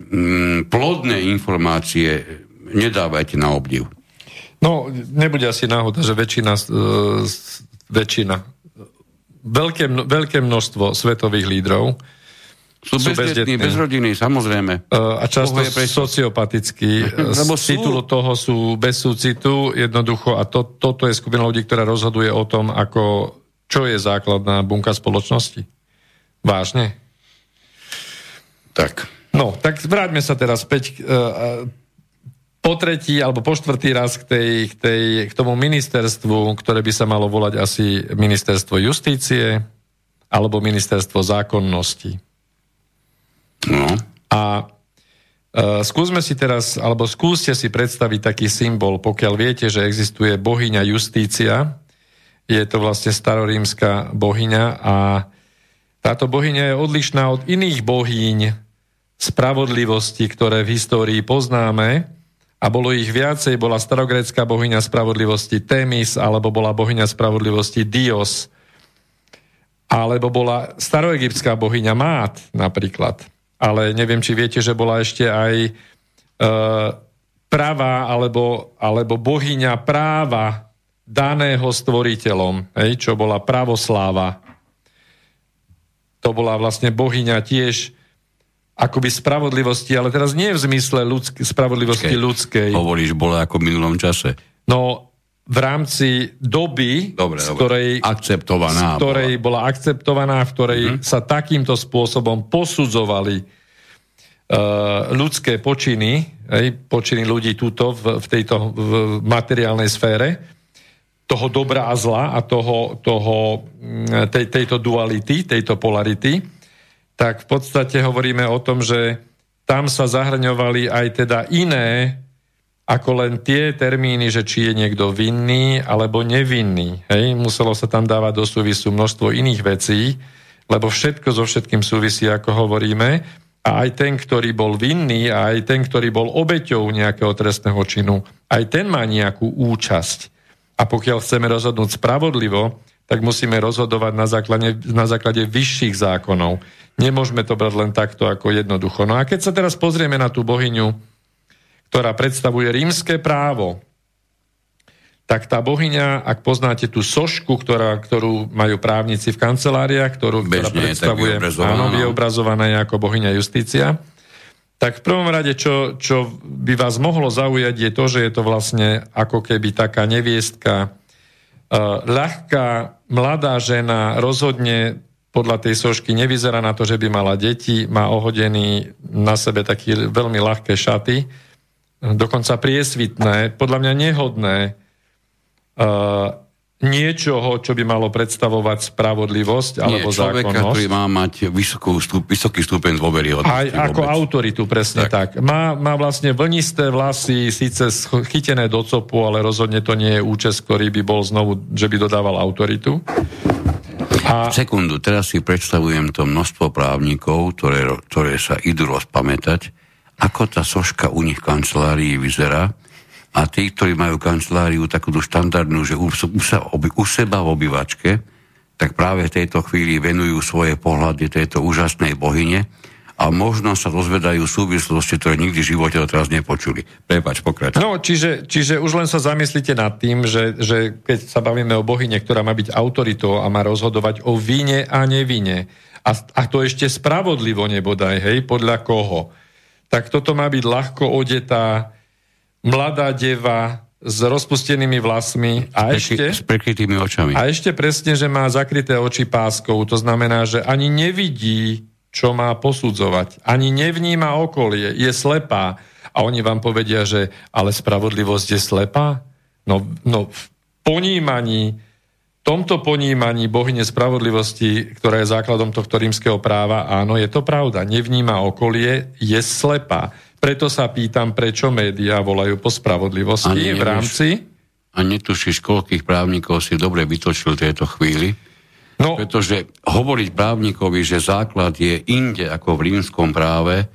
mm, plodné informácie nedávajte na obdiv. No, nebude asi náhoda, že väčšina, uh, väčšina veľké, veľké množstvo svetových lídrov sú, bezdetní, bez rodiny, samozrejme. Uh, a často sociopatickí. E, z sú... titulu toho sú bez súcitu, jednoducho. A to, toto je skupina ľudí, ktorá rozhoduje o tom, ako, čo je základná bunka spoločnosti. Vážne? Tak. No, tak vráťme sa teraz späť uh, po tretí alebo po štvrtý raz k, tej, k, tej, k tomu ministerstvu, ktoré by sa malo volať asi ministerstvo justície alebo ministerstvo zákonnosti. No. A uh, skúsme si teraz, alebo skúste si predstaviť taký symbol, pokiaľ viete, že existuje bohyňa justícia, je to vlastne starorímska bohyňa a táto bohyňa je odlišná od iných bohyň, spravodlivosti, ktoré v histórii poznáme, a bolo ich viacej, bola starogrecká bohyňa spravodlivosti Temis, alebo bola bohyňa spravodlivosti Dios, alebo bola staroegyptská bohyňa Mát napríklad. Ale neviem, či viete, že bola ešte aj e, pravá alebo, alebo bohyňa práva daného stvoriteľom, hej, čo bola pravosláva. To bola vlastne bohyňa tiež akoby spravodlivosti, ale teraz nie v zmysle ľudsk- spravodlivosti Keď ľudskej. Hovoríš, bola ako v minulom čase. No, v rámci doby, dobre, z ktorej, akceptovaná z ktorej bola. bola akceptovaná, v ktorej mm-hmm. sa takýmto spôsobom posudzovali uh, ľudské počiny, hej, počiny ľudí túto v, v tejto v materiálnej sfére, toho dobra a zla a toho, toho, mm, tej, tejto duality, tejto polarity, tak v podstate hovoríme o tom, že tam sa zahrňovali aj teda iné ako len tie termíny, že či je niekto vinný alebo nevinný. Hej? Muselo sa tam dávať do súvisu množstvo iných vecí, lebo všetko so všetkým súvisí, ako hovoríme. A aj ten, ktorý bol vinný, a aj ten, ktorý bol obeťou nejakého trestného činu, aj ten má nejakú účasť. A pokiaľ chceme rozhodnúť spravodlivo, tak musíme rozhodovať na základe, na základe vyšších zákonov. Nemôžeme to brať len takto ako jednoducho. No a keď sa teraz pozrieme na tú bohyňu, ktorá predstavuje rímske právo, tak tá bohyňa, ak poznáte tú sošku, ktorá, ktorú majú právnici v kanceláriách, ktorú, Bežne, ktorá predstavuje, áno, je obrazovaná ako bohyňa justícia, tak v prvom rade, čo, čo by vás mohlo zaujať, je to, že je to vlastne ako keby taká neviestka, ľahká, mladá žena rozhodne podľa tej sošky nevyzerá na to, že by mala deti, má ohodený na sebe taký veľmi ľahké šaty, dokonca priesvitné, podľa mňa nehodné. Uh, niečoho, čo by malo predstavovať spravodlivosť alebo Nie, človeka, zákonnosť. ktorý má mať vysokú stup, vysoký stupeň Aj dôveryhodnosti. ako vôbec. autoritu, presne tak. tak. Má, má vlastne vlnisté vlasy, síce chytené do copu, ale rozhodne to nie je účes, ktorý by bol znovu, že by dodával autoritu. A Sekundu, teraz si predstavujem to množstvo právnikov, ktoré, ktoré sa idú rozpamätať, ako tá soška u nich v kancelárii vyzerá a tí, ktorí majú kanceláriu takúto štandardnú, že u, u, u seba v obývačke, tak práve v tejto chvíli venujú svoje pohľady tejto úžasnej bohyne a možno sa dozvedajú súvislosti, ktoré nikdy v živote doteraz nepočuli. Prepač, pokrač. No, čiže, čiže už len sa zamyslite nad tým, že, že keď sa bavíme o bohyne, ktorá má byť autoritou a má rozhodovať o vine a nevine, a, a to ešte spravodlivo nebodaj, hej, podľa koho, tak toto má byť ľahko odetá mladá deva s rozpustenými vlasmi a ešte... S prekrytými očami. A ešte presne, že má zakryté oči páskou, to znamená, že ani nevidí, čo má posudzovať, ani nevníma okolie, je slepá. A oni vám povedia, že ale spravodlivosť je slepá? No, no v ponímaní, tomto ponímaní bohyne spravodlivosti, ktorá je základom tohto rímskeho práva, áno, je to pravda. Nevníma okolie, je slepá. Preto sa pýtam, prečo médiá volajú po spravodlivosti v rámci... A netušíš, koľkých právnikov si dobre vytočil v tejto chvíli? No, Pretože hovoriť právnikovi, že základ je inde ako v rímskom práve,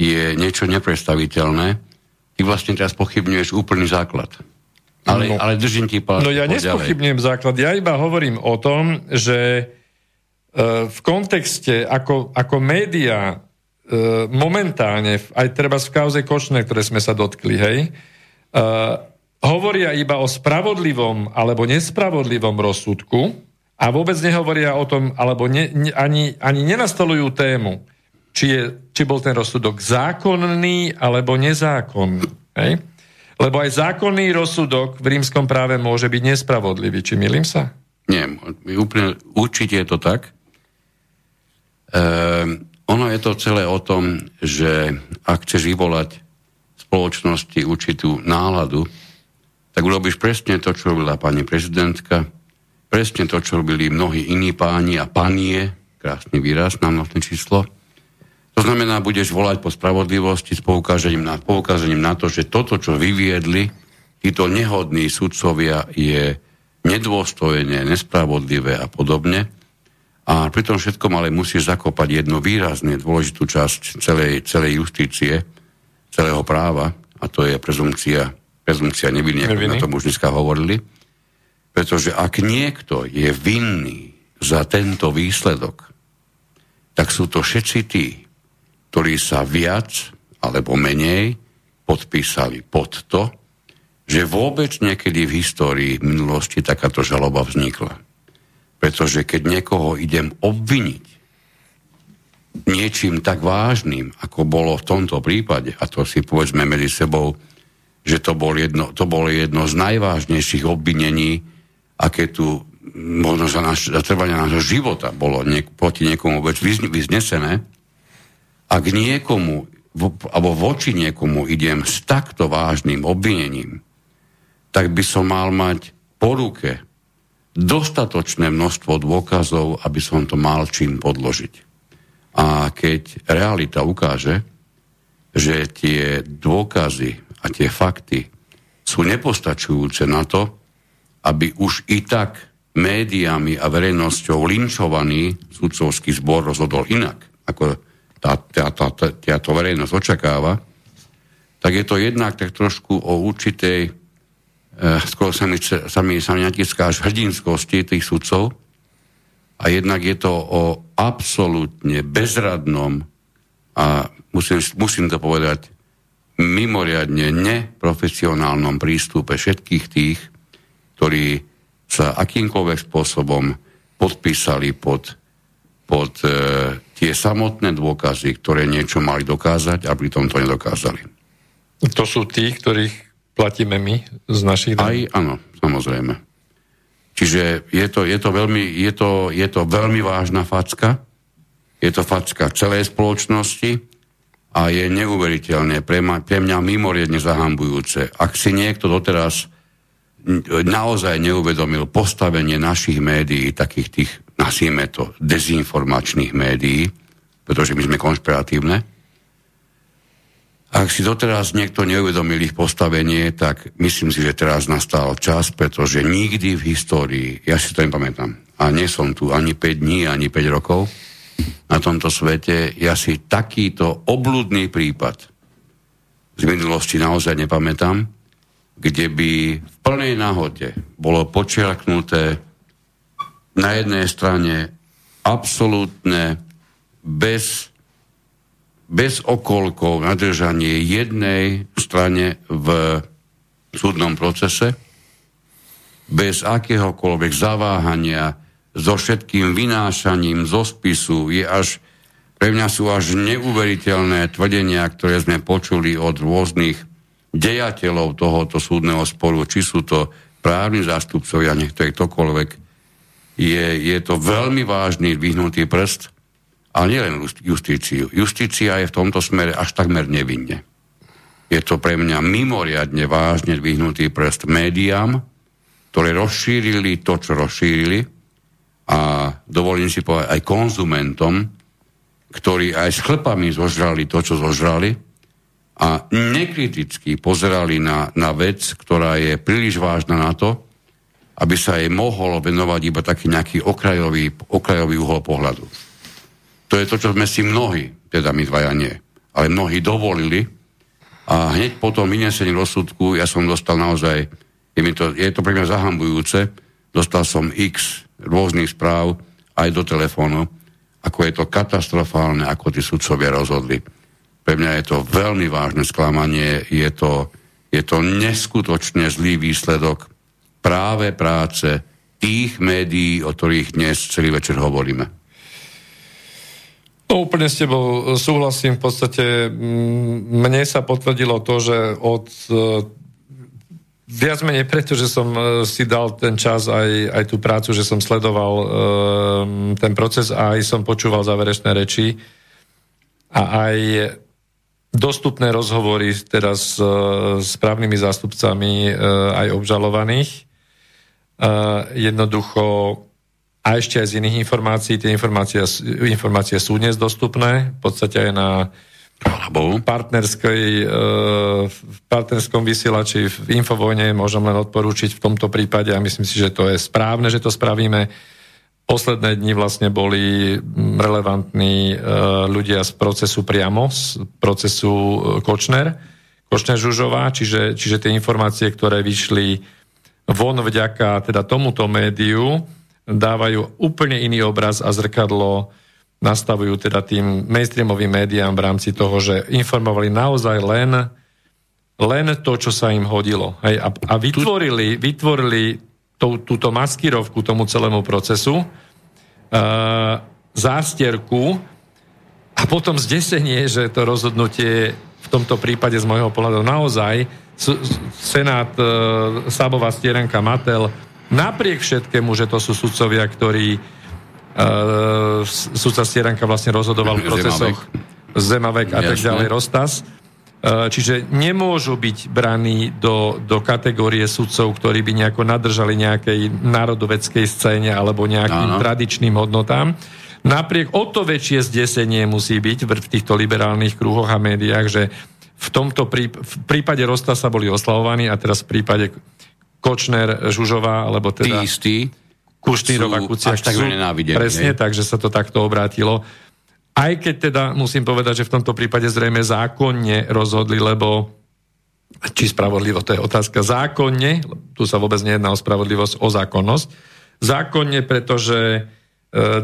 je niečo nepredstaviteľné. Ty vlastne teraz pochybňuješ úplný základ. Ale, No. ale držím ti pás. No ja nespochybňujem základ, ja iba hovorím o tom, že e, v kontexte, ako, ako média e, momentálne, v- aj treba v kauze Kočner, ktoré sme sa dotkli, hej, e, hovoria iba o spravodlivom alebo nespravodlivom rozsudku a vôbec nehovoria o tom, alebo ne, ne, ani, ani nenastolujú tému, či, je, či bol ten rozsudok zákonný alebo nezákonný. Hej? Lebo aj zákonný rozsudok v rímskom práve môže byť nespravodlivý. Či milím sa? Nie, úplne, určite je to tak. Ehm, ono je to celé o tom, že ak chceš vyvolať spoločnosti určitú náladu, tak urobíš presne to, čo robila pani prezidentka, presne to, čo robili mnohí iní páni a panie, krásny výraz, námnostné číslo. To znamená, budeš volať po spravodlivosti s poukážením na, poukážením na to, že toto, čo vyviedli, títo nehodní sudcovia je nedôstojné, nespravodlivé a podobne. A pri tom všetkom ale musíš zakopať jednu výrazne dôležitú časť celej, celej justície, celého práva, a to je prezumcia, prezumcia neviny, ako na tom už dneska hovorili. Pretože ak niekto je vinný za tento výsledok, tak sú to všetci tí, ktorí sa viac alebo menej podpísali pod to, že vôbec niekedy v histórii v minulosti takáto žaloba vznikla. Pretože keď niekoho idem obviniť niečím tak vážnym, ako bolo v tomto prípade, a to si povedzme medzi sebou, že to, bol jedno, to bolo jedno z najvážnejších obvinení, aké tu možno za, naš, za trvania nášho života bolo niek- proti niekomu vôbec vyzn- vyznesené, ak niekomu, vo, alebo voči niekomu idem s takto vážnym obvinením, tak by som mal mať po ruke dostatočné množstvo dôkazov, aby som to mal čím podložiť. A keď realita ukáže, že tie dôkazy a tie fakty sú nepostačujúce na to, aby už i tak médiami a verejnosťou linčovaný sudcovský zbor rozhodol inak, ako tá, tá, tá, tá, táto verejnosť očakáva, tak je to jednak tak trošku o určitej, eh, skoro sa mi, sa mi, sa mi natiská až hrdinskosti tých sudcov, a jednak je to o absolútne bezradnom a musím, musím to povedať mimoriadne neprofesionálnom prístupe všetkých tých, ktorí sa akýmkoľvek spôsobom podpísali pod, pod e, tie samotné dôkazy, ktoré niečo mali dokázať a pritom to nedokázali. To sú tí, ktorých platíme my z našich Aj daní. áno, samozrejme. Čiže je to, je, to veľmi, je, to, je to veľmi vážna facka. Je to facka celej spoločnosti a je neuveriteľné, pre, ma, pre mňa mimoriadne zahambujúce. Ak si niekto doteraz naozaj neuvedomil postavenie našich médií, takých tých, nazvime to, dezinformačných médií, pretože my sme konšpiratívne. Ak si doteraz niekto neuvedomil ich postavenie, tak myslím si, že teraz nastal čas, pretože nikdy v histórii, ja si to nepamätám, a nie som tu ani 5 dní, ani 5 rokov na tomto svete, ja si takýto obludný prípad z minulosti naozaj nepamätám, kde by v plnej náhode bolo počiarknuté na jednej strane absolútne bez bez okolkov nadržanie jednej strane v súdnom procese, bez akéhokoľvek zaváhania, so všetkým vynášaním zo spisu, je až, pre mňa sú až neuveriteľné tvrdenia, ktoré sme počuli od rôznych dejateľov tohoto súdneho sporu, či sú to právni zástupcovia, nech to je ktokoľvek. Je, je to veľmi vážny vyhnutý prst, ale nielen justíciu. Justícia je v tomto smere až takmer nevinne. Je to pre mňa mimoriadne vážne vyhnutý prst médiám, ktoré rozšírili to, čo rozšírili a dovolím si povedať aj konzumentom, ktorí aj s chlpami zožrali to, čo zožrali a nekriticky pozerali na, na vec, ktorá je príliš vážna na to, aby sa jej mohol venovať iba taký nejaký okrajový, okrajový uhol pohľadu. To je to, čo sme si mnohí, teda my dvaja nie, ale mnohí dovolili a hneď po tom vynesení rozsudku ja som dostal naozaj, je, mi to, je to pre mňa zahambujúce, dostal som x rôznych správ aj do telefónu, ako je to katastrofálne, ako tí sudcovia rozhodli. Pre mňa je to veľmi vážne sklamanie, je to, je to neskutočne zlý výsledok práve práce tých médií, o ktorých dnes celý večer hovoríme. No úplne s tebou súhlasím. V podstate mne sa potvrdilo to, že od e, viac menej preto, že som e, si dal ten čas aj, aj tú prácu, že som sledoval ten proces a aj som počúval záverečné reči a aj dostupné rozhovory teraz s, s právnymi zástupcami aj obžalovaných. Jednoducho a ešte aj z iných informácií. Tie informácie, informácie sú dnes dostupné, v podstate aj na partnerskej, e, v partnerskom vysielači v Infovojne môžem len odporúčiť v tomto prípade a myslím si, že to je správne, že to spravíme. Posledné dni vlastne boli relevantní e, ľudia z procesu priamo, z procesu e, Kočner, Kočner Žužová, čiže, čiže tie informácie, ktoré vyšli von vďaka teda tomuto médiu, dávajú úplne iný obraz a zrkadlo nastavujú teda tým mainstreamovým médiám v rámci toho, že informovali naozaj len, len to, čo sa im hodilo. Hej, a, a vytvorili, vytvorili tú, túto maskirovku tomu celému procesu, uh, zástierku a potom zdesenie, že to rozhodnutie v tomto prípade z môjho pohľadu naozaj Senát uh, Sabová stierenka Matel napriek všetkému, že to sú sudcovia, ktorí uh, sudca Stieranka vlastne rozhodoval v procesoch Zemavek a tak ďalej, Rostas. Uh, čiže nemôžu byť braní do, do kategórie sudcov, ktorí by nejako nadržali nejakej národoveckej scéne alebo nejakým Áno. tradičným hodnotám. Napriek o to väčšie zdesenie musí byť v týchto liberálnych kruhoch a médiách, že v tomto prípade, v prípade Rostasa boli oslavovaní a teraz v prípade Kočner, Žužová, alebo teda... Tí istí Kuštýrova, Kuciak tak sú, presne, takže sa to takto obrátilo. Aj keď teda musím povedať, že v tomto prípade zrejme zákonne rozhodli, lebo či spravodlivo, to je otázka, zákonne, tu sa vôbec nejedná o spravodlivosť, o zákonnosť, zákonne, pretože e,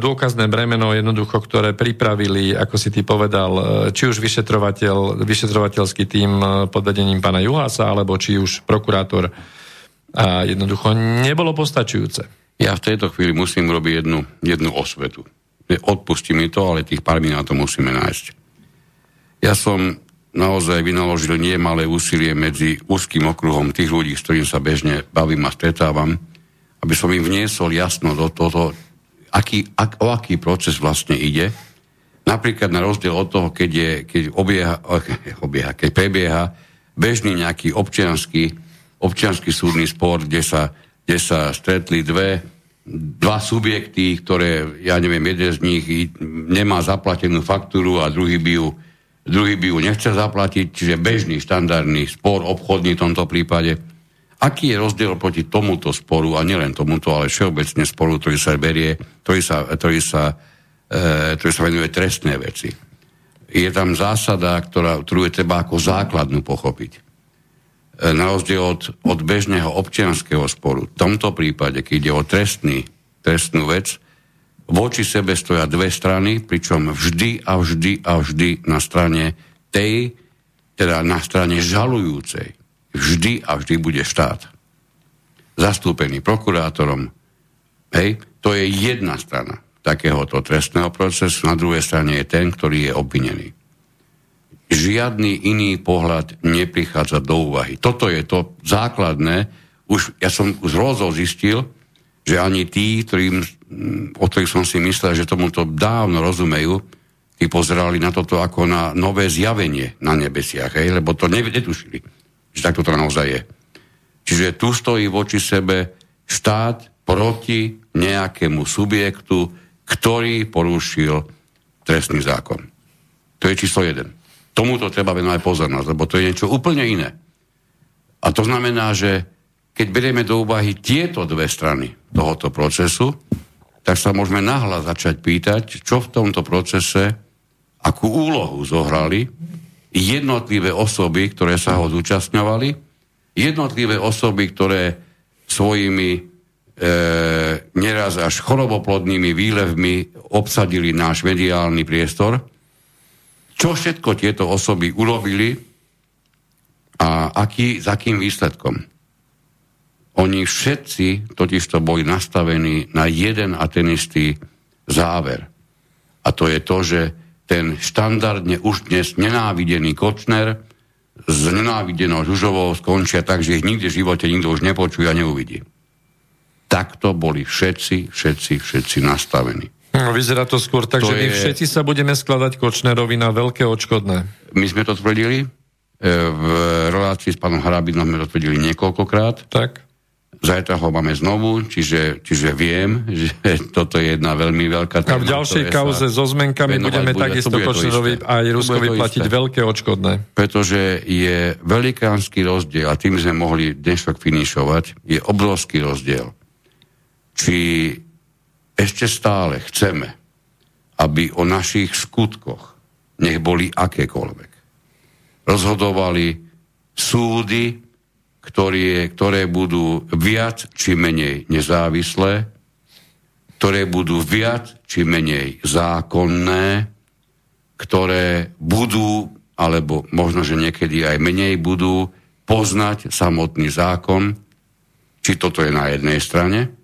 dôkazné bremeno jednoducho, ktoré pripravili, ako si ty povedal, e, či už vyšetrovateľ, vyšetrovateľský tým e, pod vedením pána Juhasa, alebo či už prokurátor a jednoducho nebolo postačujúce. Ja v tejto chvíli musím robiť jednu, jednu osvetu. Odpustí mi to, ale tých pár minút to musíme nájsť. Ja som naozaj vynaložil nie malé úsilie medzi úzkým okruhom tých ľudí, s ktorým sa bežne bavím a stretávam, aby som im vniesol jasno do toho, aký, ak, o aký proces vlastne ide. Napríklad na rozdiel od toho, keď, je, keď, obieha, obieha, keď prebieha bežný nejaký občianský občianský súdny spor, kde sa, kde sa stretli dve, dva subjekty, ktoré, ja neviem, jeden z nich nemá zaplatenú faktúru a druhý by ju, druhý by ju nechce zaplatiť, čiže bežný, štandardný spor, obchodný v tomto prípade. Aký je rozdiel proti tomuto sporu, a nielen tomuto, ale všeobecne sporu, ktorý sa berie, ktorý sa, ktorý sa, e, ktorý sa venuje trestné veci? Je tam zásada, ktorá, ktorú je treba ako základnú pochopiť na rozdiel od, od bežného občianského sporu. V tomto prípade, keď ide o trestný, trestnú vec, voči sebe stoja dve strany, pričom vždy a vždy a vždy na strane tej, teda na strane žalujúcej, vždy a vždy bude štát. Zastúpený prokurátorom. Hej, to je jedna strana takéhoto trestného procesu, na druhej strane je ten, ktorý je obvinený žiadny iný pohľad neprichádza do úvahy. Toto je to základné. Už, ja som už rozhol zistil, že ani tí, ktorým, o ktorých som si myslel, že tomuto dávno rozumejú, tí pozerali na toto ako na nové zjavenie na nebesiach, hej, lebo to netušili, že takto to naozaj je. Čiže tu stojí voči sebe štát proti nejakému subjektu, ktorý porušil trestný zákon. To je číslo jeden tomuto treba venovať pozornosť, lebo to je niečo úplne iné. A to znamená, že keď berieme do úvahy tieto dve strany tohoto procesu, tak sa môžeme nahlas začať pýtať, čo v tomto procese, akú úlohu zohrali jednotlivé osoby, ktoré sa ho zúčastňovali, jednotlivé osoby, ktoré svojimi e, neraz až choroboplodnými výlevmi obsadili náš mediálny priestor, čo všetko tieto osoby urobili a aký, s akým výsledkom. Oni všetci totižto boli nastavení na jeden a ten istý záver. A to je to, že ten štandardne už dnes nenávidený Kočner s nenávidenou Žužovou skončia tak, že ich nikdy v živote nikto už nepočuje a neuvidí. Takto boli všetci, všetci, všetci nastavení. No, vyzerá to skôr tak, to že my je... všetci sa budeme skladať Kočnerovi na veľké odškodné. My sme to tvrdili, e, v relácii s pánom Hrabinom sme to tvrdili niekoľkokrát. Tak. Zajtra ho máme znovu, čiže, čiže viem, že toto je jedna veľmi veľká téma. A v ďalšej kauze so zmenkami budeme bude, takisto Kočnerovi aj Ruskovi platiť isté. veľké odškodné. Pretože je velikánsky rozdiel, a tým sme mohli dnešok finišovať, je obrovský rozdiel. Či ešte stále chceme, aby o našich skutkoch, nech boli akékoľvek, rozhodovali súdy, ktoré, ktoré budú viac či menej nezávislé, ktoré budú viac či menej zákonné, ktoré budú, alebo možno, že niekedy aj menej budú poznať samotný zákon, či toto je na jednej strane,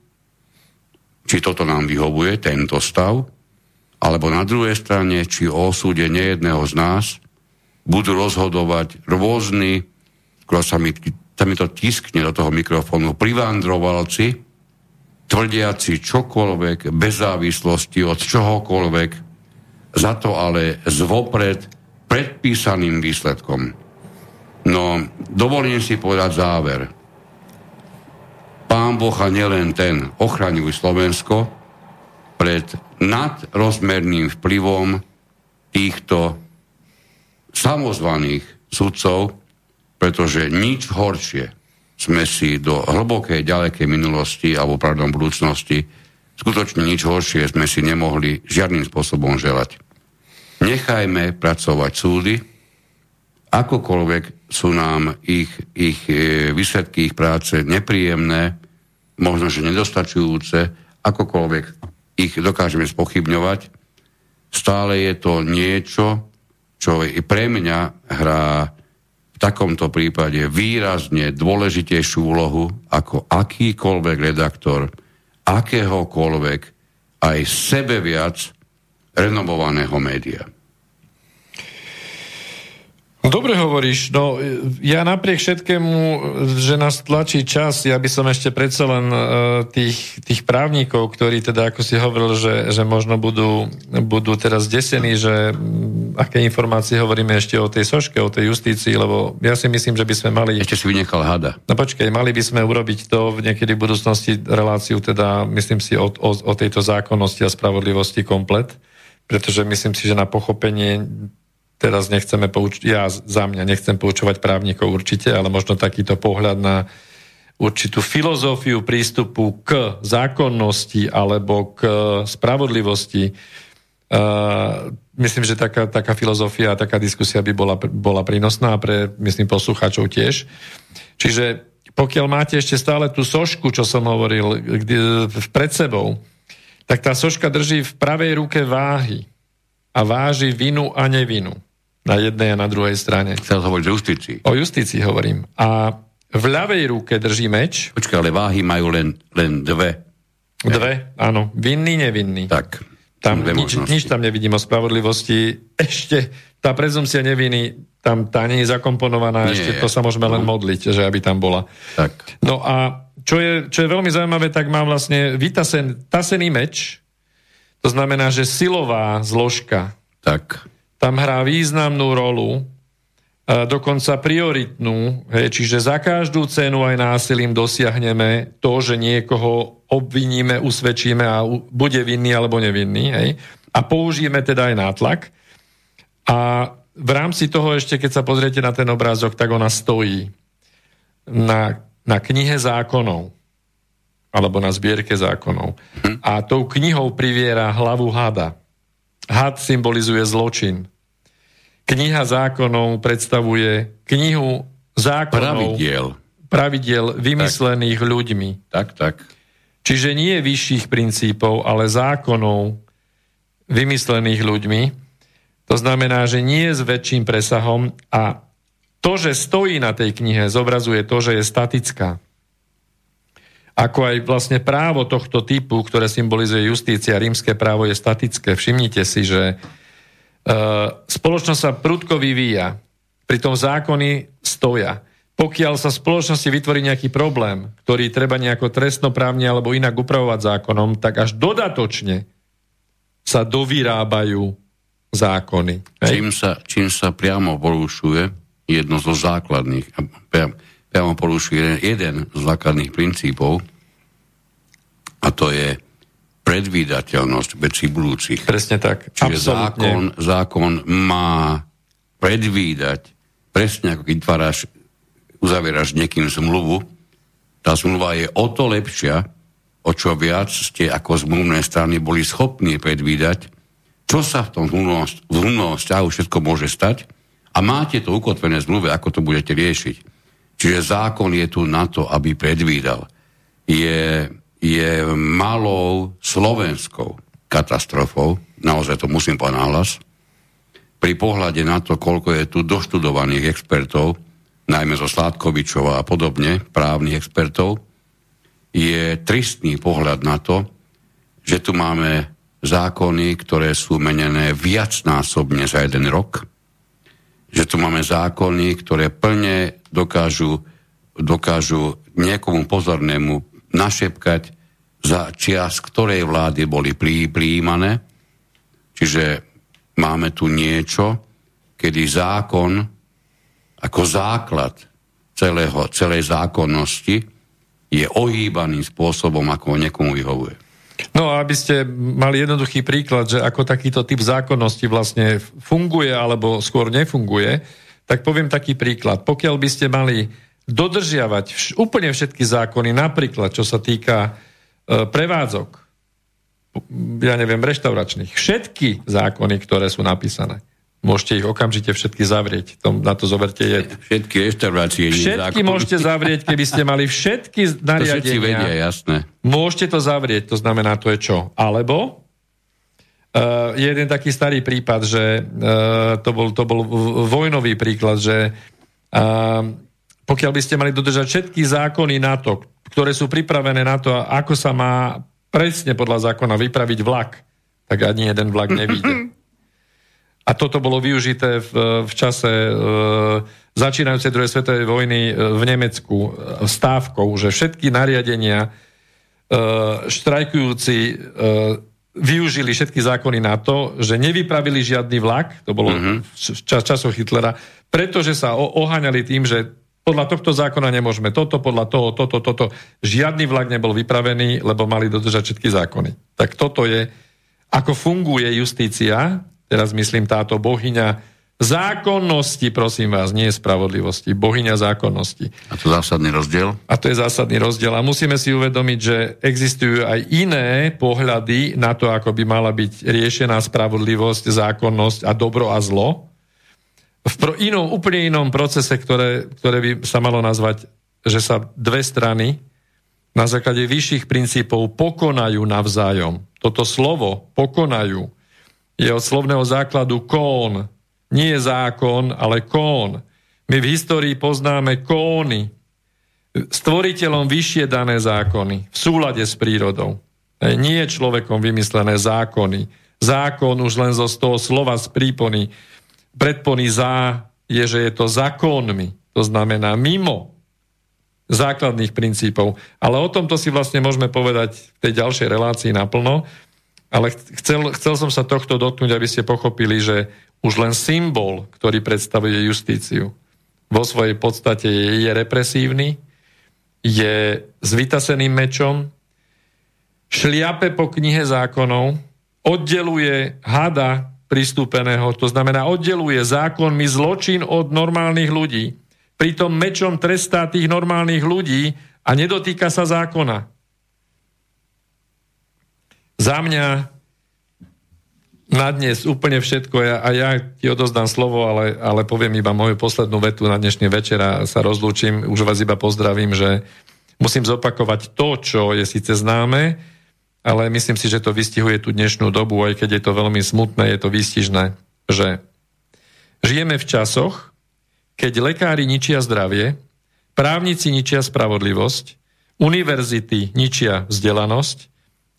či toto nám vyhovuje, tento stav, alebo na druhej strane, či o osude nejedného z nás budú rozhodovať rôzni, skôr sa mi, sa mi to tiskne do toho mikrofónu, privandrovalci, tvrdiaci čokoľvek, bez závislosti od čohokoľvek, za to ale zvopred predpísaným výsledkom. No, dovolím si povedať záver pán Boh a nielen ten ochraňuj Slovensko pred nadrozmerným vplyvom týchto samozvaných sudcov, pretože nič horšie sme si do hlbokej, ďalekej minulosti alebo pardon, budúcnosti skutočne nič horšie sme si nemohli žiadnym spôsobom želať. Nechajme pracovať súdy, akokoľvek sú nám ich, ich e, výsledky ich práce nepríjemné, možno, že nedostačujúce, akokoľvek ich dokážeme spochybňovať, stále je to niečo, čo i pre mňa hrá v takomto prípade výrazne dôležitejšiu úlohu ako akýkoľvek redaktor akéhokoľvek aj sebe viac renomovaného média. Dobre hovoríš, no ja napriek všetkému, že nás tlačí čas, ja by som ešte predsa len uh, tých, tých právnikov, ktorí teda, ako si hovoril, že, že možno budú, budú teraz desení, že aké informácie hovoríme ešte o tej soške, o tej justícii, lebo ja si myslím, že by sme mali... Ešte si vynechal hada. No počkej, mali by sme urobiť to v niekedy v budúcnosti reláciu, teda myslím si o, o, o tejto zákonnosti a spravodlivosti komplet, pretože myslím si, že na pochopenie teraz nechceme poučiť, ja za mňa nechcem poučovať právnikov určite, ale možno takýto pohľad na určitú filozofiu prístupu k zákonnosti alebo k spravodlivosti Uh, myslím, že taká, taká filozofia taká diskusia by bola, bola prínosná pre, myslím, poslucháčov tiež. Čiže pokiaľ máte ešte stále tú sošku, čo som hovoril, kde, pred sebou, tak tá soška drží v pravej ruke váhy a váži vinu a nevinu na jednej a na druhej strane. Chcel hovoriť o justícii. O justícii hovorím. A v ľavej ruke drží meč. Počkaj, ale váhy majú len, len dve. Dve, áno. Vinný, nevinný. Tak. Tam nič, nič tam nevidím o spravodlivosti. Ešte tá prezumcia neviny, tam tá nie je zakomponovaná, nie, ešte to sa môžeme len no. modliť, že aby tam bola. Tak. No a čo je, čo je veľmi zaujímavé, tak mám vlastne vytasen, tasený meč, to znamená, že silová zložka tak. Tam hrá významnú rolu, dokonca prioritnú, hej, čiže za každú cenu aj násilím dosiahneme to, že niekoho obviníme, usvedčíme a bude vinný alebo nevinný. Hej, a použijeme teda aj nátlak. A v rámci toho ešte, keď sa pozriete na ten obrázok, tak ona stojí na, na knihe zákonov alebo na zbierke zákonov. Hm. A tou knihou priviera hlavu hada. Had symbolizuje zločin. Kniha zákonov predstavuje knihu zákonov pravidiel, pravidiel vymyslených tak. ľuďmi. Tak, tak. Čiže nie vyšších princípov, ale zákonov vymyslených ľuďmi. To znamená, že nie s väčším presahom a to, že stojí na tej knihe, zobrazuje to, že je statická. Ako aj vlastne právo tohto typu, ktoré symbolizuje justícia, rímske právo je statické. Všimnite si, že spoločnosť sa prudko vyvíja, pritom zákony stoja. Pokiaľ sa spoločnosti vytvorí nejaký problém, ktorý treba nejako trestnoprávne alebo inak upravovať zákonom, tak až dodatočne sa dovyrábajú zákony. Čím sa, čím sa priamo porušuje jedno zo základných, priamo, priamo porušuje jeden z základných princípov, a to je predvídateľnosť vecí budúcich. Presne tak. Čiže zákon, zákon má predvídať, presne ako keď tváraš, uzavieraš niekým zmluvu, tá zmluva je o to lepšia, o čo viac ste ako zmluvné strany boli schopní predvídať, čo sa v tom zmluvnom vzťahu všetko môže stať a máte to ukotvené zmluve, ako to budete riešiť. Čiže zákon je tu na to, aby predvídal. Je je malou slovenskou katastrofou, naozaj to musím povedať nahlas, pri pohľade na to, koľko je tu doštudovaných expertov, najmä zo Sládkovičova a podobne, právnych expertov, je tristný pohľad na to, že tu máme zákony, ktoré sú menené viacnásobne za jeden rok, že tu máme zákony, ktoré plne dokážu, dokážu niekomu pozornému našepkať, za čias ktorej vlády boli prijímané. Čiže máme tu niečo, kedy zákon ako základ celého, celej zákonnosti je ohýbaný spôsobom, ako niekomu vyhovuje. No a aby ste mali jednoduchý príklad, že ako takýto typ zákonnosti vlastne funguje alebo skôr nefunguje, tak poviem taký príklad. Pokiaľ by ste mali dodržiavať vš- úplne všetky zákony, napríklad čo sa týka e, prevádzok, ja neviem, reštauračných, všetky zákony, ktoré sú napísané, môžete ich okamžite všetky zavrieť. Tom, na to zoberte je. Všetky reštaurácie. Všetky zákony. môžete zavrieť, keby ste mali všetky nariadenia. To všetci vedia, jasné. Môžete to zavrieť, to znamená, to je čo? Alebo uh, je jeden taký starý prípad, že uh, to, bol, to bol vojnový príklad, že uh, pokiaľ by ste mali dodržať všetky zákony na to, ktoré sú pripravené na to, ako sa má presne podľa zákona vypraviť vlak, tak ani jeden vlak nevíde. A toto bolo využité v, v čase e, začínajúcej druhej svetovej vojny e, v Nemecku e, stávkou, že všetky nariadenia e, štrajkujúci e, využili všetky zákony na to, že nevypravili žiadny vlak, to bolo mm-hmm. v čas, časoch Hitlera, pretože sa oháňali tým, že podľa tohto zákona nemôžeme toto, podľa toho, toto, toto. Žiadny vlak nebol vypravený, lebo mali dodržať všetky zákony. Tak toto je, ako funguje justícia, teraz myslím táto bohyňa zákonnosti, prosím vás, nie spravodlivosti, bohyňa zákonnosti. A to je zásadný rozdiel? A to je zásadný rozdiel. A musíme si uvedomiť, že existujú aj iné pohľady na to, ako by mala byť riešená spravodlivosť, zákonnosť a dobro a zlo v pro, inom, úplne inom procese, ktoré, ktoré by sa malo nazvať, že sa dve strany na základe vyšších princípov pokonajú navzájom. Toto slovo pokonajú je od slovného základu kón. Nie je zákon, ale kón. My v histórii poznáme kóny, stvoriteľom vyššie dané zákony, v súlade s prírodou. Nie je človekom vymyslené zákony. Zákon už len zo toho slova z prípony predpony za je, že je to zákonmi. To znamená mimo základných princípov. Ale o tomto si vlastne môžeme povedať v tej ďalšej relácii naplno. Ale chcel, chcel som sa tohto dotknúť, aby ste pochopili, že už len symbol, ktorý predstavuje justíciu, vo svojej podstate je, je represívny, je s vytaseným mečom, šliape po knihe zákonov, oddeluje hada pristúpeného. To znamená, oddeluje zákonmi zločin od normálnych ľudí. Pritom mečom trestá tých normálnych ľudí a nedotýka sa zákona. Za mňa na dnes úplne všetko ja, a ja ti odozdám slovo, ale, ale poviem iba moju poslednú vetu na dnešný večer a sa rozlúčim. Už vás iba pozdravím, že musím zopakovať to, čo je síce známe, ale myslím si, že to vystihuje tú dnešnú dobu, aj keď je to veľmi smutné, je to výstižné, že žijeme v časoch, keď lekári ničia zdravie, právnici ničia spravodlivosť, univerzity ničia vzdelanosť,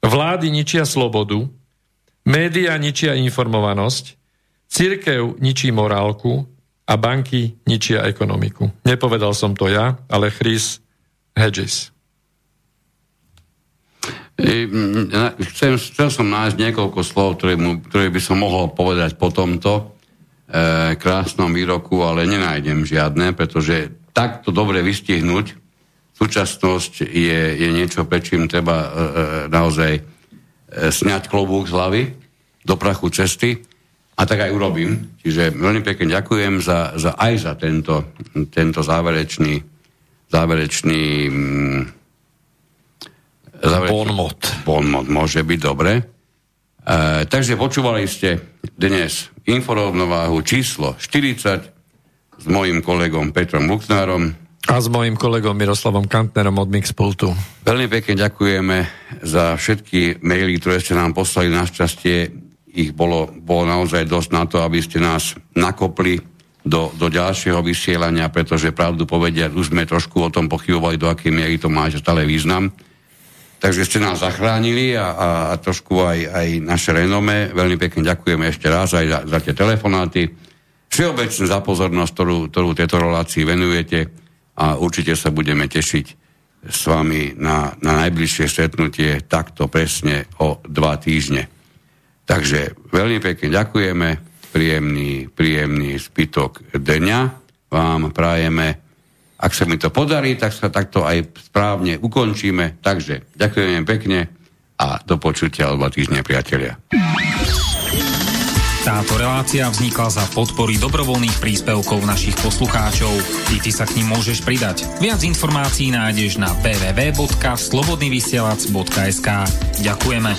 vlády ničia slobodu, média ničia informovanosť, cirkev ničí morálku a banky ničia ekonomiku. Nepovedal som to ja, ale Chris Hedges. Chcem, chcel som nájsť niekoľko slov, ktoré, mu, ktoré by som mohol povedať po tomto e, krásnom výroku, ale nenájdem žiadne, pretože takto dobre vystihnúť súčasnosť je, je niečo, prečím treba e, e naozaj e, sňať klobúk z hlavy do prachu cesty a tak aj urobím. Čiže veľmi pekne ďakujem za, za, aj za tento, tento záverečný, záverečný mm, Bonmot. Bonmot môže byť, dobre. E, takže počúvali ste dnes inforovnováhu číslo 40 s mojim kolegom Petrom Luxnárom. A s mojim kolegom Miroslavom Kantnerom od Mixpultu. Veľmi pekne ďakujeme za všetky maily, ktoré ste nám poslali. Našťastie ich bolo, bolo naozaj dosť na to, aby ste nás nakopli do, do ďalšieho vysielania, pretože pravdu povedia, už sme trošku o tom pochybovali, do akej miery to má stále význam. Takže ste nás zachránili a, a, a trošku aj, aj naše renome. Veľmi pekne ďakujeme ešte raz aj za, za tie telefonáty. Všeobecne za pozornosť, ktorú, ktorú tejto relácii venujete a určite sa budeme tešiť s vami na, na najbližšie stretnutie takto presne o dva týždne. Takže veľmi pekne ďakujeme, príjemný, príjemný zbytok dňa vám prajeme ak sa mi to podarí, tak sa takto aj správne ukončíme. Takže ďakujem pekne a do počutia o dva týždne, priatelia. Táto relácia vznikla za podpory dobrovoľných príspevkov našich poslucháčov. Ty, ty sa k ním môžeš pridať. Viac informácií nájdeš na www.slobodnyvysielac.sk Ďakujeme.